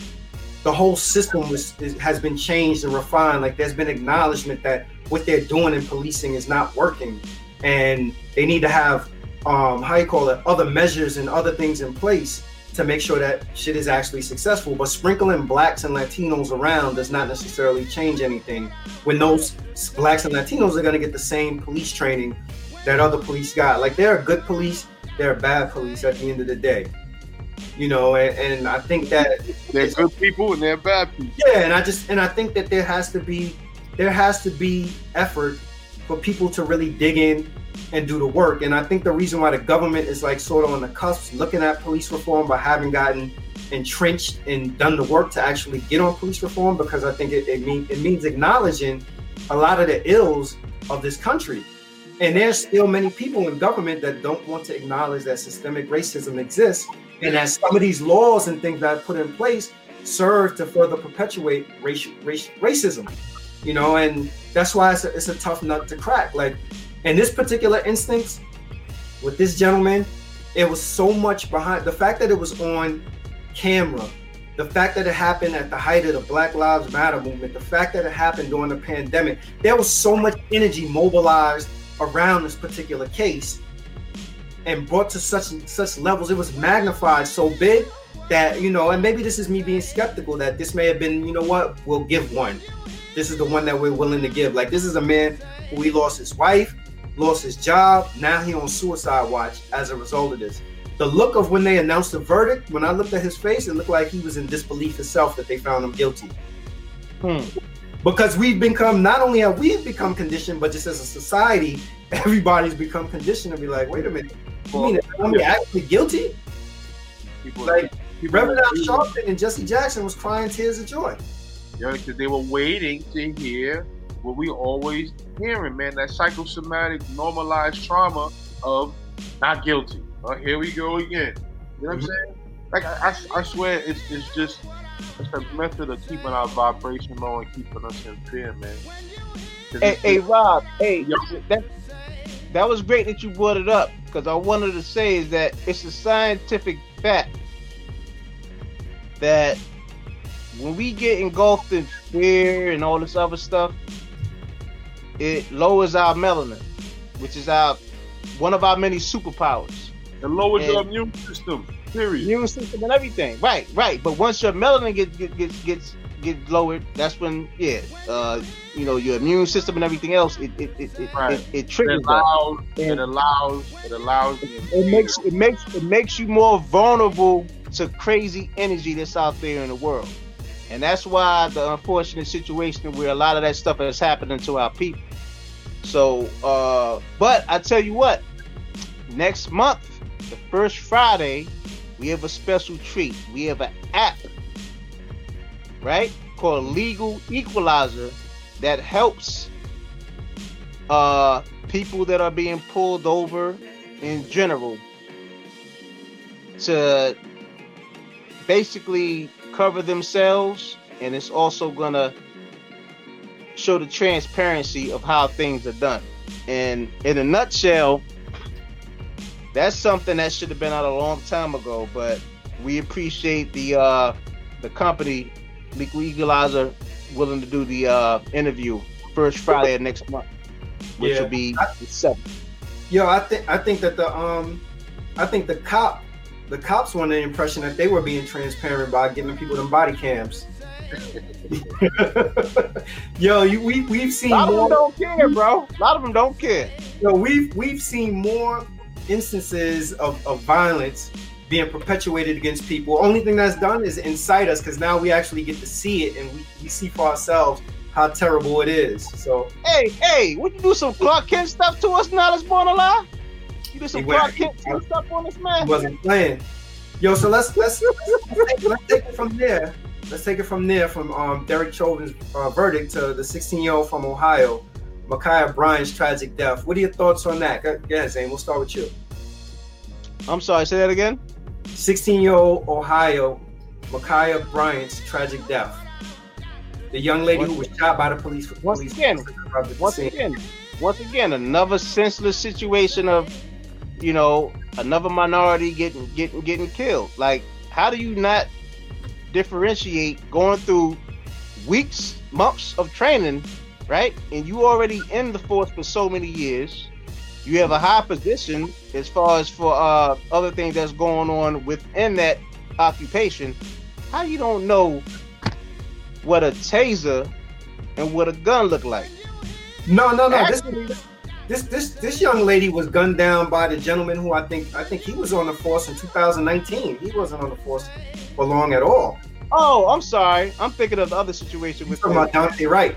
the whole system was, is, has been changed and refined. Like there's been acknowledgement that what they're doing in policing is not working, and they need to have um, how you call it other measures and other things in place to make sure that shit is actually successful. But sprinkling blacks and Latinos around does not necessarily change anything when those blacks and Latinos are going to get the same police training that other police got. Like they're good police, they're bad police at the end of the day. You know, and, and I think that they're good people and they're bad people. Yeah, and I just and I think that there has to be there has to be effort for people to really dig in and do the work. And I think the reason why the government is like sort of on the cusp looking at police reform but haven't gotten entrenched and done the work to actually get on police reform because I think it, it, mean, it means acknowledging a lot of the ills of this country. And there's still many people in government that don't want to acknowledge that systemic racism exists and that some of these laws and things that are put in place serve to further perpetuate racism. You know, and that's why it's a, it's a tough nut to crack. Like in this particular instance, with this gentleman, it was so much behind the fact that it was on camera, the fact that it happened at the height of the Black Lives Matter movement, the fact that it happened during the pandemic, there was so much energy mobilized around this particular case and brought to such such levels. It was magnified so big that you know, and maybe this is me being skeptical that this may have been, you know what, we'll give one. This is the one that we're willing to give. Like this is a man who he lost his wife, lost his job. Now he on suicide watch as a result of this. The look of when they announced the verdict, when I looked at his face, it looked like he was in disbelief himself that they found him guilty. Hmm. Because we've become not only have we become conditioned, but just as a society, everybody's become conditioned to be like, wait a minute, you mean I'm yeah. actually guilty? People, like people Reverend Al Sharpton and Jesse Jackson was crying tears of joy. Yeah, because they were waiting to hear what we always hearing, man. That psychosomatic normalized trauma of not guilty. Oh, here we go again. You know what I'm mm-hmm. saying? Like I, I, I, swear, it's it's just it's a method of keeping our vibration low and keeping us in fear, man. Hey, hey, Rob. Hey, yo, that that was great that you brought it up because I wanted to say is that it's a scientific fact that when we get engulfed in fear and all this other stuff, it lowers our melanin, which is our one of our many superpowers. It lowers and your immune system. Period. Immune system and everything. Right, right. But once your melanin gets gets gets get lowered, that's when yeah, uh, you know, your immune system and everything else, it it it, it, right. it, it triggers. It allows, it allows, it allows. It, it makes it makes it makes you more vulnerable to crazy energy that's out there in the world, and that's why the unfortunate situation where a lot of that stuff is happening to our people. So, uh, but I tell you what, next month, the first Friday, we have a special treat. We have an app right? Called Legal Equalizer that helps uh, people that are being pulled over in general to basically cover themselves and it's also gonna show the transparency of how things are done. And in a nutshell, that's something that should have been out a long time ago, but we appreciate the uh, the company Legal Equalizer willing to do the uh, interview first Friday of next month, which yeah. will be the seventh. Yo, I think I think that the um, I think the cop, the cops want the impression that they were being transparent by giving people them body cams. Yo, you, we we've seen. A lot more, of them don't care, bro. A lot of them don't care. Yo, we've we've seen more instances of, of violence being perpetuated against people. Only thing that's done is incite us because now we actually get to see it and we, we see for ourselves how terrible it is. So hey, hey, would you do some Clark Kent stuff to us now that's born alive? You do some Clark Kent stuff on this man. He wasn't playing. Yo, so let's let's let's, let's take it from there. Let's take it from there from um, Derek Chauvin's uh, verdict to the 16 year old from Ohio, Ma'Khia Bryant's tragic death. What are your thoughts on that? Go, ahead, Zane. We'll start with you. I'm sorry. Say that again. 16 year old Ohio, Ma'Khia Bryant's tragic death. The young lady once, who was shot by the police. Once police again, once again, once again, another senseless situation of, you know, another minority getting getting getting killed. Like, how do you not differentiate going through weeks, months of training, right? And you already in the force for so many years you have a high position as far as for uh, other things that's going on within that occupation, how you don't know what a taser and what a gun look like? No, no, no. This, Actually, this, this, this young lady was gunned down by the gentleman who I think, I think he was on the force in 2019. He wasn't on the force for long at all. oh, I'm sorry. I'm thinking of the other situation with talking about Daunte Wright.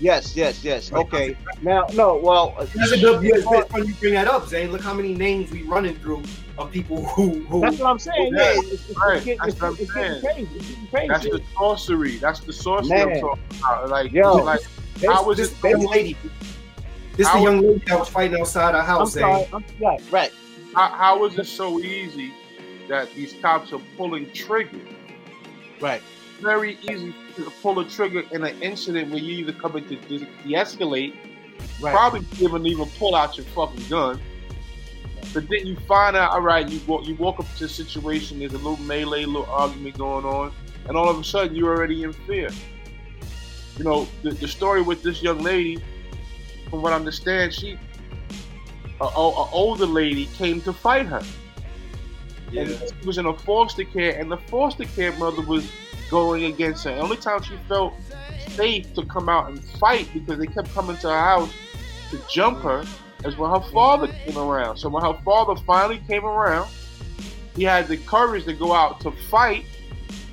Yes, yes, yes. Okay. Now, no, well, That's a good. It's funny you bring that up, Zane. Look how many names we running through of people who who. that's what I'm saying. Yeah, Yeah, it's, it's, right. it's, getting, That's it's, what I'm it's getting saying. crazy. It's getting crazy. That's the sorcery. That's the sorcery Man. I'm talking about. Like, Yo. like They- how was this it? they- young lady. This How- the young lady that was fighting outside our I'm house, sorry. I'm, right, right. How, how is it so easy that these cops are pulling trigger? Right. Very easy to pull a trigger in an incident where you either come in to de- de-escalate, Right. probably even even pull out your fucking gun. But then you find out, all right, you walk, you walk up to a situation, there's a little melee, little argument going on, and all of a sudden you're already in fear. You know, the, the story with this young lady, from what I understand, she, a, a, a older lady came to fight her. And she was in a foster care, and the foster care mother was going against her. The only time she felt safe to come out and fight because they kept coming to her house to jump her is when her father came around. So when her father finally came around, he had the courage to go out to fight,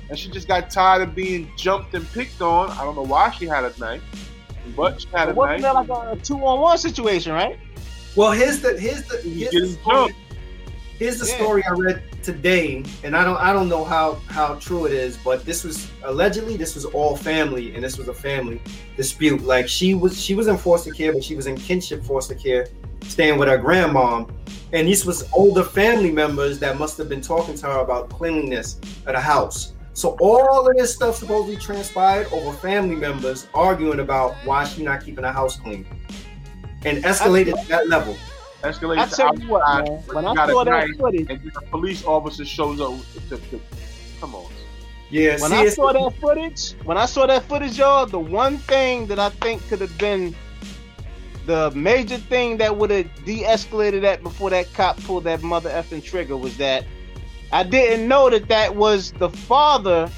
and she just got tired of being jumped and picked on. I don't know why she had a knife, but she had a But wasn't knife. that like a two-on-one situation, right? Well, here's the here's the You here's the story, here's the Yeah. story I read today, and I don't I don't know how how true it is, but this was allegedly this was all family, and this was a family dispute. Like she was she was in foster care, but she was in kinship foster care, staying with her grandmom, and these was older family members that must have been talking to her about cleanliness at the house. So all of this stuff supposedly transpired over family members arguing about why she not keeping the house clean, and escalated to that level. Escalated I to tell you what, man. When I got a saw that knife, footage, and then a police officer shows up. To, to, come on. Yeah, when see, I saw that footage, when I saw that footage, y'all, the one thing that I think could have been the major thing that would have de-escalated that before that cop pulled that mother effing trigger was that I didn't know that that was the father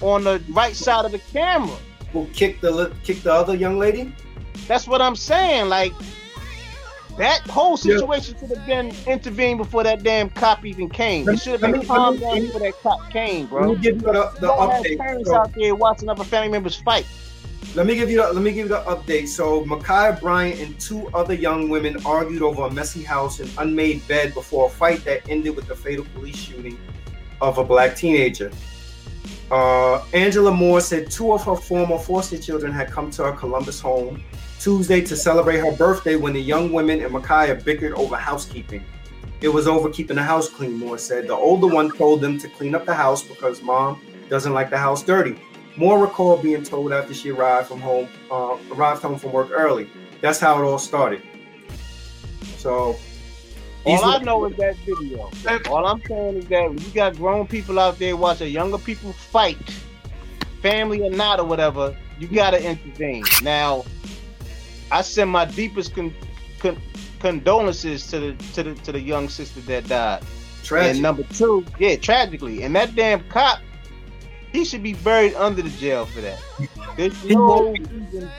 on the right side of the camera. who kicked the kicked the other young lady. That's what I'm saying. Like that whole Yeah. situation should have been intervened before that damn cop even came. Let It should have been me- calmed down before that cop came, bro. Let me give you the, the You don't have update. parents So, out there watching other family members fight. let me give you the, let me give you the update. So Ma'Khia Bryant and two other young women argued over a messy house and unmade bed before a fight that ended with the fatal police shooting of a black teenager. Uh, Angela Moore said two of her former foster children had come to her Columbus home Tuesday to celebrate her birthday when the young women and Ma'Khia bickered over housekeeping. It was over keeping the house clean, Moore said. The older one told them to clean up the house because mom doesn't like the house dirty. Moore recalled being told after she arrived from home, uh, arrived home from work early. That's how it all started. So, All I know is that video. All I'm saying is that when you got grown people out there watching younger people fight, family or not or whatever, you gotta intervene. Now, I send my deepest con- con- condolences to the to the to the young sister that died. tragic. And number two, yeah, tragically, and that damn cop, he should be buried under the jail for that. There's He no won't reason.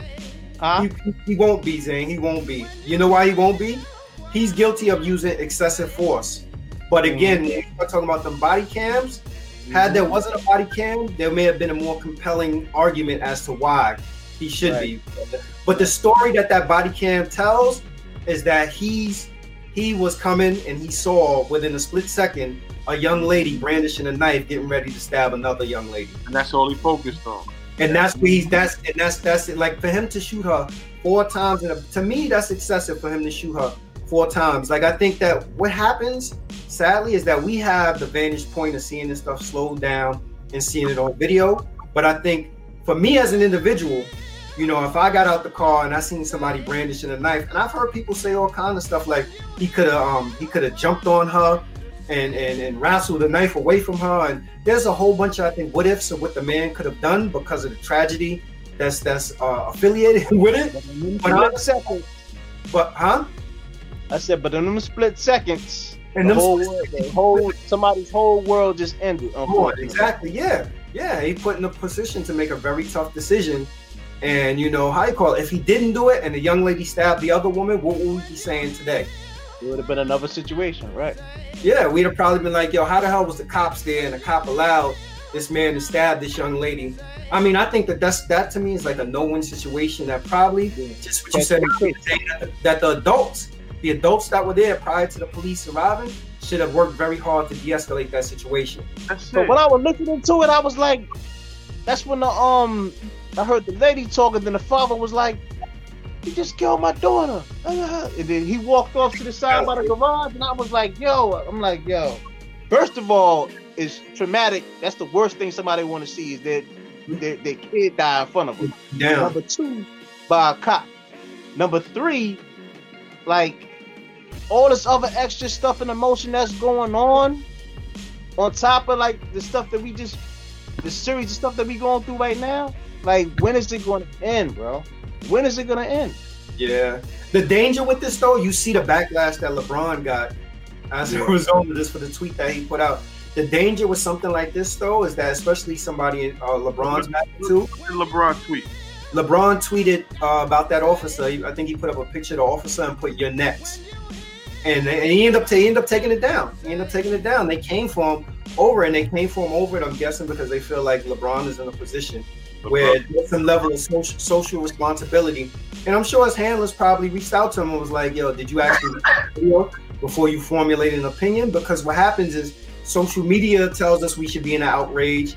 Huh? He, he won't be, Zane. He won't be. You know why he won't be? He's guilty of using excessive force. But mm-hmm. again, when you start talking about the body cams, had mm-hmm. there wasn't a body cam, there may have been a more compelling argument as to why he should be. But the story that that body cam tells is that he's he was coming and he saw within a split second a young lady brandishing a knife, getting ready to stab another young lady And that's all he focused on. and that's where he's that's and that's that's it. Like for him to shoot her four times, in a, to me, that's excessive for him to shoot her four times. Like I think that what happens, sadly, is that we have the vantage point of seeing this stuff slowed down and seeing it on video. But I think for me as an individual, you know, if I got out the car and I seen somebody brandishing a knife, and I've heard people say all kind of stuff like he could have um he could have jumped on her and and and wrestled the knife away from her and there's a whole bunch of I think what ifs of what the man could have done because of the tragedy that's that's uh, affiliated with it. But I- seconds, But huh? I said, but in them split seconds, And the whole, world, the whole somebody's whole world just ended. Oh, exactly. Yeah, yeah. He put in a position to make a very tough decision, and you know how you call it. If he didn't do it, and the young lady stabbed the other woman, what would we be saying today? It would have been another situation, right? Yeah, we'd have probably been like, "Yo, how the hell was the cops there?" And the cop allowed this man to stab this young lady. I mean, I think that that's that to me is like a no-win situation. That probably just what you said that the, that the adults, the adults that were there prior to the police arriving, should have worked very hard to de-escalate that situation. That's So when I was looking into it, I was like, that's when the um I heard the lady talking, then the father was like, You just killed my daughter. And then he walked off to the side by the garage, and I was like, yo, I'm like, yo. First of all, it's traumatic. That's the worst thing somebody want to see is that their, their kid die in front of them. Number two, by a cop. Number three, like all this other extra stuff and emotion that's going on, on top of like the stuff that we just, the series of stuff that we going through right now. Like, when is it going to end, bro? When is it going to end? Yeah. The danger with this though, you see the backlash that LeBron got as a result of this for the tweet that he put out. The danger with something like this though is that especially somebody in uh, LeBron's magnitude, LeBron tweet. LeBron tweeted uh, about that officer. I think he put up a picture of the officer and put "You're next," and, and he ended up ta- he ended up taking it down. He ended up taking it down. They came for him over, and they came for him over it. I'm guessing because they feel like LeBron is in a position where there's some level of social, social responsibility. And I'm sure his handlers probably reached out to him and was like, "Yo, did you actually video before you formulate an opinion?" Because what happens is social media tells us we should be in an outrage.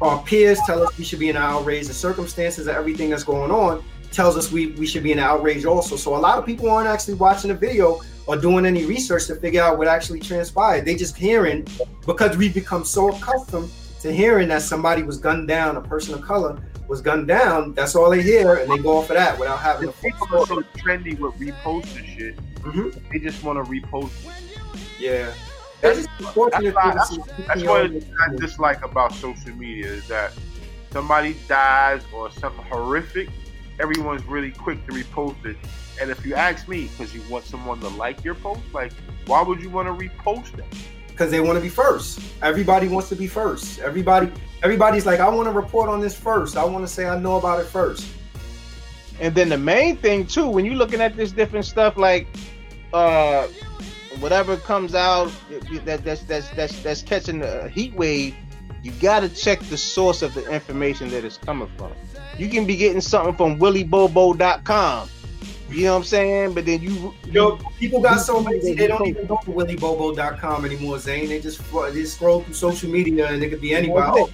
Our peers tell us we should be in an outrage. The circumstances of everything that's going on tells us we, we should be in an outrage also. So a lot of people aren't actually watching the video or doing any research to figure out what actually transpired. They just hearing because we've become so accustomed to hearing that somebody was gunned down, a person of color was gunned down. That's all they hear, and they go off of that without having The people are so trendy with reposting shit. Mhm. They just want to repost it. Yeah, unfortunate. That's to That's what I dislike about social media is that somebody dies or something horrific, everyone's really quick to repost it. And if you ask me, because you want someone to like your post, like why would you want to repost it? Because they want to be first. Everybody wants to be first. Everybody, everybody's like, I want to report on this first. I want to say I know about it first. And then the main thing too, when you're looking at this different stuff, like uh whatever comes out that that's that's that's that's catching a heat wave, you gotta check the source of the information that it's coming from. You can be getting something from willybobo.com. You know what I'm saying? But then you Yo, people got so lazy they don't even go to willybobo.com anymore, Zane. They just they just scroll through social media and it could be anybody. Oh,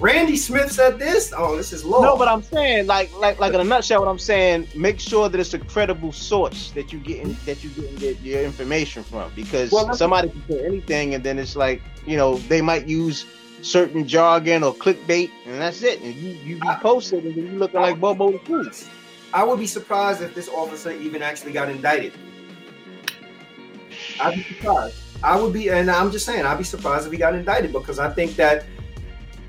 Randy Smith said this. Oh, this is low. No, but I'm saying, like, like, like in a nutshell, what I'm saying, make sure that it's a credible source that you getting that you getting your, your information from, because Well, somebody can say anything, and then it's like, you know, they might use certain jargon or clickbait, and that's it, and you you be posted, and then you looking like Bobo the Fool. I would be surprised if this officer even actually got indicted. I'd be surprised. I would be, and I'm just saying, I'd be surprised if he got indicted because I think that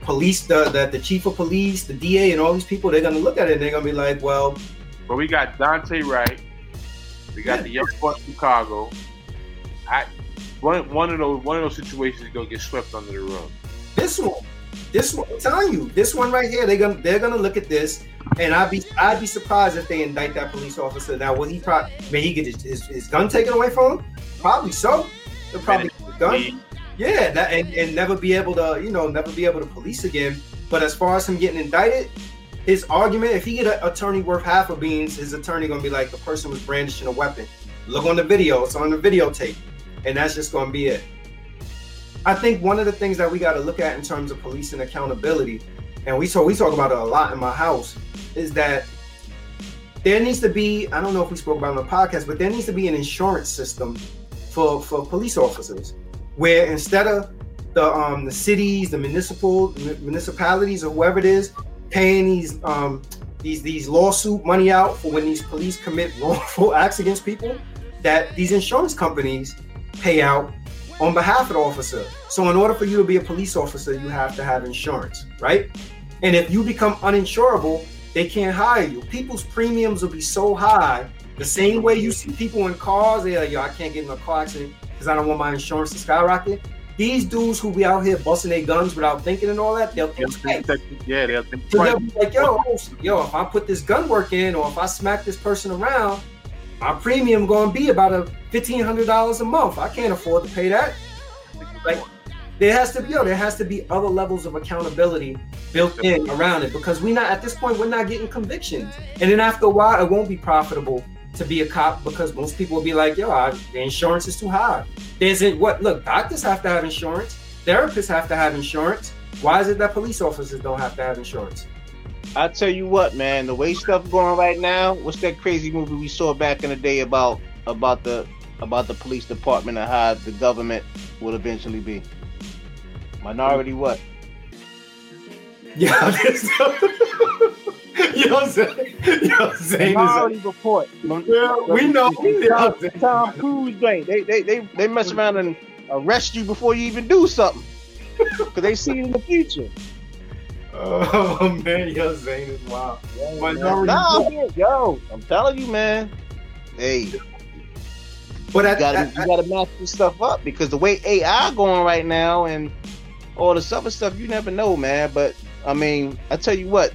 police, the, the the chief of police, the DA, and all these people, they're gonna look at it and they're gonna be like, well, But we got Daunte Wright, we got the young boy from Chicago. I one one of those one of those situations is gonna get swept under the rug. this one, this one, I'm telling you, this one right here, they're gonna they're gonna look at this, and I'd be I'd be surprised if they indict that police officer. Now, will he probably may he get his, his, his gun taken away from him? Probably so. They'll probably get the gun. Yeah, that, and, and never be able to, you know, never be able to police again. But as far as him getting indicted, his argument, if he get an attorney worth half of beans, his attorney gonna be like the person was brandishing a weapon. Look on the video, it's on the videotape, and that's just gonna be it. I think one of the things that we got to look at in terms of police and accountability, and we talk we talk about it a lot in my house, is that there needs to be, I don't know if we spoke about it on the podcast, but there needs to be an insurance system for for police officers where instead of the um the cities, the municipal municipalities or whoever it is paying these um these these lawsuit money out for when these police commit wrongful acts against people, that these insurance companies pay out on behalf of the officer. So in order for you to be a police officer, you have to have insurance, right? And if you become uninsurable, they can't hire you. People's premiums will be so high, the same way you see people in cars, they're like, yo, I can't get in a car accident. because I don't want my insurance to skyrocket. These dudes who be out here busting their guns without thinking and all that, they'll think twice. Yeah, they'll think So they'll be like, yo, yo, if I put this gun work in or if I smack this person around, my premium gonna be about a fifteen hundred dollars a month. I can't afford to pay that. Like there has to be yo, there has to be other levels of accountability built in around it because we're not at this point we're not getting convictions. And then after a while it won't be profitable to be a cop because most people will be like, yo, I, the insurance is too high. There's it what look, doctors have to have insurance, therapists have to have insurance. Why is it that police officers don't have to have insurance? I tell you what, man, the way stuff going right now. What's that crazy movie we saw back in the day about about the about the police department and how the government will eventually be? Minority what? Yeah, this, yo, Zane, yo, Zane is Minority Report. Yeah, we know. Tom, Tom Cruise, they, they they they they mess around and arrest you before you even do something, because they see it in the future. Oh man, yo, Zane is wild. Minority Nah, Report. yo, I'm telling you, man. Hey, you But at, gotta at- you gotta match this stuff up because the way AI going right now and all this other stuff, you never know, man. But I mean, I tell you what,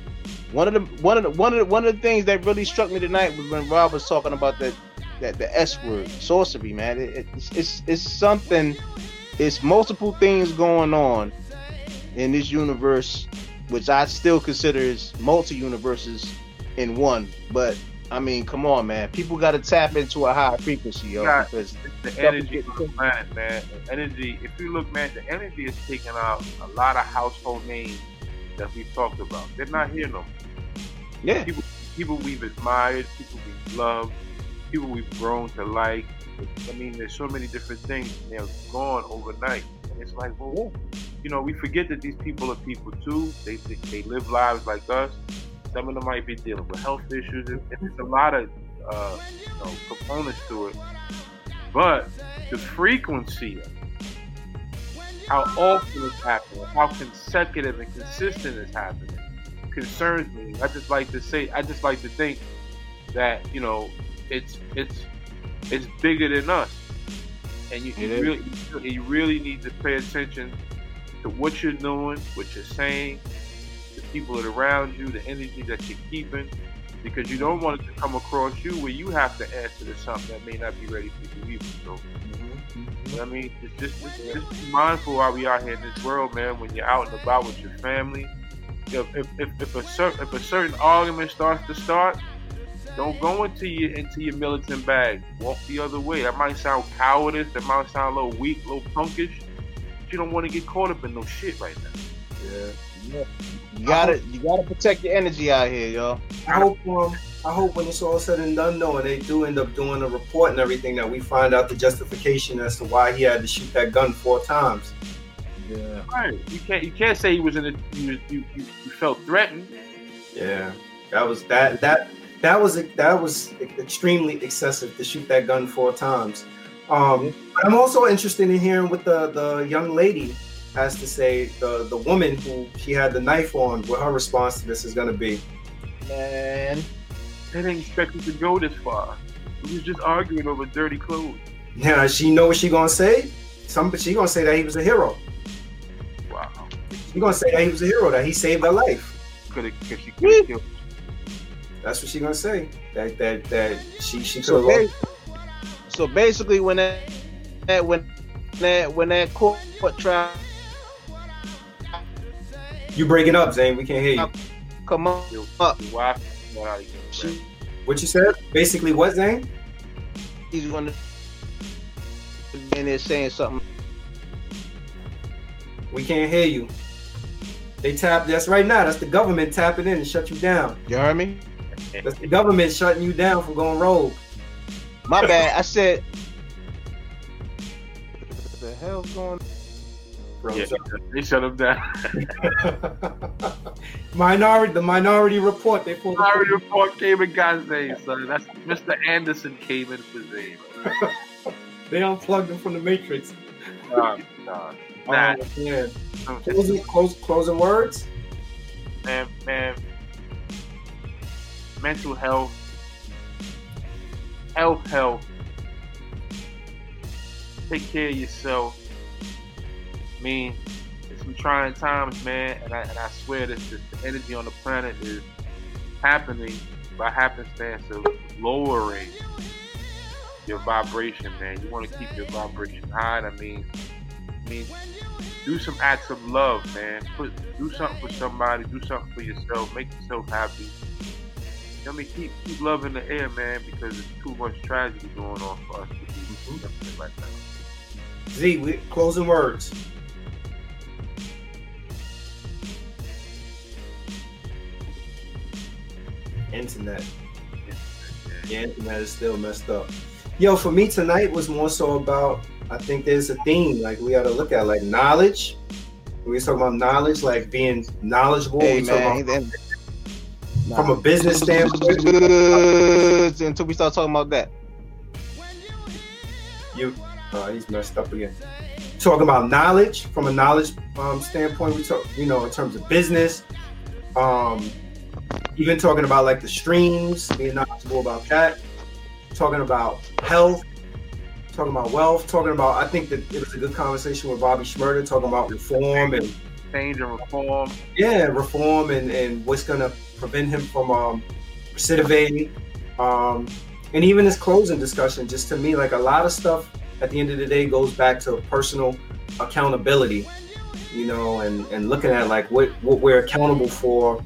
one of the one of the one of the one of the things that really struck me tonight was when Rob was talking about that that the S word, sorcery, man. It, it- it's, it's it's something. It's multiple things going on in this universe, which I still consider is multi universes in one. But I mean, come on, man. People got to tap into a higher frequency, yo. Yeah. Because the energy on the planet, man. The energy. If you look, man, the energy is taking out a lot of household names that we've talked about. They're not here no more. yeah, People we've admired, people we've loved, people we've grown to like. I mean, there's so many different things they're gone overnight, it's like, well, you know, we forget that these people are people too. They they, they live lives like us. Some of them might be dealing with health issues, and, there's a lot of uh, you know, components to it. But the frequency of how often it's happening, how consecutive and consistent it's happening, concerns me. I just like to say, I just like to think that you know, it's it's it's bigger than us, and you, you really you really need to pay attention to what you're doing, what you're saying, the people that are around you, the energy that you're keeping, because you don't want it to come across you where you have to answer to something that may not be ready for you either. So, mm-hmm. you know I mean, just, just, just be mindful while we out here in this world, man. When you're out and about with your family, if if, if, if a certain if a certain argument starts to start, don't go into your into your militant bag. Walk the other way. That might sound cowardice. That might sound a little weak, a little punkish. But you don't want to get caught up in no shit right now. yeah. you gotta you gotta protect your energy out here, yo. I hope um, I hope when it's all said and done, though, and they do end up doing a report and everything, that we find out the justification as to why he had to shoot that gun four times. Yeah. Right. You can't you can't say he was in a you you, you, you felt threatened. Yeah, that was that that that was that was extremely excessive to shoot that gun four times. Um, I'm also interested in hearing what the the young lady has to say. The the woman who she had the knife on, what her response to this is going to be. Man. They didn't expect it to go this far. We was just arguing over dirty clothes. Yeah, she know what she gonna say. Some she gonna say that he was a hero. Wow. She gonna say that he was a hero, that he saved her life. Could have she could have killed. That's what she gonna say. That that that she she could So, have. ba- so basically, when that, that when that when that court trial You break it up, Zane. We can't hear you. come up, Your, Up. your wife got out of here, she. What you said? Basically, what Zane? he's gonna be in there saying something. We can't hear you. They tap. That's right now. That's the government tapping in and shut you down. You heard me? That's the government shutting you down from going rogue. My bad. I said. What the hell's going? Bro, Yeah, they shut him down. minority, the Minority Report. They pulled. Sorry, report came and got Zane, son. That's Mr. Anderson came in for Zane. They unplugged him from the Matrix. Nah, nah. Oh, man. Closing, close, closing words. man, man. Mental health, health, health. take care of yourself. I mean, it's some trying times, man, and I, and I swear this the energy on the planet is happening by happenstance of lowering your vibration, man. You want to keep your vibration high. I mean, I mean, do some acts of love, man. Put do something for somebody. Do something for yourself. Make yourself happy. I mean, keep keep love in the air, man, because there's too much tragedy going on for us to be mm-hmm. right now. Z, we, closing words. Internet. Yeah, internet is still messed up. Yo, for me tonight was more so about. I think there's a theme like we got to look at like knowledge. We talk about knowledge, like being knowledgeable. Hey, man, about, from a business standpoint. Until we start talking about that. You, uh, he's messed up again. Talking about knowledge from a knowledge um, standpoint. We talk, you know, in terms of business. Um, even talking about like the streams, being knowledgeable about that. Talking about health, talking about wealth, talking about. I think that it was a good conversation with Bobby Shmurda, talking about reform and change and reform. Yeah, reform and and what's gonna prevent him from um, recidivating. Um, and even his closing discussion, just to me, like a lot of stuff at the end of the day goes back to personal accountability, you know, and, and looking at like what, what we're accountable for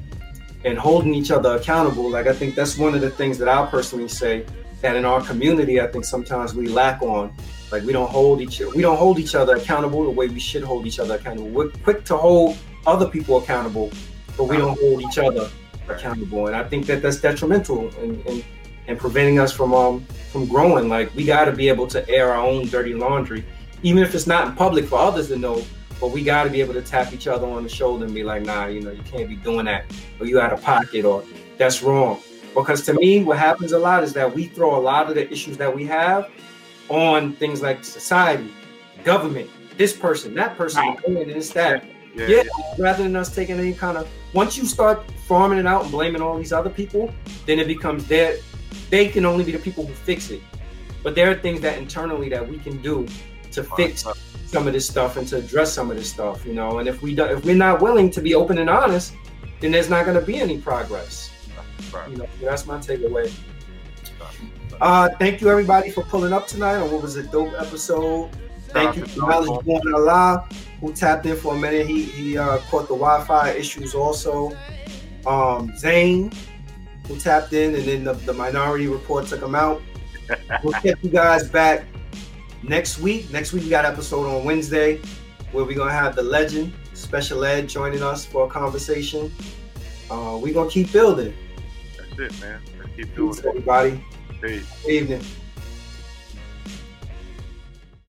and holding each other accountable. Like I think that's one of the things that I personally say that in our community, I think sometimes we lack on. Like we don't hold each we don't hold each other accountable the way we should hold each other accountable. We're quick to hold other people accountable, but we don't hold each other accountable. And I think that that's detrimental and in, in preventing us from um from growing. Like we got to be able to air our own dirty laundry, even if it's not in public for others to know. But we got to be able to tap each other on the shoulder and be like, nah, you know, you can't be doing that, or you out of pocket, or that's wrong. Because to me, what happens a lot is that we throw a lot of the issues that we have on things like society, government, this person, that person, and it's that. Yeah, yeah, rather than us taking any kind of once you start farming it out and blaming all these other people, then it becomes their they can only be the people who fix it. But there are things that internally that we can do to fix some of this stuff and to address some of this stuff, you know. And if we do, if we're not willing to be open and honest, then there's not going to be any progress. You know, that's my takeaway. Uh, thank you everybody for pulling up tonight on what was a dope episode. Thank you to Knowledge Born Allah who tapped in for a minute. He he uh, caught the Wi-Fi issues also. Um, Zane who tapped in, and then the, the Minority Report took him out. we'll get you guys back next week. Next week we got episode on Wednesday where we're gonna have the legend Special Ed joining us for a conversation. Uh, we're gonna keep building. It, man. Let's keep doing it. Everybody. Peace. Good evening.